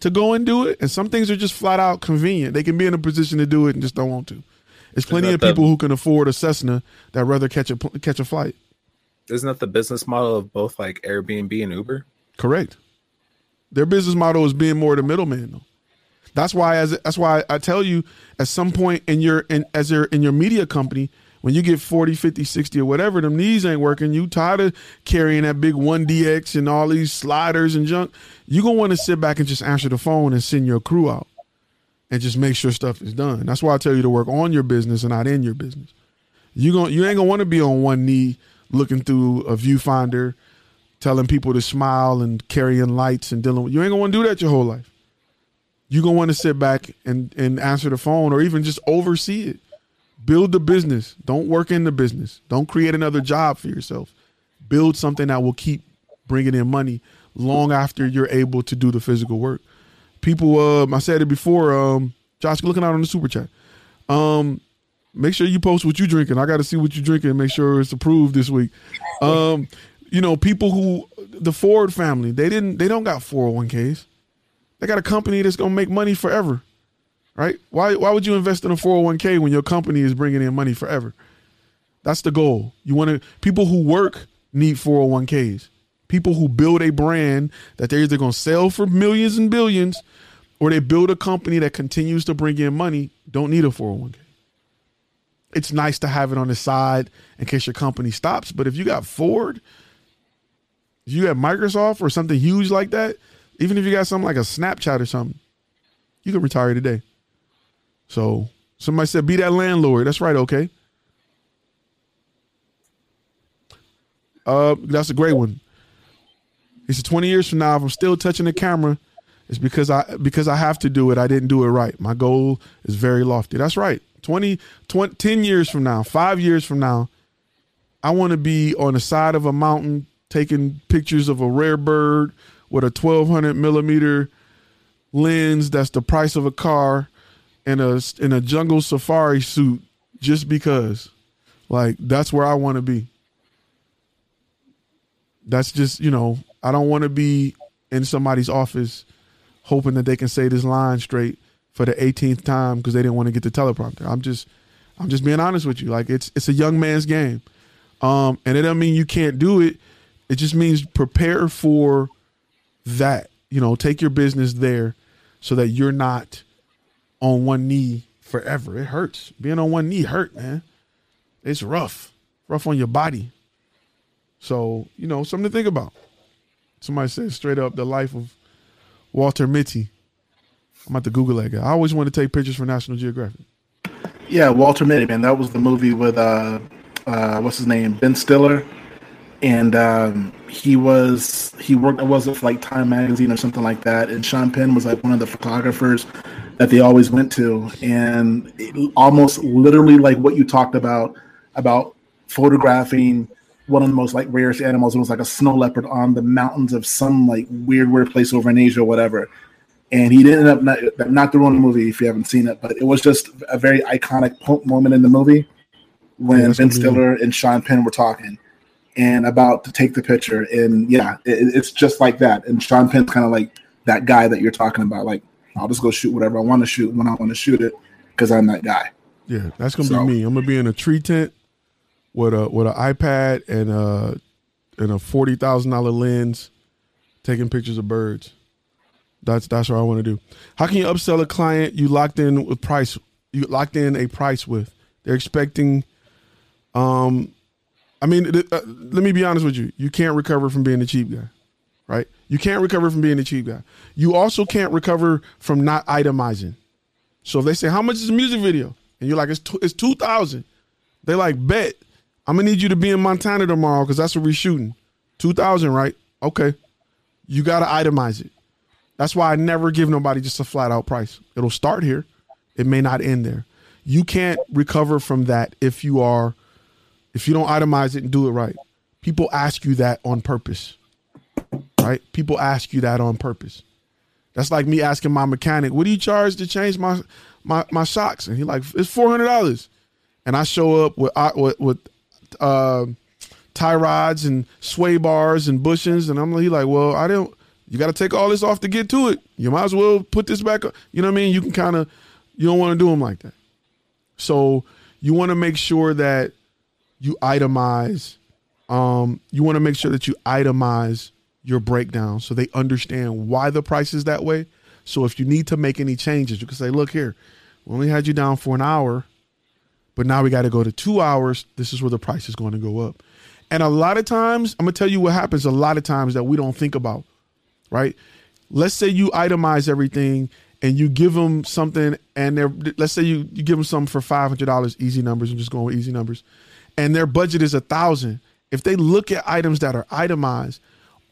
to go and do it, and some things are just flat out convenient. They can be in a position to do it and just don't want to. There's plenty of the- people who can afford a Cessna that rather catch a catch a flight. isn't that the business model of both like airbnb and uber Correct. Their business model is being more the middleman though. That's why as that's why I tell you at some point in your in as your in your media company when you get 40, 50, 60 or whatever, them knees ain't working, you tired of carrying that big 1DX and all these sliders and junk, you going to want to sit back and just answer the phone and send your crew out and just make sure stuff is done. That's why I tell you to work on your business and not in your business. You going you ain't going to want to be on one knee looking through a viewfinder telling people to smile and carrying lights and dealing with you ain't gonna want to do that your whole life. You're gonna want to sit back and, and answer the phone or even just oversee it. Build the business. Don't work in the business. Don't create another job for yourself. Build something that will keep bringing in money long after you're able to do the physical work. People, um, I said it before. Um, Josh, looking out on the super chat. Um, make sure you post what you're drinking. I got to see what you're drinking. and Make sure it's approved this week. Um, you know, people who the Ford family, they didn't, they don't got 401ks. They got a company that's gonna make money forever, right? Why, why would you invest in a 401k when your company is bringing in money forever? That's the goal. You want to. People who work need 401ks. People who build a brand that they're either going to sell for millions and billions or they build a company that continues to bring in money don't need a 401k. It's nice to have it on the side in case your company stops, but if you got Ford, if you got Microsoft or something huge like that, even if you got something like a Snapchat or something, you can retire today. So somebody said, be that landlord. That's right, okay. Uh, that's a great one. He said, 20 years from now, if I'm still touching the camera, it's because I because I have to do it. I didn't do it right. My goal is very lofty. That's right. 20, 20 10 years from now, five years from now, I want to be on the side of a mountain taking pictures of a rare bird with a 1200 millimeter lens that's the price of a car in a in a jungle safari suit just because like that's where I want to be that's just you know I don't want to be in somebody's office hoping that they can say this line straight for the 18th time because they didn't want to get the teleprompter. I'm just I'm just being honest with you. Like it's it's a young man's game. Um and it doesn't mean you can't do it. It just means prepare for that. You know, take your business there so that you're not on one knee forever. It hurts. Being on one knee hurt, man. It's rough. Rough on your body. So, you know, something to think about. Somebody said straight up the life of Walter Mitty. I'm about to Google that guy. I always want to take pictures for National Geographic. Yeah, Walter Mitty, man. That was the movie with uh uh what's his name? Ben Stiller. And um he was he worked I was it like Time magazine or something like that. And Sean Penn was like one of the photographers that they always went to. And it, almost literally like what you talked about about photographing one of the most like rarest animals. It was like a snow leopard on the mountains of some like weird, weird place over in Asia or whatever. And he ended up not, not doing the movie if you haven't seen it, but it was just a very iconic moment in the movie when Yeah, Ben Stiller and Sean Penn were talking and about to take the picture. And yeah, it, it's just like that. And Sean Penn's kind of like that guy that you're talking about. Like, I'll just go shoot whatever I want to shoot when I want to shoot it because I'm that guy. Yeah, that's gonna So- be me. I'm gonna be in a tree tent with a with an iPad and a and a forty thousand dollar lens, taking pictures of birds. That's that's what I want to do. How can you upsell a client you locked in with price? You locked in a price with. They're expecting. Um, I mean, th- uh, let me be honest with you. You can't recover from being a cheap guy, right? You can't recover from being a cheap guy. You also can't recover from not itemizing. So if they say, "How much is the music video?" and you're like, "It's t- it's two thousand. They like, "Bet I'm gonna need you to be in Montana tomorrow because that's what we're shooting. Two thousand, right? Okay. You gotta itemize it. That's why I never give nobody just a flat out price. It'll start here. It may not end there. You can't recover from that if you are if you don't itemize it and do it right. People ask you that on purpose. Right? People ask you that on purpose. That's like me asking my mechanic, "What do you charge to change my my my shocks?" And he like, "It's four hundred dollars." And I show up with with, with uh, tie rods and sway bars and bushings, and I'm like, he like, "Well, I don't. You got to take all this off to get to it. You might as well put this back. up. You know what I mean? You can kind of, you don't want to do them like that. So you want to make sure that you itemize. Um, you want to make sure that you itemize your breakdown so they understand why the price is that way. So if you need to make any changes, you can say, look here, we only had you down for an hour, but now we got to go to two hours. This is where the price is going to go up. And a lot of times, I'm gonna tell you what happens a lot of times that we don't think about, right? Let's say you itemize everything and you give them something, and they're let's say you, you give them something for five hundred dollars, easy numbers, I'm just going with easy numbers, and their budget is a thousand. If they look at items that are itemized,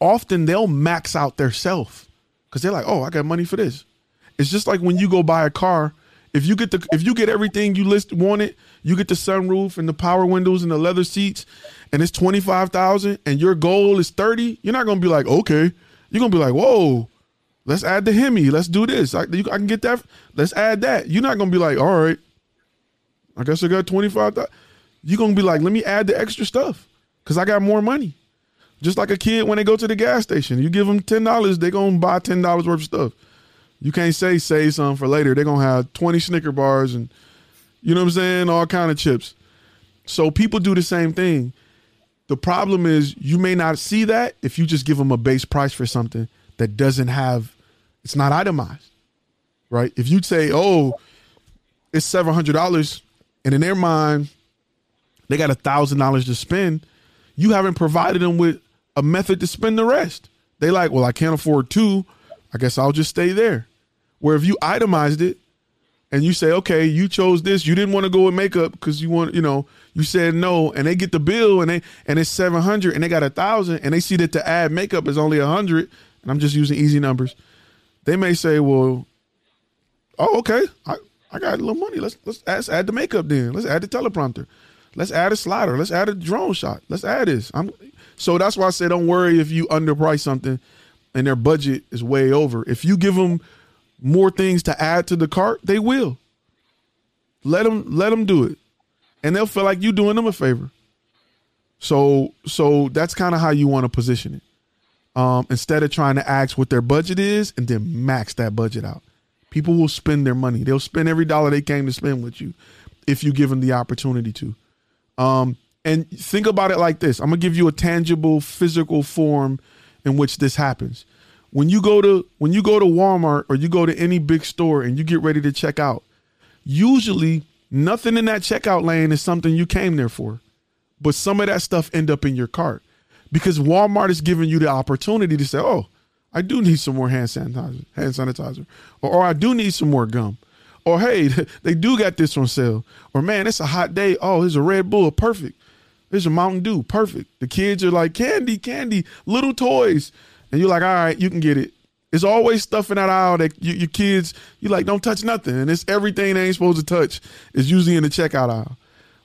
often they'll max out their self because they're like, oh, I got money for this. It's just like when you go buy a car. If you get the if you get everything you list wanted, you get the sunroof and the power windows and the leather seats, and it's twenty five thousand, and your goal is thirty. You're not gonna be like, okay. You're gonna be like, whoa, let's add the Hemi. Let's do this. I, you, I can get that. Let's add that. You're not gonna be like, all right. I guess I got twenty five. You're gonna be like, let me add the extra stuff because I got more money. Just like a kid when they go to the gas station, you give them ten dollars, they gonna buy ten dollars worth of stuff. You can't say save some for later. They're gonna have twenty Snicker bars and you know what I'm saying, all kind of chips. So people do the same thing. The problem is you may not see that if you just give them a base price for something that doesn't have, it's not itemized, right? If you say, oh, it's seven hundred dollars, and in their mind, they got a thousand dollars to spend, you haven't provided them with a method to spend the rest. They like, well, I can't afford two. I guess I'll just stay there. Where if you itemized it and you say, okay, you chose this, you didn't want to go with makeup because you want, you know, you said no, and they get the bill and they and it's seven hundred and they got a thousand and they see that to add makeup is only a hundred, and I'm just using easy numbers. They may say, well, oh, okay, I, I got a little money. Let's let's add, add the makeup then. Let's add the teleprompter. Let's add a slider. Let's add a drone shot. Let's add this. I'm so that's why I say don't worry if you underprice something and their budget is way over. If you give them more things to add to the cart, they will. Let them let them do it, and they'll feel like you're doing them a favor. So so that's kind of how you want to position it. Um, instead of trying to ask what their budget is and then max that budget out. People will spend their money. They'll spend every dollar they came to spend with you if you give them the opportunity to. Um, and think about it like this. I'm gonna give you a tangible, physical form in which this happens. When you go to when you go to Walmart or you go to any big store and you get ready to check out, usually nothing in that checkout lane is something you came there for. But some of that stuff end up in your cart because Walmart is giving you the opportunity to say, "Oh, I do need some more hand sanitizer, hand sanitizer, or, or I do need some more gum, or hey, they do got this on sale, or man, it's a hot day. Oh, here's a Red Bull, perfect. There's a Mountain Dew, perfect. The kids are like candy, candy, little toys, and you're like, all right, you can get it. It's always stuff in that aisle that you, your kids, you like, don't touch nothing, and it's everything they ain't supposed to touch is usually in the checkout aisle,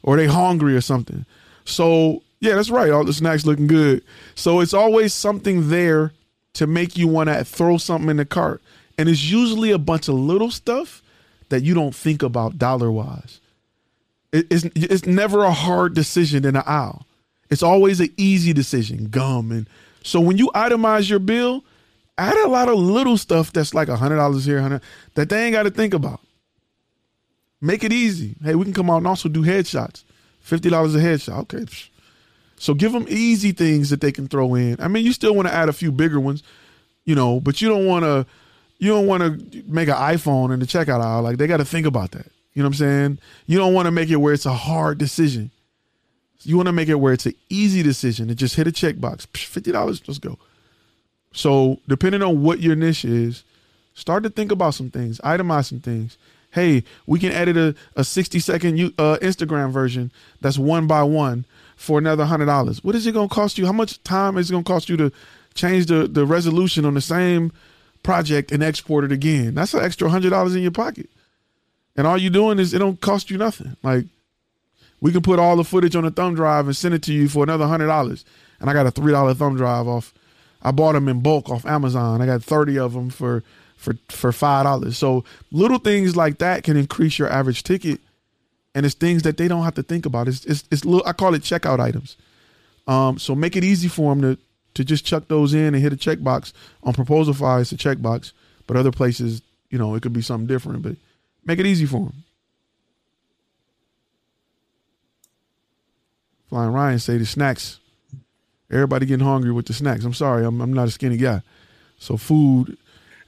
or they hungry or something. So yeah, that's right. All the snacks looking good. So it's always something there to make you want to throw something in the cart. And it's usually a bunch of little stuff that you don't think about dollar wise. It's, it's never a hard decision in the aisle. It's always an easy decision, gum. And so when you itemize your bill, add a lot of little stuff that's like a hundred dollars here, hundred that they ain't got to think about. Make it easy. Hey, we can come out and also do headshots. Fifty dollars a headshot. Okay. So give them easy things that they can throw in. I mean, you still want to add a few bigger ones, you know, but you don't want to you don't want to make an iPhone in the checkout aisle. Like they got to think about that. You know what I'm saying? You don't want to make it where it's a hard decision. You want to make it where it's an easy decision to just hit a checkbox. Fifty dollars, let's go. So depending on what your niche is, start to think about some things, itemize some things. Hey, we can edit a, a 60 second uh, Instagram version that's one by one for another hundred dollars. What is it going to cost you? How much time is it going to cost you to change the the resolution on the same project and export it again? That's an extra hundred dollars in your pocket, and all you're doing is it don't cost you nothing. Like we can put all the footage on a thumb drive and send it to you for another hundred dollars. And I got a three dollar thumb drive off. I bought them in bulk off Amazon. I got thirty of them for for for five dollars. So little things like that can increase your average ticket and it's things that they don't have to think about. It's it's, it's little, I call it checkout items. Um, so make it easy for them to to just chuck those in and hit a checkbox. On Proposalify, it's a checkbox, but other places, you know, it could be something different. But make it easy for them. Flying Ryan say the snacks. Everybody getting hungry with the snacks. I'm sorry, I'm I'm not a skinny guy, so food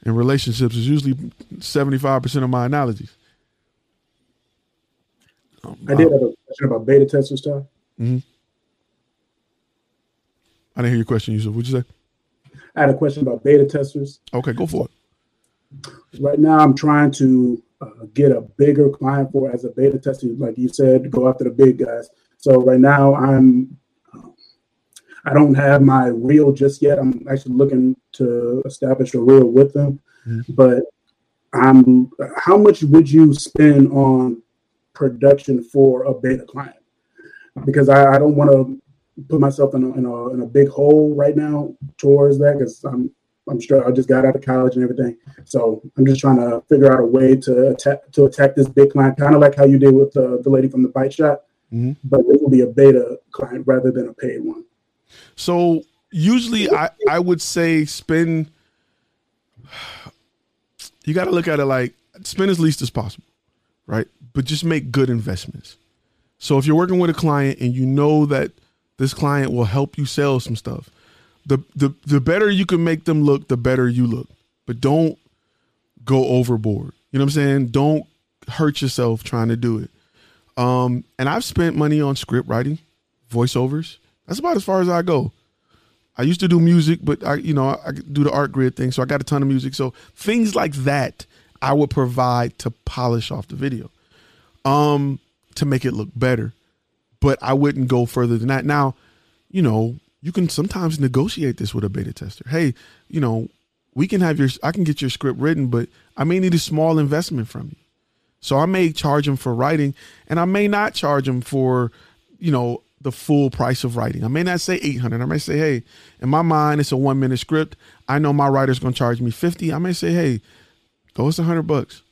and relationships is usually 75% of my analogies. I did have a question about beta tester stuff. Mm-hmm. I didn't hear your question, Yusuf. What'd you say? I had a question about beta testers. Okay, go for it. Right now, I'm trying to uh, get a bigger client for as a beta tester, like you said, go after the big guys. So right now, I'm I don't have my reel just yet. I'm actually looking to establish a reel with them, mm-hmm. but I'm. How much would you spend on production for a beta client because I, I don't want to put myself in a, in a, in a big hole right now towards that because I'm I'm sure I just got out of college and everything. So I'm just trying to figure out a way to attack to attack this big client, kind of like how you did with the, the lady from the bike shop. Mm-hmm. But it will be a beta client rather than a paid one. So usually I, I would say spend you got to look at it like spend as least as possible, right? but just make good investments. So if you're working with a client and you know that this client will help you sell some stuff. The the the better you can make them look, the better you look. But don't go overboard. You know what I'm saying? Don't hurt yourself trying to do it. Um, and I've spent money on script writing, voiceovers. That's about as far as I go. I used to do music, but I, you know, I do the Artgrid thing, so I got a ton of music. So things like that, I would provide to polish off the video, um, to make it look better. But I wouldn't go further than that. Now, you know, you can sometimes negotiate this with a beta tester. Hey, you know, we can have your, I can get your script written, but I may need a small investment from you. So I may charge them for writing, and I may not charge them for, you know, the full price of writing. I may not say 800. I may say, hey, in my mind, it's a one minute script. I know my writer's going to charge me 50. I may say, hey, throw us a hundred bucks.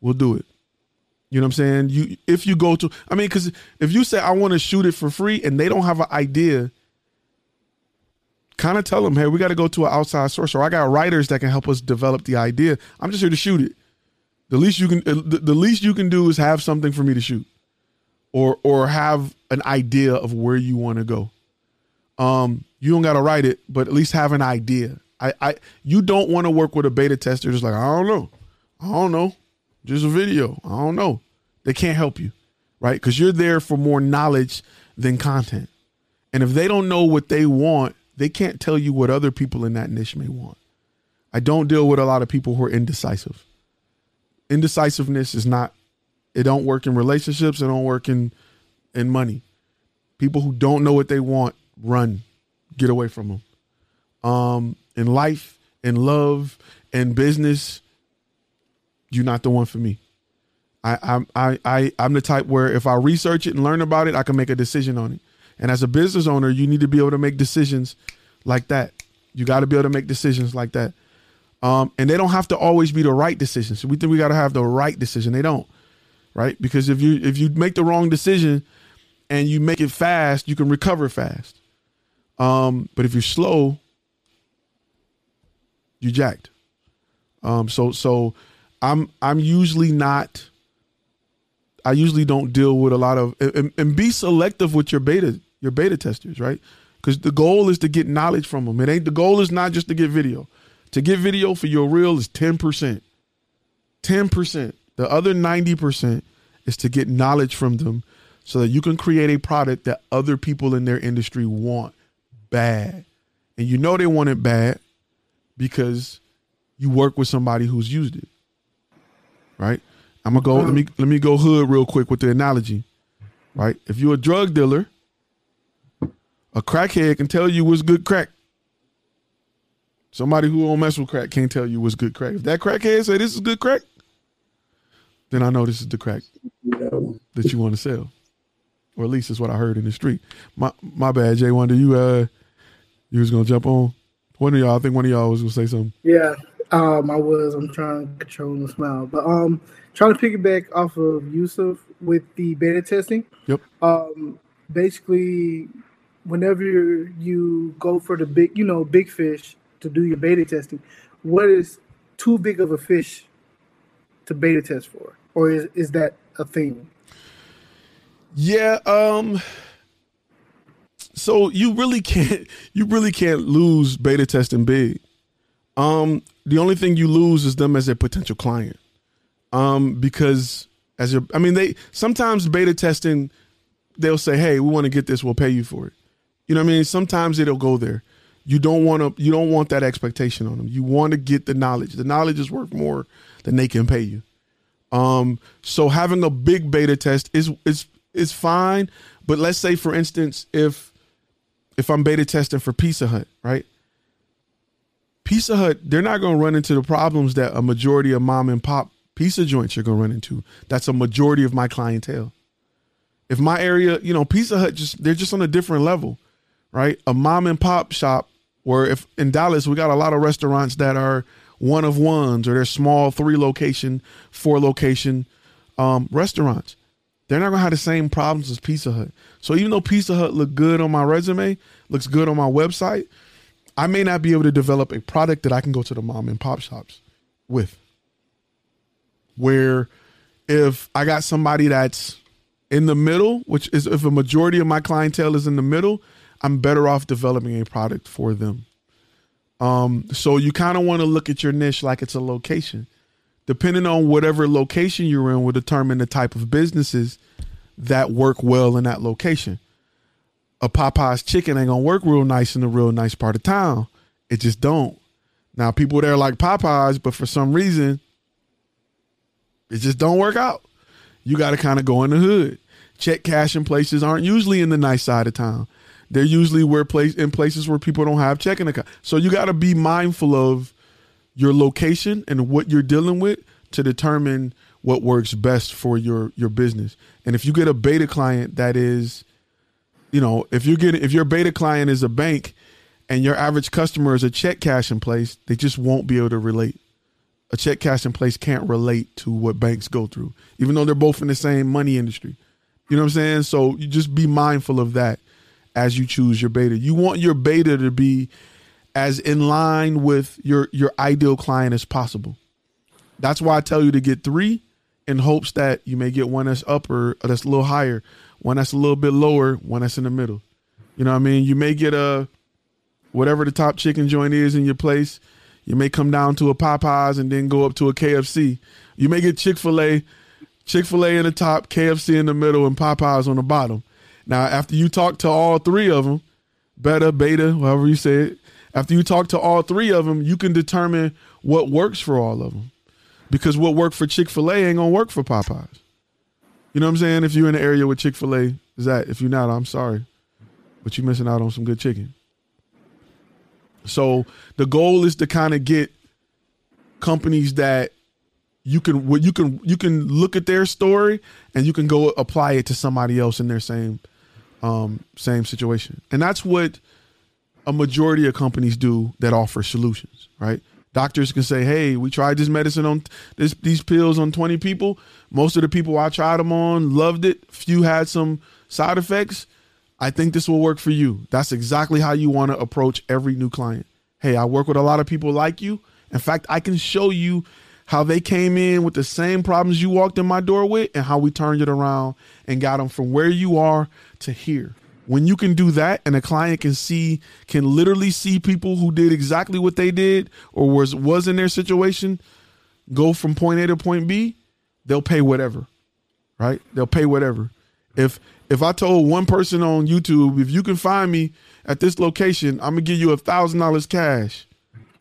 We'll do it. You know what I'm saying? You if you go to, I mean, because if you say I want to shoot it for free and they don't have an idea, kind of tell them, hey, we got to go to an outside source, or I got writers that can help us develop the idea. I'm just here to shoot it. The least you can, the, the least you can do is have something for me to shoot or or have an idea of where you want to go. Um, you don't got to write it, but at least have an idea. I, I you don't want to work with a beta tester just like I don't know, I don't know, just a video. I don't know. They can't help you, right? Because you're there for more knowledge than content. And if they don't know what they want, they can't tell you what other people in that niche may want. I don't deal with a lot of people who are indecisive. Indecisiveness is not it don't work in relationships. It don't work in in money. People who don't know what they want, run, get away from them. Um, in life, in love, in business, you're not the one for me. I, I'm I, I I'm the type where if I research it and learn about it, I can make a decision on it. And as a business owner, you need to be able to make decisions like that. You got to be able to make decisions like that. Um, and they don't have to always be the right decisions. We think we got to have the right decision. They don't right? Because if you if you make the wrong decision and you make it fast, you can recover fast. Um, but if you're slow, you jacked. Um, so so I'm I'm usually not. I usually don't deal with a lot of and, and be selective with your beta your beta testers, right? Because the goal is to get knowledge from them. It ain't the goal is not just to get video. To get video for your reel is ten percent. Ten percent. The other 90% is to get knowledge from them so that you can create a product that other people in their industry want bad. And you know they want it bad because you work with somebody who's used it. Right? I'm gonna go let me let me go hood real quick with the analogy. Right? If you're a drug dealer, a crackhead can tell you what's good crack. Somebody who don't mess with crack can't tell you what's good crack. If that crackhead say this is good crack, then I know this is the crack that you want to sell. Or at least it's what I heard in the street. My my bad, Jay Wonder. You uh you was gonna jump on. One of y'all, I think one of y'all was gonna say something. Yeah, um, I was. I'm trying to control the smile, but um, trying to piggyback off of Yusuf with the beta testing. Yep. Um, basically, whenever you go for the big, you know, big fish to do your beta testing, what is too big of a fish to beta test for, or is is that a thing? Yeah. Um. So you really can't you really can't lose beta testing big. Um. The only thing you lose is them as a potential client. Um. Because as your, I mean, they sometimes beta testing, they'll say, "Hey, we want to get this. We'll pay you for it." You know what I mean? Sometimes it'll go there. You don't want to. You don't want that expectation on them. You want to get the knowledge. The knowledge is worth more than they can pay you. Um, so having a big beta test is is is fine. But let's say, for instance, if if I'm beta testing for Pizza Hut, right? Pizza Hut, they're not going to run into the problems that a majority of mom and pop pizza joints you're to run into. That's a majority of my clientele. If my area, you know, Pizza Hut just they're just on a different level, right? A mom and pop shop where if in Dallas we got a lot of restaurants that are one of ones or they're small three location, four location um, restaurants. They're not gonna have the same problems as Pizza Hut. So even though Pizza Hut look good on my resume, looks good on my website, I may not be able to develop a product that I can go to the mom and pop shops with. Where if I got somebody that's in the middle, which is if a majority of my clientele is in the middle, I'm better off developing a product for them. Um, so you kind of want to look at your niche like it's a location. Depending on whatever location you're in will determine the type of businesses that work well in that location. A Popeye's chicken ain't gonna work real nice in a real nice part of town. It just don't. Now people there like Popeyes, but for some reason, it just don't work out. You got to kind of go in the hood. Check cashing places aren't usually in the nice side of town. They're usually where place in places where people don't have checking account. So you got to be mindful of your location and what you're dealing with to determine what works best for your your business. And if you get a beta client that is, you know, if you're getting if your beta client is a bank and your average customer is a check cashing place, they just won't be able to relate. A check cashing place can't relate to what banks go through, even though they're both in the same money industry. You know what I'm saying? So you just be mindful of that as you choose your beta. You want your beta to be as in line with your your ideal client as possible. That's why I tell you to get three in hopes that you may get one that's upper or that's a little higher, one that's a little bit lower, one that's in the middle. You know what I mean? You may get a whatever the top chicken joint is in your place. You may come down to a Popeyes and then go up to a KFC. You may get Chick fil A, Chick fil A in the top, KFC in the middle, and Popeyes on the bottom. Now, after you talk to all three of them, beta, beta, however you say it, after you talk to all three of them, you can determine what works for all of them. Because what worked for Chick fil A ain't going to work for Popeyes. You know what I'm saying? If you're in the area with Chick fil A, is that, if you're not, I'm sorry. But you're missing out on some good chicken. So the goal is to kind of get companies that you can you can you can look at their story and you can go apply it to somebody else in their same um, same situation. And that's what a majority of companies do that offer solutions, right? Doctors can say, "Hey, we tried this medicine on this these pills on 20 people. Most of the people I tried them on loved it. Few had some side effects. I think this will work for you." That's exactly how you want to approach every new client. Hey, I work with a lot of people like you. In fact, I can show you how they came in with the same problems you walked in my door with and how we turned it around and got them from where you are to here. When you can do that and a client can see can literally see people who did exactly what they did or was was in their situation go from point A to point B, they'll pay whatever. Right? They'll pay whatever. If if I told one person on YouTube, if you can find me at this location, I'm gonna give you a thousand dollars cash.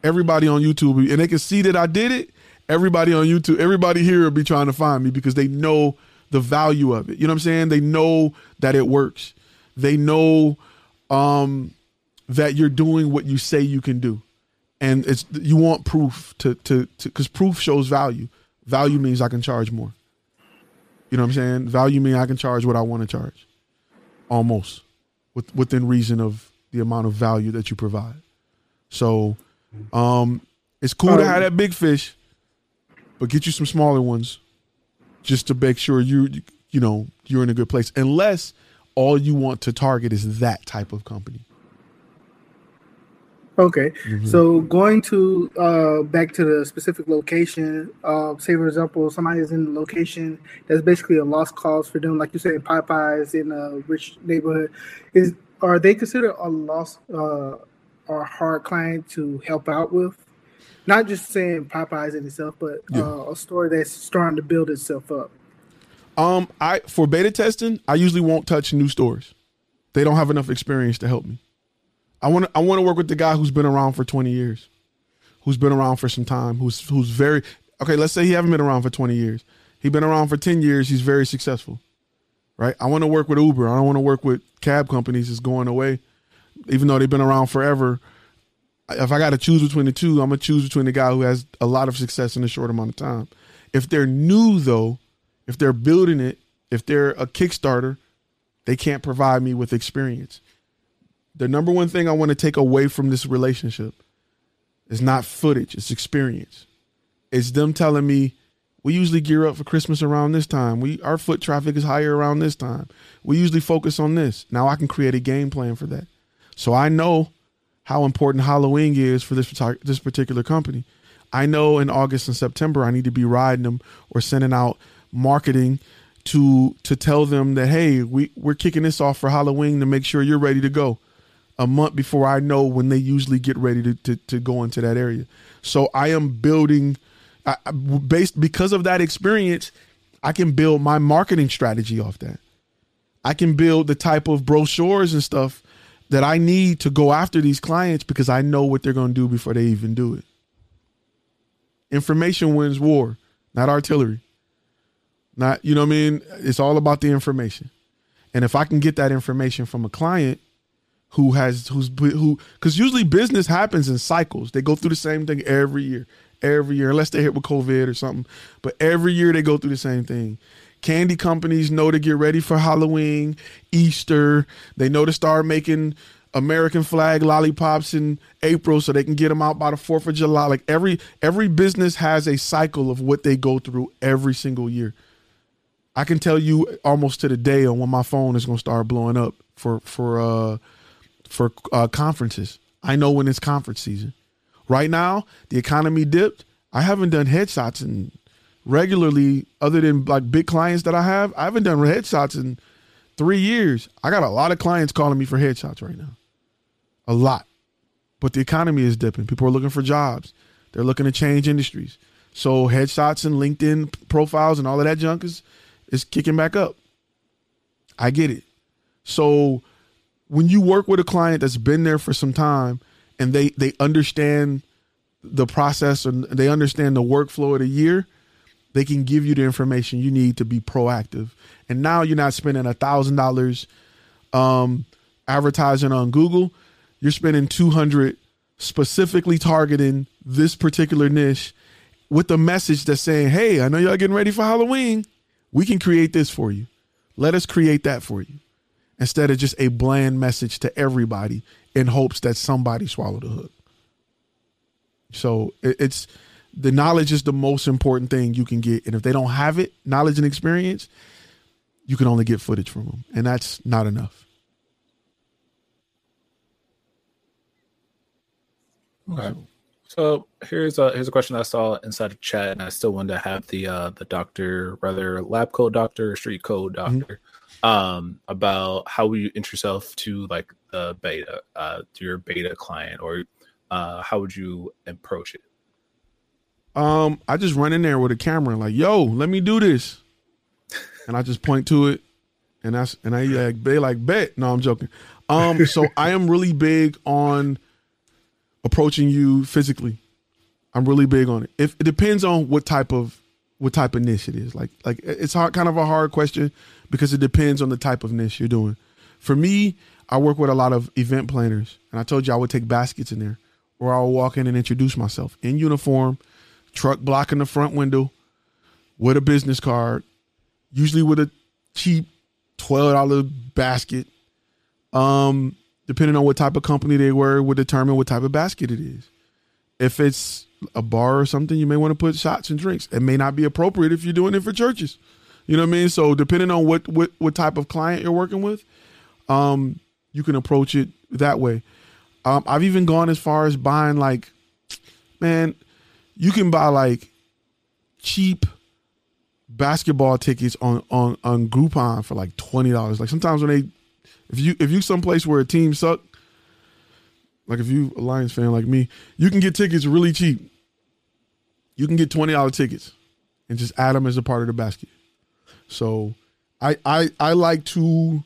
Everybody on YouTube, and they can see that I did it. Everybody on YouTube, everybody here will be trying to find me because they know the value of it. You know what I'm saying? They know that it works. They know um, that you're doing what you say you can do, and it's you want proof to to because proof shows value. Value means I can charge more. You know what I'm saying? Value means I can charge what I want to charge, almost, with, within reason of the amount of value that you provide. So, um, it's cool to have that big fish, but get you some smaller ones, just to make sure you you know you're in a good place. Unless all you want to target is that type of company. Okay, so going to uh, back to the specific location. Uh, say, for example, somebody is in the location that's basically a lost cause for them, like you said, Popeyes in a rich neighborhood. Is are they considered a lost uh, or hard client to help out with? Not just saying Popeyes in itself, but uh, a store that's starting to build itself up. Um, I for beta testing, I usually won't touch new stores. They don't have enough experience to help me. I want to I want to work with the guy who's been around for 20 years, who's been around for some time, who's who's very okay. Let's say he haven't been around for 20 years. He's been around for 10 years. He's very successful, right? I want to work with Uber. I don't want to work with cab companies that's going away, even though they've been around forever. If I got to choose between the two, I'm gonna choose between the guy who has a lot of success in a short amount of time. If they're new though, if they're building it, if they're a Kickstarter, they can't provide me with experience. The number one thing I want to take away from this relationship is not footage, it's experience. It's them telling me we usually gear up for Christmas around this time. We our foot traffic is higher around this time. We usually focus on this. Now I can create a game plan for that. So I know how important Halloween is for this this particular company. I know in August and September I need to be riding them or sending out marketing to to tell them that hey, we we're kicking this off for Halloween to make sure you're ready to go a month before I know when they usually get ready to to, to go into that area. So I am building I, based because of that experience, I can build my marketing strategy off that. I can build the type of brochures and stuff that I need to go after these clients because I know what they're going to do before they even do it. Information wins war, not artillery. Not, you know what I mean? It's all about the information. And if I can get that information from a client who has who's who cuz usually business happens in cycles. They go through the same thing every year. Every year unless they're hit with COVID or something. But every year they go through the same thing. Candy companies know to get ready for Halloween, Easter. They know to start making American flag lollipops in April so they can get them out by the 4th of July. Like every every business has a cycle of what they go through every single year. I can tell you almost to the day on when my phone is going to start blowing up for for uh for uh conferences. I know when it's conference season. Right now, the economy dipped. I haven't done headshots in regularly other than like big clients that I have. I haven't done headshots in three years. I got a lot of clients calling me for headshots right now. A lot. But the economy is dipping. People are looking for jobs. They're looking to change industries. So headshots and LinkedIn profiles and all of that junk is is kicking back up. I get it. So when you work with a client that's been there for some time and they they understand the process and they understand the workflow of the year, they can give you the information you need to be proactive. And now you're not spending a thousand dollars um advertising on Google. You're spending two hundred specifically targeting this particular niche with the message that's saying, Hey, I know y'all getting ready for Halloween. We can create this for you. Let us create that for you. Instead of just a bland message to everybody in hopes that somebody swallowed the hook. So it's the knowledge is the most important thing you can get. And if they don't have it, knowledge and experience, you can only get footage from them. And that's not enough. Okay. So here's a here's a question I saw inside of chat, and I still wanted to have the uh the doctor, rather lab code doctor or street code doctor, mm-hmm. Um, about how would you introduce yourself to like the beta, uh, to your beta client, or uh, how would you approach it? Um, I just run in there with a camera, like, "Yo, let me do this," and I just point to it, and that's and I like they like bet. No, I'm joking. Um, so I am really big on approaching you physically. I'm really big on it. If it depends on what type of what type of niche it is. Like like it's hard, kind of a hard question because it depends on the type of niche you're doing. For me, I work with a lot of event planners, and I told you I would take baskets in there, or I'll walk in and introduce myself in uniform, truck blocking the front window, with a business card, usually with a cheap twelve dollar basket. Um, depending on what type of company they were, would determine what type of basket it is. If it's a bar or something, you may want to put shots and drinks. It may not be appropriate if you're doing it for churches. You know what I mean? So depending on what what what type of client you're working with, um, you can approach it that way. Um, I've even gone as far as buying like, man, you can buy like cheap basketball tickets on on on Groupon for like twenty dollars. Like sometimes when they if you if you someplace where a team suck, like if you a Lions fan like me, you can get tickets really cheap. You can get twenty dollar tickets, and just add them as a part of the basket. So, I I I like to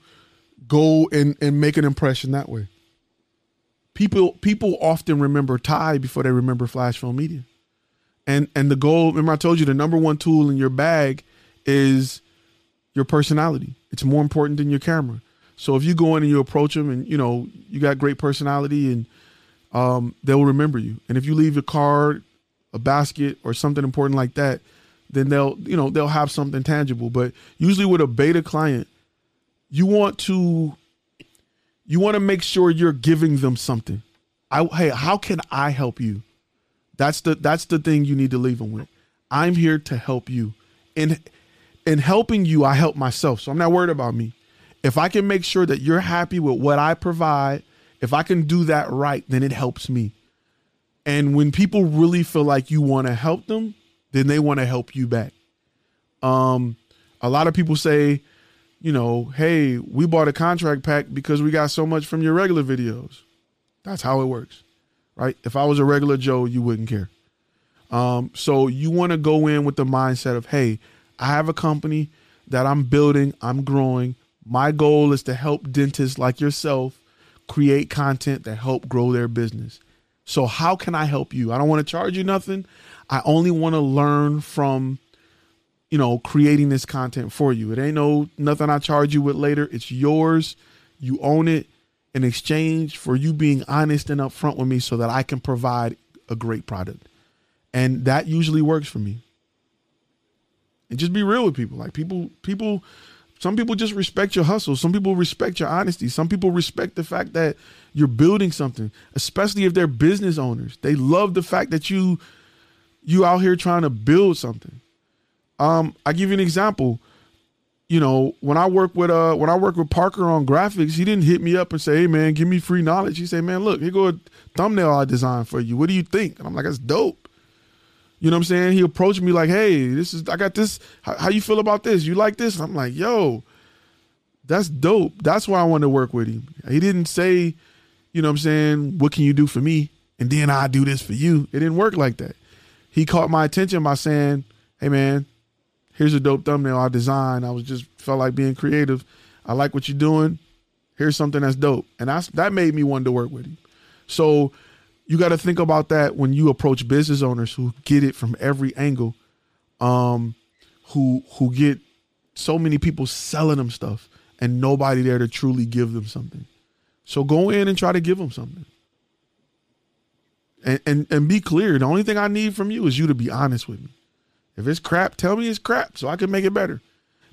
go and and make an impression that way. People people often remember Ty before they remember Flash Film Media, and and the goal. Remember, I told you the number one tool in your bag is your personality. It's more important than your camera. So if you go in and you approach them and you know you got great personality and um, they'll remember you. And if you leave a card, a basket, or something important like that, then they'll you know they'll have something tangible. But usually with a beta client, you want to you want to make sure you're giving them something. I hey, how can I help you? That's the that's the thing you need to leave them with. I'm here to help you. And in helping you, I help myself. So I'm not worried about me if I can make sure that you're happy with what I provide, if I can do that right, then it helps me. And when people really feel like you want to help them, then they want to help you back. Um, A lot of people say, you know, hey, we bought a contract pack because we got so much from your regular videos. That's how it works, right? If I was a regular Joe, you wouldn't care. Um, so you want to go in with the mindset of, hey, I have a company that I'm building, I'm growing. My goal is to help dentists like yourself create content that help grow their business. So how can I help you? I don't want to charge you nothing. I only want to learn from you know creating this content for you. It ain't no nothing I charge you with later. It's yours. You own it in exchange for you being honest and upfront with me so that I can provide a great product. And that usually works for me. And just be real with people. Like people people some people just respect your hustle. Some people respect your honesty. Some people respect the fact that you're building something, especially if they're business owners. They love the fact that you you out here trying to build something. Um, I give you an example. You know, when I work with uh when I work with Parker on graphics, he didn't hit me up and say, "Hey man, give me free knowledge." He said, "Man, look, here go a thumbnail I designed for you. What do you think?" And I'm like, "That's dope." You know what I'm saying? He approached me like, "Hey, this is I got this. How, how you feel about this? You like this?" And I'm like, "Yo, that's dope. That's why I wanted to work with him." He didn't say, you know what I'm saying, "What can you do for me?" And then I do this for you. It didn't work like that. He caught my attention by saying, "Hey man, here's a dope thumbnail I designed. I was just felt like being creative. I like what you're doing. Here's something that's dope." And that's that made me want to work with him. So you got to think about that when you approach business owners who get it from every angle, um, who who get so many people selling them stuff and nobody there to truly give them something. So go in and try to give them something. And, and and be clear. The only thing I need from you is you to be honest with me. If it's crap, tell me it's crap so I can make it better.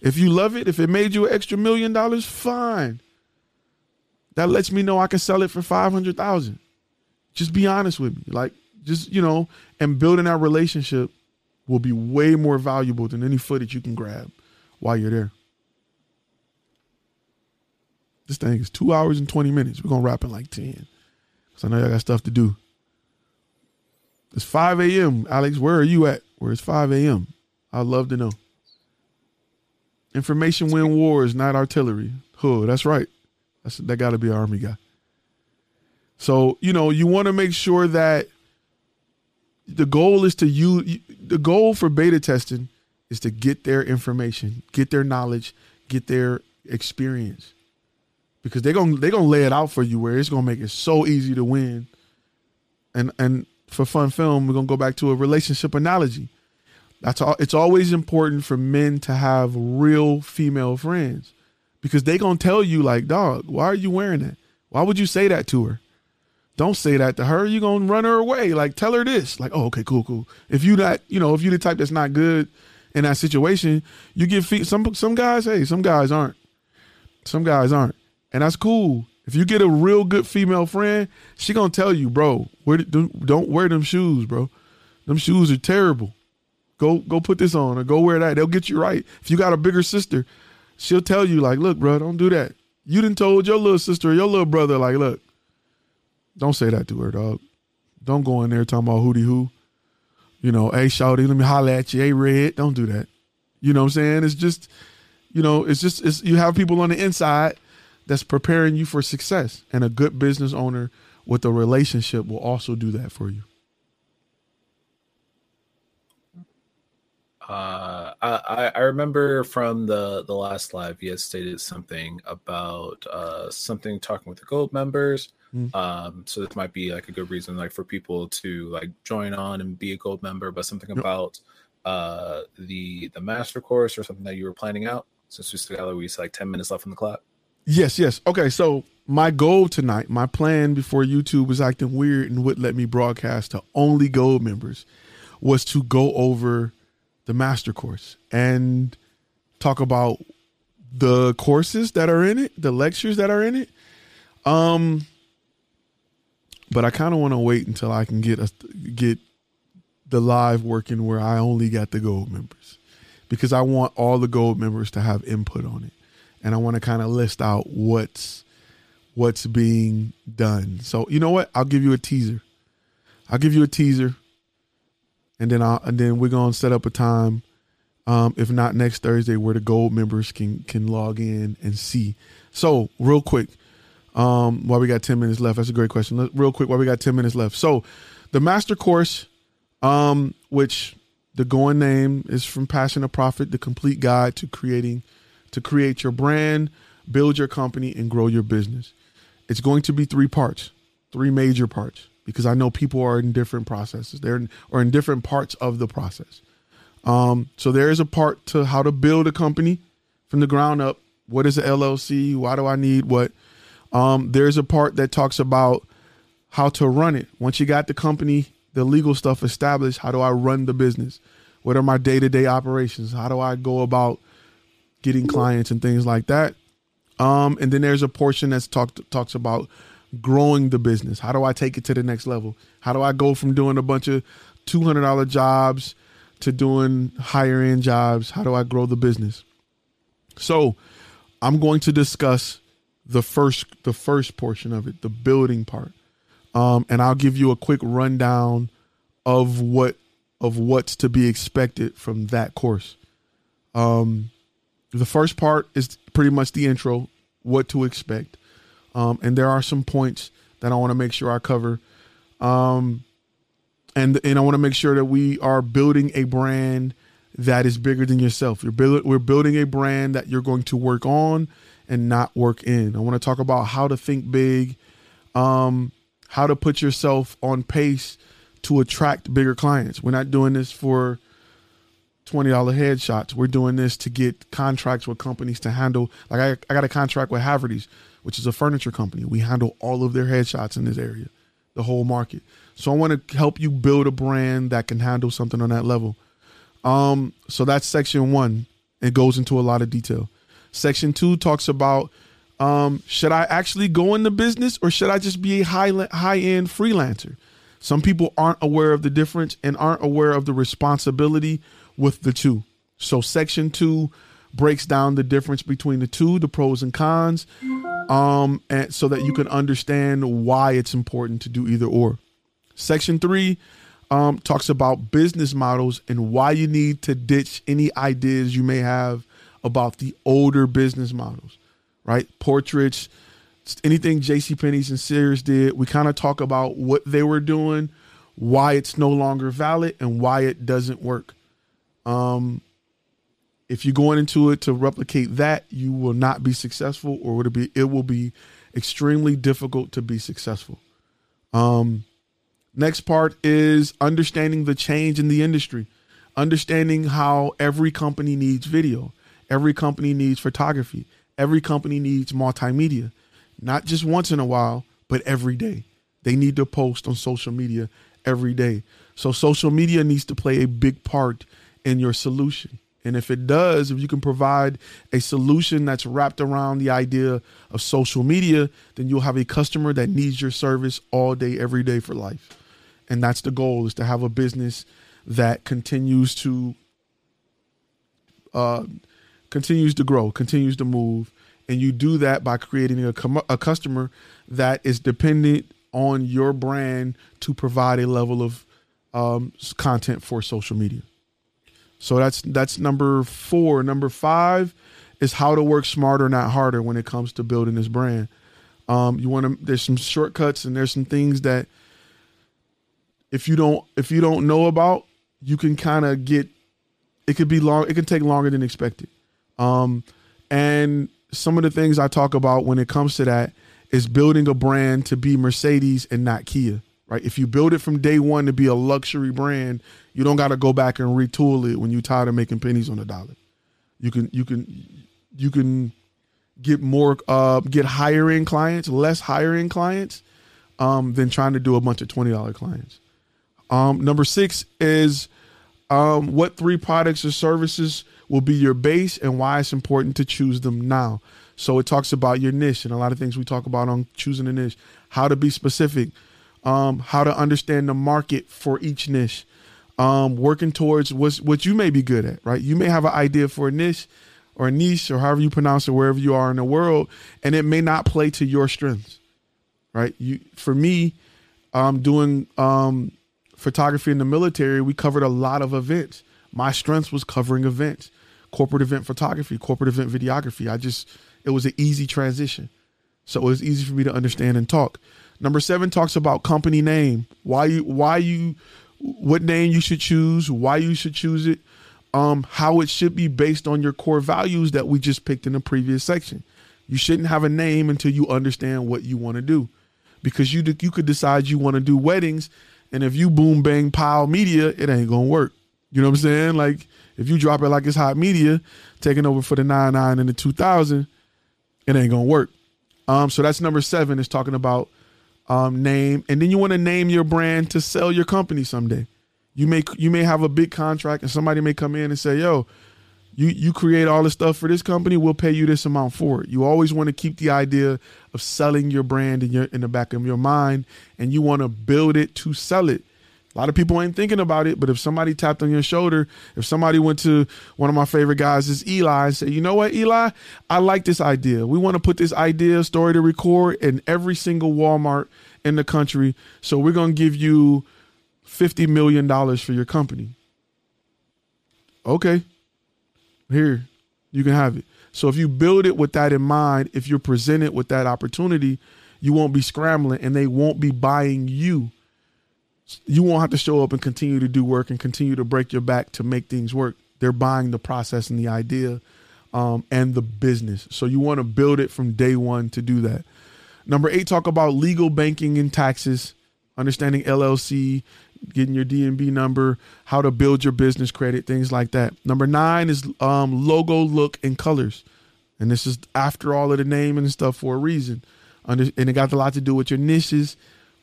If you love it, if it made you an extra million dollars, fine. That lets me know I can sell it for five hundred thousand. Just be honest with me. Like, just, you know, and building that relationship will be way more valuable than any footage you can grab while you're there. This thing is two hours and 20 minutes. We're to wrap in like 10. Because I know y'all got stuff to do. It's 5 a.m. Alex, where are you at? Where it's 5 a.m.? I'd love to know. Information win wars, not artillery. Huh, that's right. That's, that got to be an Army guy. So, you know, you want to make sure that the goal is to use the goal for beta testing is to get their information, get their knowledge, get their experience. Because they're to they're to lay it out for you where it's to make it so easy to win. And and for fun film, we're to go back to a relationship analogy. That's all it's always important for men to have real female friends because they to tell you like, "Dog, why are you wearing that? Why would you say that to her?" Don't say that to her. You're gonna run her away. Like tell her this. Like, oh, okay, cool, cool. If you not, you know, if you the type that's not good in that situation, you get feet. Some some guys, hey, some guys aren't. Some guys aren't, and that's cool. If you get a real good female friend, she gonna tell you, bro, wear, don't wear them shoes, bro. Them shoes are terrible. Go go put this on or go wear that. They'll get you right. If you got a bigger sister, she'll tell you like, look, bro, don't do that. You didn't told your little sister or your little brother like, look, don't say that to her, dog. Don't go in there talking about hootie who. You know, hey, shouty, let me holler at you. Hey, red. Don't do that. You know what I'm saying? It's just, you know, it's just, it's, you have people on the inside that's preparing you for success. And a good business owner with a relationship will also do that for you. Uh, I, I remember from the, the last live, you had stated something about uh, something talking with the gold members. Mm. Um, so this might be like a good reason, like for people to like join on and be a gold member, but something about uh, the the master course or something that you were planning out. Since we still got we like ten minutes left on the clock. Yes, yes. Okay, so my goal tonight, my plan before YouTube was acting weird and wouldn't let me broadcast to only gold members, was to go over the master course and talk about the courses that are in it, the lectures that are in it. Um, but I kind of want to wait until I can get a, get the live working where I only got the gold members because I want all the gold members to have input on it, and I want to kind of list out what's what's being done. So you know what? I'll give you a teaser. I'll give you a teaser, and then I and then we're gonna set up a time Um, if not next Thursday, where the gold members can can log in and see. So real quick, um, while we got ten minutes left, that's a great question. Real quick, while we got ten minutes left, so the master course, um, which the going name is from Passion to Profit, the complete guide to creating, to create your brand, build your company, and grow your business. It's going to be three parts, three major parts, because I know people are in different processes. They're in, or in different parts of the process. Um, so there is a part to how to build a company from the ground up. What is an LLC? Why do I need what? Um, there's a part that talks about how to run it. Once you got the company, the legal stuff established, how do I run the business? What are my day to day operations? How do I go about getting clients and things like that? Um, and then there's a portion that's talked talks about growing the business. How do I take it to the next level? How do I go from doing a bunch of two hundred dollar jobs to doing higher end jobs? How do I grow the business? So I'm going to discuss the first the first portion of it, the building part. Um, and I'll give you a quick rundown of what of what's to be expected from that course. Um, the first part is pretty much the intro, what to expect, um, and there are some points that I want to make sure I cover, um, and and I want to make sure that we are building a brand that is bigger than yourself. You're build, we're building a brand that you're going to work on and not work in. I want to talk about how to think big, um, how to put yourself on pace to attract bigger clients. We're not doing this for twenty dollar headshots. We're doing this to get contracts with companies to handle. Like I, I got a contract with Haverty's, which is a furniture company. We handle all of their headshots in this area, the whole market. So I want to help you build a brand that can handle something on that level. Um, so that's section one. It goes into a lot of detail. Section two talks about um, should I actually go into business or should I just be a high high end freelancer? Some people aren't aware of the difference and aren't aware of the responsibility with the two. So section two breaks down the difference between the two, the pros and cons, um, and so that you can understand why it's important to do either or. Section three um, talks about business models and why you need to ditch any ideas you may have about the older business models, right? Portraits, anything J.C. Penney's and Sears did. We kind of talk about what they were doing, why it's no longer valid, and why it doesn't work. Um, if you're going into it to replicate that, you will not be successful, or would it be? It will be extremely difficult to be successful. Um, next part is understanding the change in the industry, understanding how every company needs video, every company needs photography, every company needs multimedia, not just once in a while, but every day. They need to post on social media every day. So social media needs to play a big part in your solution. And if it does, if you can provide a solution that's wrapped around the idea of social media, then you'll have a customer that needs your service all day, every day for life. And that's the goal is to have a business that continues to uh, continues to grow, continues to move, and you do that by creating a, com- a customer that is dependent on your brand to provide a level of um, content for social media. So that's that's number four. Number five is how to work smarter, not harder, when it comes to building this brand. Um, you want to. There's some shortcuts and there's some things that if you don't if you don't know about, you can kind of get. It could be long. It can take longer than expected. Um, and some of the things I talk about when it comes to that is building a brand to be Mercedes and not Kia right? If you build it from day one to be a luxury brand, you don't got to go back and retool it when you're tired of making pennies on the dollar. You can you can you can get more uh get higher end clients, less higher end clients, um, than trying to do a bunch of twenty dollar clients. Um, number six is um, what three products or services will be your base and why it's important to choose them now. So it talks about your niche and a lot of things we talk about on choosing a niche, how to be specific, um, how to understand the market for each niche, um, working towards what's, what you may be good at, right? You may have an idea for a niche or a niche or however you pronounce it, wherever you are in the world, and it may not play to your strengths, right? You, for me, um, doing um, photography in the military, we covered a lot of events. My strengths was covering events, corporate event photography, corporate event videography. I just it was an easy transition. So it was easy for me to understand and talk. Number seven talks about company name. Why you why you what name you should choose, why you should choose it, um, how it should be based on your core values that we just picked in the previous section. You shouldn't have a name until you understand what you want to do, because you you could decide you want to do weddings, and if you boom bang pile media, it ain't gonna work. You know what I'm saying? Like if you drop it like it's hot media, taking over for the nine nine and the two thousand, it ain't gonna work. Um, so that's number seven is talking about um, name, and then you want to name your brand to sell your company someday. You may you may have a big contract, and somebody may come in and say, "Yo, you you create all the stuff for this company. We'll pay you this amount for it." You always want to keep the idea of selling your brand in your in the back of your mind, and you want to build it to sell it. A lot of people ain't thinking about it, but if somebody tapped on your shoulder, if somebody went to one of my favorite guys is Eli and said, "You know what, Eli, I like this idea. We want to put this idea story to record in every single Walmart in the country. So we're going to give you $50 million for your company. Okay. Here, you can have it. So if you build it with that in mind, if you're presented with that opportunity, you won't be scrambling and they won't be buying you. You won't have to show up and continue to do work and continue to break your back to make things work. They're buying the process and the idea um, and the business. So you want to build it from day one to do that. Number eight, talk about legal banking and taxes, understanding LLC, getting your DNB number, how to build your business credit, things like that. Number nine is um, logo, look, and colors. And this is after all of the name and stuff for a reason. And it got a lot to do with your niches,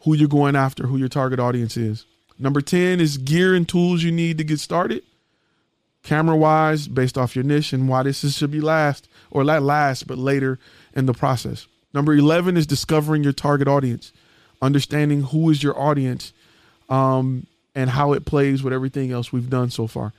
who you're going after, who your target audience is. Number 10 is gear and tools you need to get started. Camera wise, based off your niche and why this is, should be last, or not last, but later in the process. Number 11 is discovering your target audience, understanding who is your audience um, and how it plays with everything else we've done so far.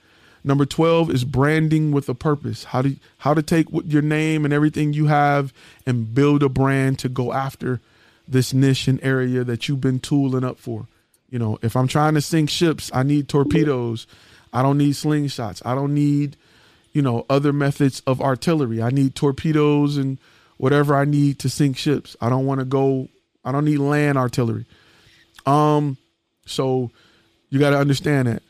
Number 12 is branding with a purpose. How to how to take your name and everything you have and build a brand to go after this niche and area that you've been tooling up for. You know, if I'm trying to sink ships, I need torpedoes. I don't need slingshots. I don't need, you know, other methods of artillery. I need torpedoes and whatever I need to sink ships. I don't want to go. I don't need land artillery. Um, so you got to understand that.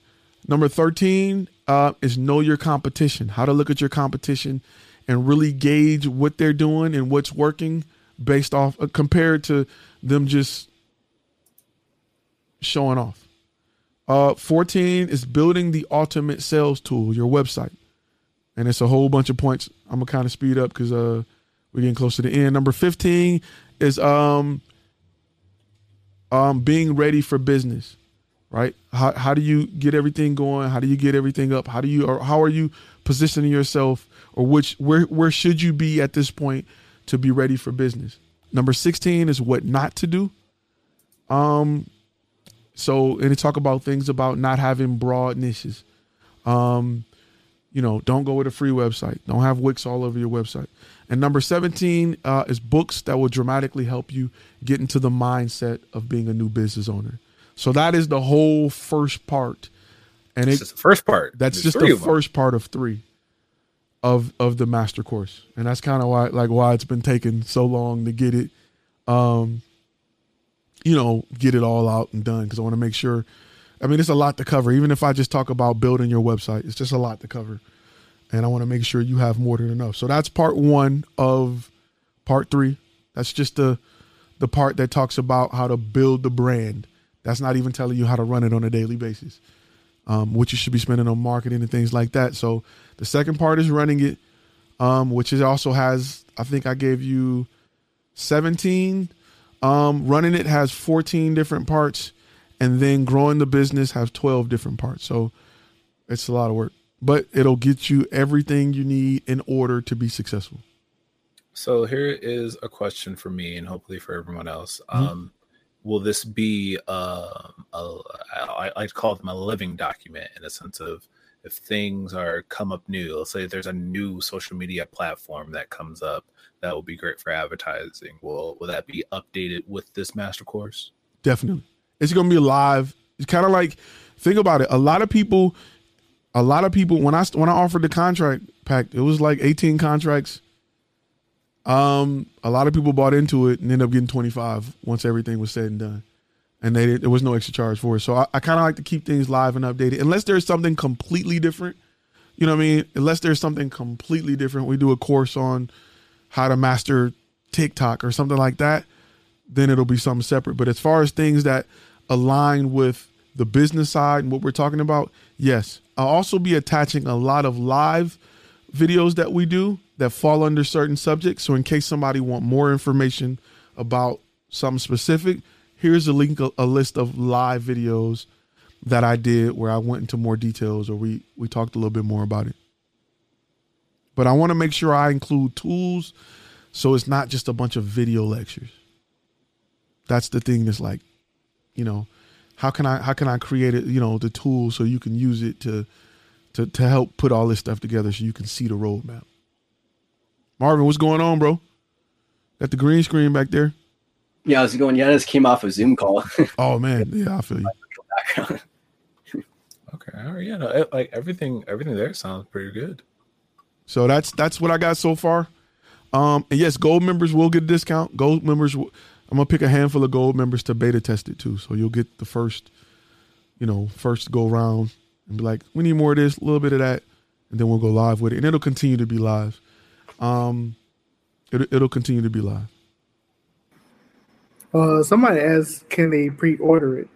Number thirteen uh, is know your competition. How to look at your competition and really gauge what they're doing and what's working based off uh, compared to them just showing off. Uh, 14 is building the ultimate sales tool, your website. And it's a whole bunch of points. I'm gonna kind of speed up because uh we're getting close to the end. Number 15 is um um being ready for business, right? How how do you get everything going? How do you get everything up? How do you or how are you positioning yourself or which where where should you be at this point to be ready for business? Number 16 is what not to do. Um so and they talk about things about not having broad niches. Um you know, don't go with a free website. Don't have Wix all over your website. And number 17 uh, is books that will dramatically help you get into the mindset of being a new business owner. So that is the whole first part. And it's the first part. That's There's just the first part of three of of the master course. And that's kind of why like why it's been taking so long to get it um you know, get it all out and done because I want to make sure I mean, it's a lot to cover. Even if I just talk about building your website, it's just a lot to cover. And I want to make sure you have more than enough. So that's part one of part three. That's just the the part that talks about how to build the brand. That's not even telling you how to run it on a daily basis. Um, what you should be spending on marketing and things like that. So the second part is running it, um, which is also has, I think I gave you 17. Um, running it has 14 different parts and then growing the business has 12 different parts. So it's a lot of work, but it'll get you everything you need in order to be successful. So here is a question for me, and hopefully for everyone else. Mhm. Um, will this be um, a, I, I call them a living document in a sense of if things are come up new. Let's say there's a new social media platform that comes up that will be great for advertising. Will will that be updated with this master course? Definitely. It's going to be live. It's kind of like, think about it. A lot of people, a lot of people when I when I offered the contract pack, it was like 18 contracts. Um, a lot of people bought into it and ended up getting 25 once everything was said and done, and they there was no extra charge for it. So I, I kind of like to keep things live and updated, unless there's something completely different. You know what I mean? Unless there's something completely different, we do a course on how to master TikTok or something like that. Then it'll be something separate. But as far as things that align with the business side and what we're talking about, yes. I'll also be attaching a lot of live videos that we do that fall under certain subjects. So in case somebody want more information about something specific, here's a link a, list of live videos that I did where I went into more details or we we talked a little bit more about it. But I want to make sure I include tools so it's not just a bunch of video lectures. That's the thing that's like, you know, how can I how can I create it, you know, the tool so you can use it to to to help put all this stuff together so you can see the roadmap. Marvin, what's going on, bro? Got the green screen back there. Yeah, I was going. Yeah, I just came off a Zoom call. oh man, yeah, I feel you. okay, all right, yeah, no, it, like everything, everything there sounds pretty good. So that's that's what I got so far. Um, and yes, gold members will get a discount. Gold members, will, I'm gonna pick a handful of gold members to beta test it too. So you'll get the first, you know, first go round and be like, we need more of this, a little bit of that, and then we'll go live with it, and it'll continue to be live. Um, it, it'll continue to be live. Uh, somebody asked, can they pre-order it?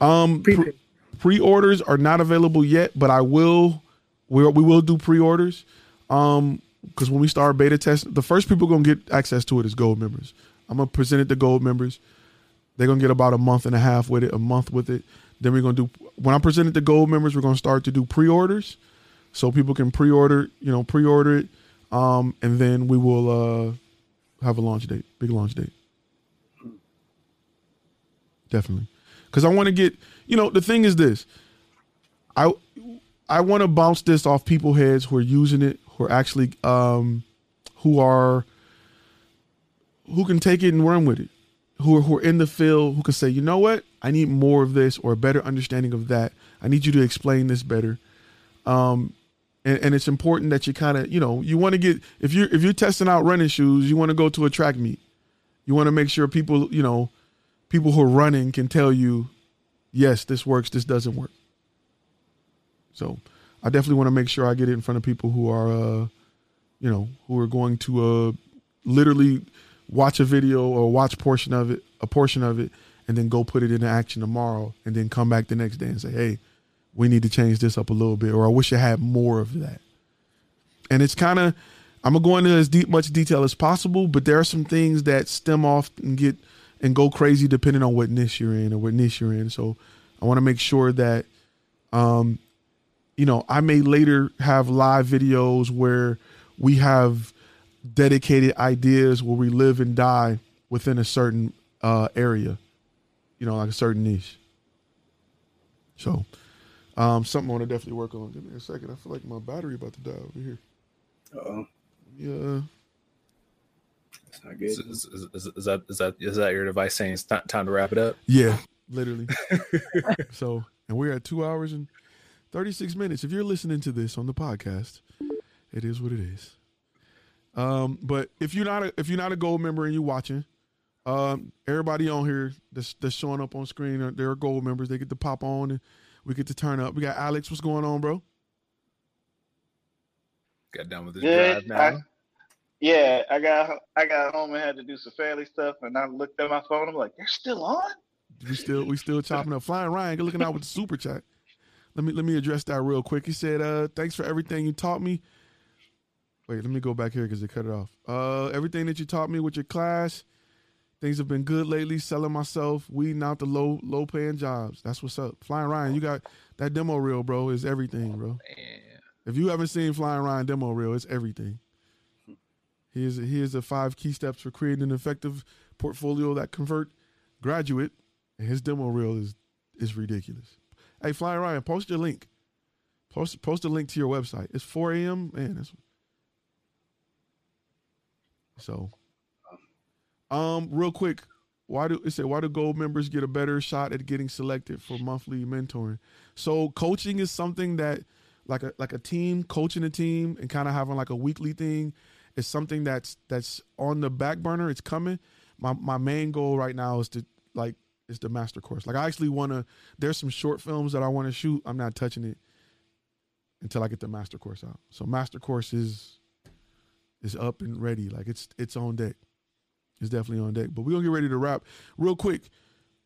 Um, pre- pre-orders are not available yet, but I will. We we will do pre-orders. Um, because when we start beta test, the first people gonna get access to it is gold members. I'm gonna present it to gold members. They're gonna get about a month and a half with it, a month with it. Then we're gonna do when I present it to gold members, we're gonna start to do pre-orders, so people can pre-order, you know, pre-order it, um, and then we will uh, have a launch date, big launch date. Definitely, because I want to get, you know, the thing is this, I I want to bounce this off people heads who are using it, who are actually, um, who are who can take it and run with it, who are, who are in the field, who can say, you know what, I need more of this or a better understanding of that. I need you to explain this better. Um, and, and it's important that you kind of, you know, you want to get if you're if you're testing out running shoes, you want to go to a track meet. You want to make sure people, you know, people who are running can tell you, yes, this works, this doesn't work. So I definitely want to make sure I get it in front of people who are, uh, you know, who are going to uh, literally watch a video or watch portion of it, a portion of it, and then go put it into action tomorrow, and then come back the next day and say, "Hey, we need to change this up a little bit," or "I wish I had more of that." And it's kind of, I'm gonna go into as deep much detail as possible, but there are some things that stem off and get and go crazy depending on what niche you're in or what niche you're in. So I want to make sure that, um, you know, I may later have live videos where we have dedicated ideas where we live and die within a certain uh, area, you know, like a certain niche. So, um, something I want to definitely work on. Give me a second. I feel like my battery about to die over here. Uh oh. Yeah. That's not good. Is, is, is, is, is that is that is that your device saying it's not time to wrap it up? Yeah, literally. so, and we're at two hours and 36 minutes. If you're listening to this on the podcast, it is what it is. Um, but if you're not a if you're not a gold member and you're watching, um, everybody on here that's that's showing up on screen, are, they're gold members. They get to pop on and we get to turn up. We got Alex. What's going on, bro? Got done with this Yeah, drive now. I, yeah, I got I got home and had to do some family stuff, and I looked at my phone. I'm like, they're still on. We still we still chopping up. Flying Ryan, good looking out with the super chat. Let me let me address that real quick. He said, uh, thanks for everything you taught me. Wait, let me go back here because they cut it off. Uh, everything that you taught me with your class, things have been good lately. Selling myself, weeding out the low low paying jobs. That's what's up. Flying Ryan, you got that demo reel, bro. Is everything, bro. If you haven't seen Flying Ryan demo reel, it's everything. Here's here's the five key steps for creating an effective portfolio that convert graduate. And his demo reel is is ridiculous. Hey, Flying Ryan, post your link. Post post a link to your website. It's 4 a.m. Man, so. Um, real quick, why do it say why do gold members get a better shot at getting selected for monthly mentoring? So coaching is something that like a like a team coaching a team and kind of having like a weekly thing is something that's that's on the back burner. It's coming. My my main goal right now is to like is the master course. Like I actually want to. There's some short films that I want to shoot. I'm not touching it until I get the master course out. So master course is is up and ready. Like it's it's on deck. It's definitely on deck. But we're gonna get ready to wrap real quick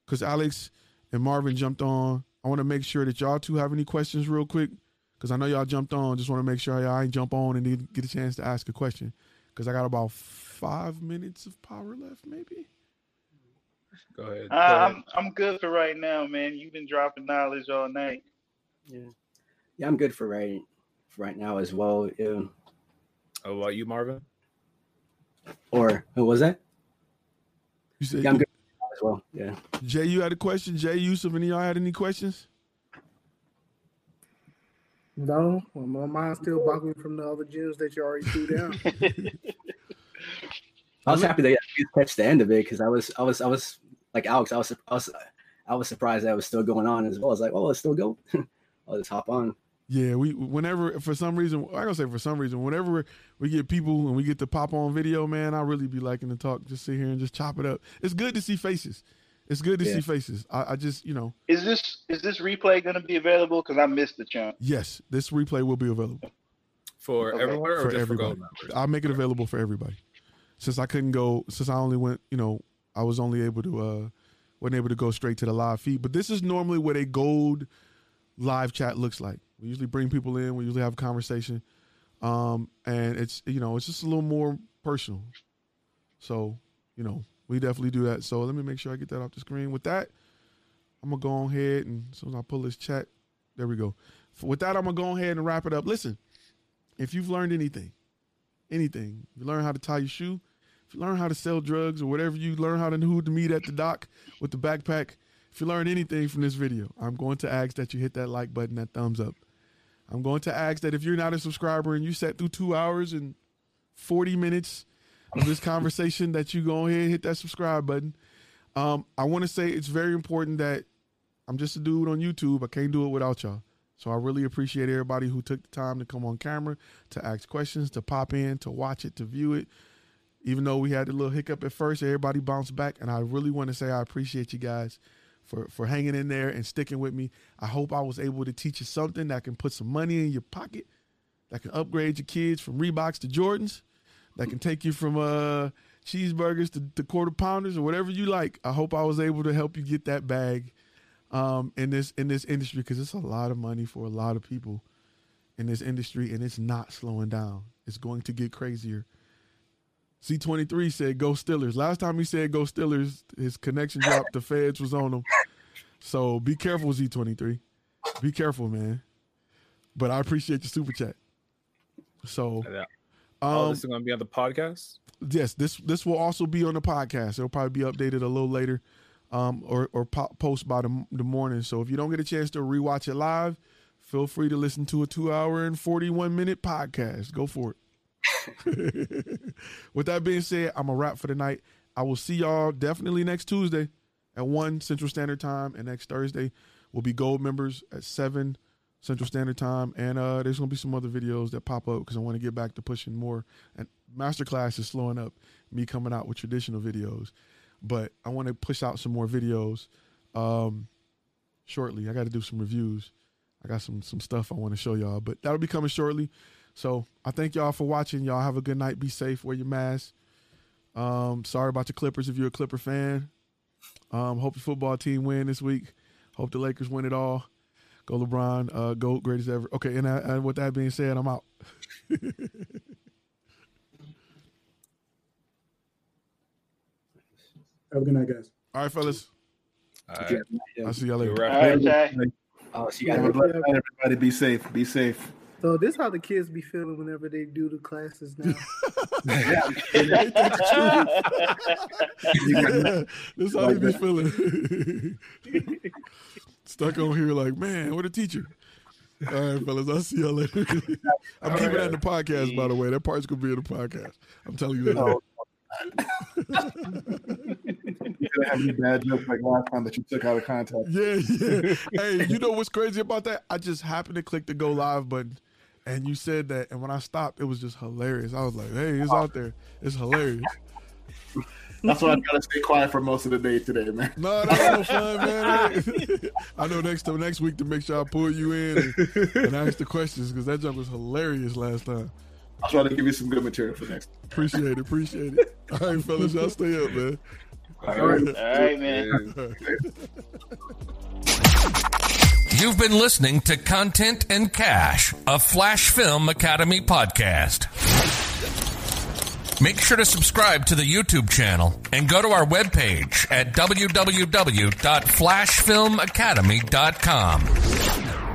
because Alex and Marvin jumped on. I want to make sure that y'all two have any questions real quick because I know y'all jumped on. Just want to make sure y'all ain't jump on and get a chance to ask a question because I got about five minutes of power left, maybe. Go ahead. Uh, I'm I'm good for right now, man. You've been dropping knowledge all night. Yeah, yeah, I'm good for right for right now as well. Yeah. How about you, Marvin? Or who was that? You said Yeah, I'm good as well. Yeah. Jay, you had a question. Jay, Yusuf, any of y'all had any questions? No, well, my mind's still boggling from the other gems that you already threw down. I was happy that you catch the end of it because I was, I was, I was like Alex. I was, I was, I was surprised that was still going on as well. I was like, oh, it's still go. I'll just hop on. Yeah, we whenever for some reason I gotta say for some reason whenever we get people and we get to pop on video, man, I really be liking to talk, just sit here and just chop it up. It's good to see faces. It's good to Yeah. see faces. I, I just you know Is this is this replay going to be available? Because I missed the chunk. yes, this replay will be available For Okay. everyone or for just everybody. for? I'll make it available for everybody. Since I couldn't go, since I only went, you know, I was only able to uh wasn't able to go straight to the live feed. But this is normally what a gold live chat looks like. We usually bring people in. We usually have a conversation, um, and it's you know it's just a little more personal. So you know we definitely do that. So let me make sure I get that off the screen. With that, I'm gonna go ahead and as soon as I pull this chat, there we go. With that, I'm gonna go ahead and wrap it up. Listen, if you've learned anything, anything, you learn how to tie your shoe, if you learn how to sell drugs or whatever you learn how to who to meet at the dock with the backpack, if you learn anything from this video, I'm going to ask that you hit that like button, that thumbs up. I'm going to ask that if you're not a subscriber and you sat through two hours and 40 minutes of this conversation, that you go ahead and hit that subscribe button. Um, I want to say it's very important that I'm just a dude on YouTube. I can't do it without y'all. So I really appreciate everybody who took the time to come on camera, to ask questions, to pop in, to watch it, to view it. Even though we had a little hiccup at first, everybody bounced back, and I really want to say I appreciate you guys for for hanging in there and sticking with me. I hope I was able to teach you something that can put some money in your pocket, that can upgrade your kids from Reeboks to Jordans, that can take you from uh cheeseburgers to, to quarter pounders or whatever you like. I hope I was able to help you get that bag um, in this in this industry because it's a lot of money for a lot of people in this industry, and it's not slowing down. It's going to get crazier. C23 said go Steelers. Last time he said go Steelers, his connection dropped. The feds was on him. So be careful, Z23. Be careful, man. But I appreciate your super chat. So Yeah. Um, this is going to be on the podcast. yes, this this will also be on the podcast. It'll probably be updated a little later, um, or or po- post by the, the morning. So if you don't get a chance to rewatch it live, feel free to listen to a two hour and forty one minute podcast. Go for it. With that being said, I'm a wrap for the night. I will see y'all definitely next Tuesday at one Central Standard Time, and next Thursday will be gold members at seven Central Standard Time. And uh, there's gonna be some other videos that pop up because I want to get back to pushing more. And Masterclass is slowing up me coming out with traditional videos, but I want to push out some more videos um, shortly. I got to do some reviews. I got some some stuff I want to show y'all, but that'll be coming shortly. So I thank y'all for watching. Y'all have a good night. Be safe. Wear your mask. Um, sorry about your Clippers if you're a Clipper fan. Um, hope the football team win this week. Hope the Lakers win it all. Go LeBron. Uh, go greatest ever. Okay, and, uh, and with that being said, I'm out. Have a good night, guys. All right, fellas. All right. I'll see y'all later. Good. All right, Jay. Oh, see Have a blessed night, everybody. Be safe. Be safe. So this how the kids be feeling whenever they do the classes now. That's how they be feeling. Stuck on here like, man, what a teacher. All right, fellas, I'll see y'all later. I'm keeping that in the podcast, by the way. That part's gonna be in the podcast. I'm telling you that. Oh, have bad like last time that you took out of context. Yeah, yeah. hey, you know what's crazy about that? I just happened to click the go live button, and you said that, and when I stopped, it was just hilarious. I was like, "Hey, it's out there. It's hilarious." That's why I gotta stay quiet for most of the day today, man. No, that's no fun, man. I know next time, next week to make sure I pull you in and, and ask the questions because that jump was hilarious last time. I'll try to give you some good material for next. Appreciate it, appreciate it. All right, fellas, y'all stay up, man. All right, all right man. You've been listening to Content and Cash, a Flash Film Academy podcast. Make sure to subscribe to the YouTube channel and go to our webpage at www.flashfilmacademy.com.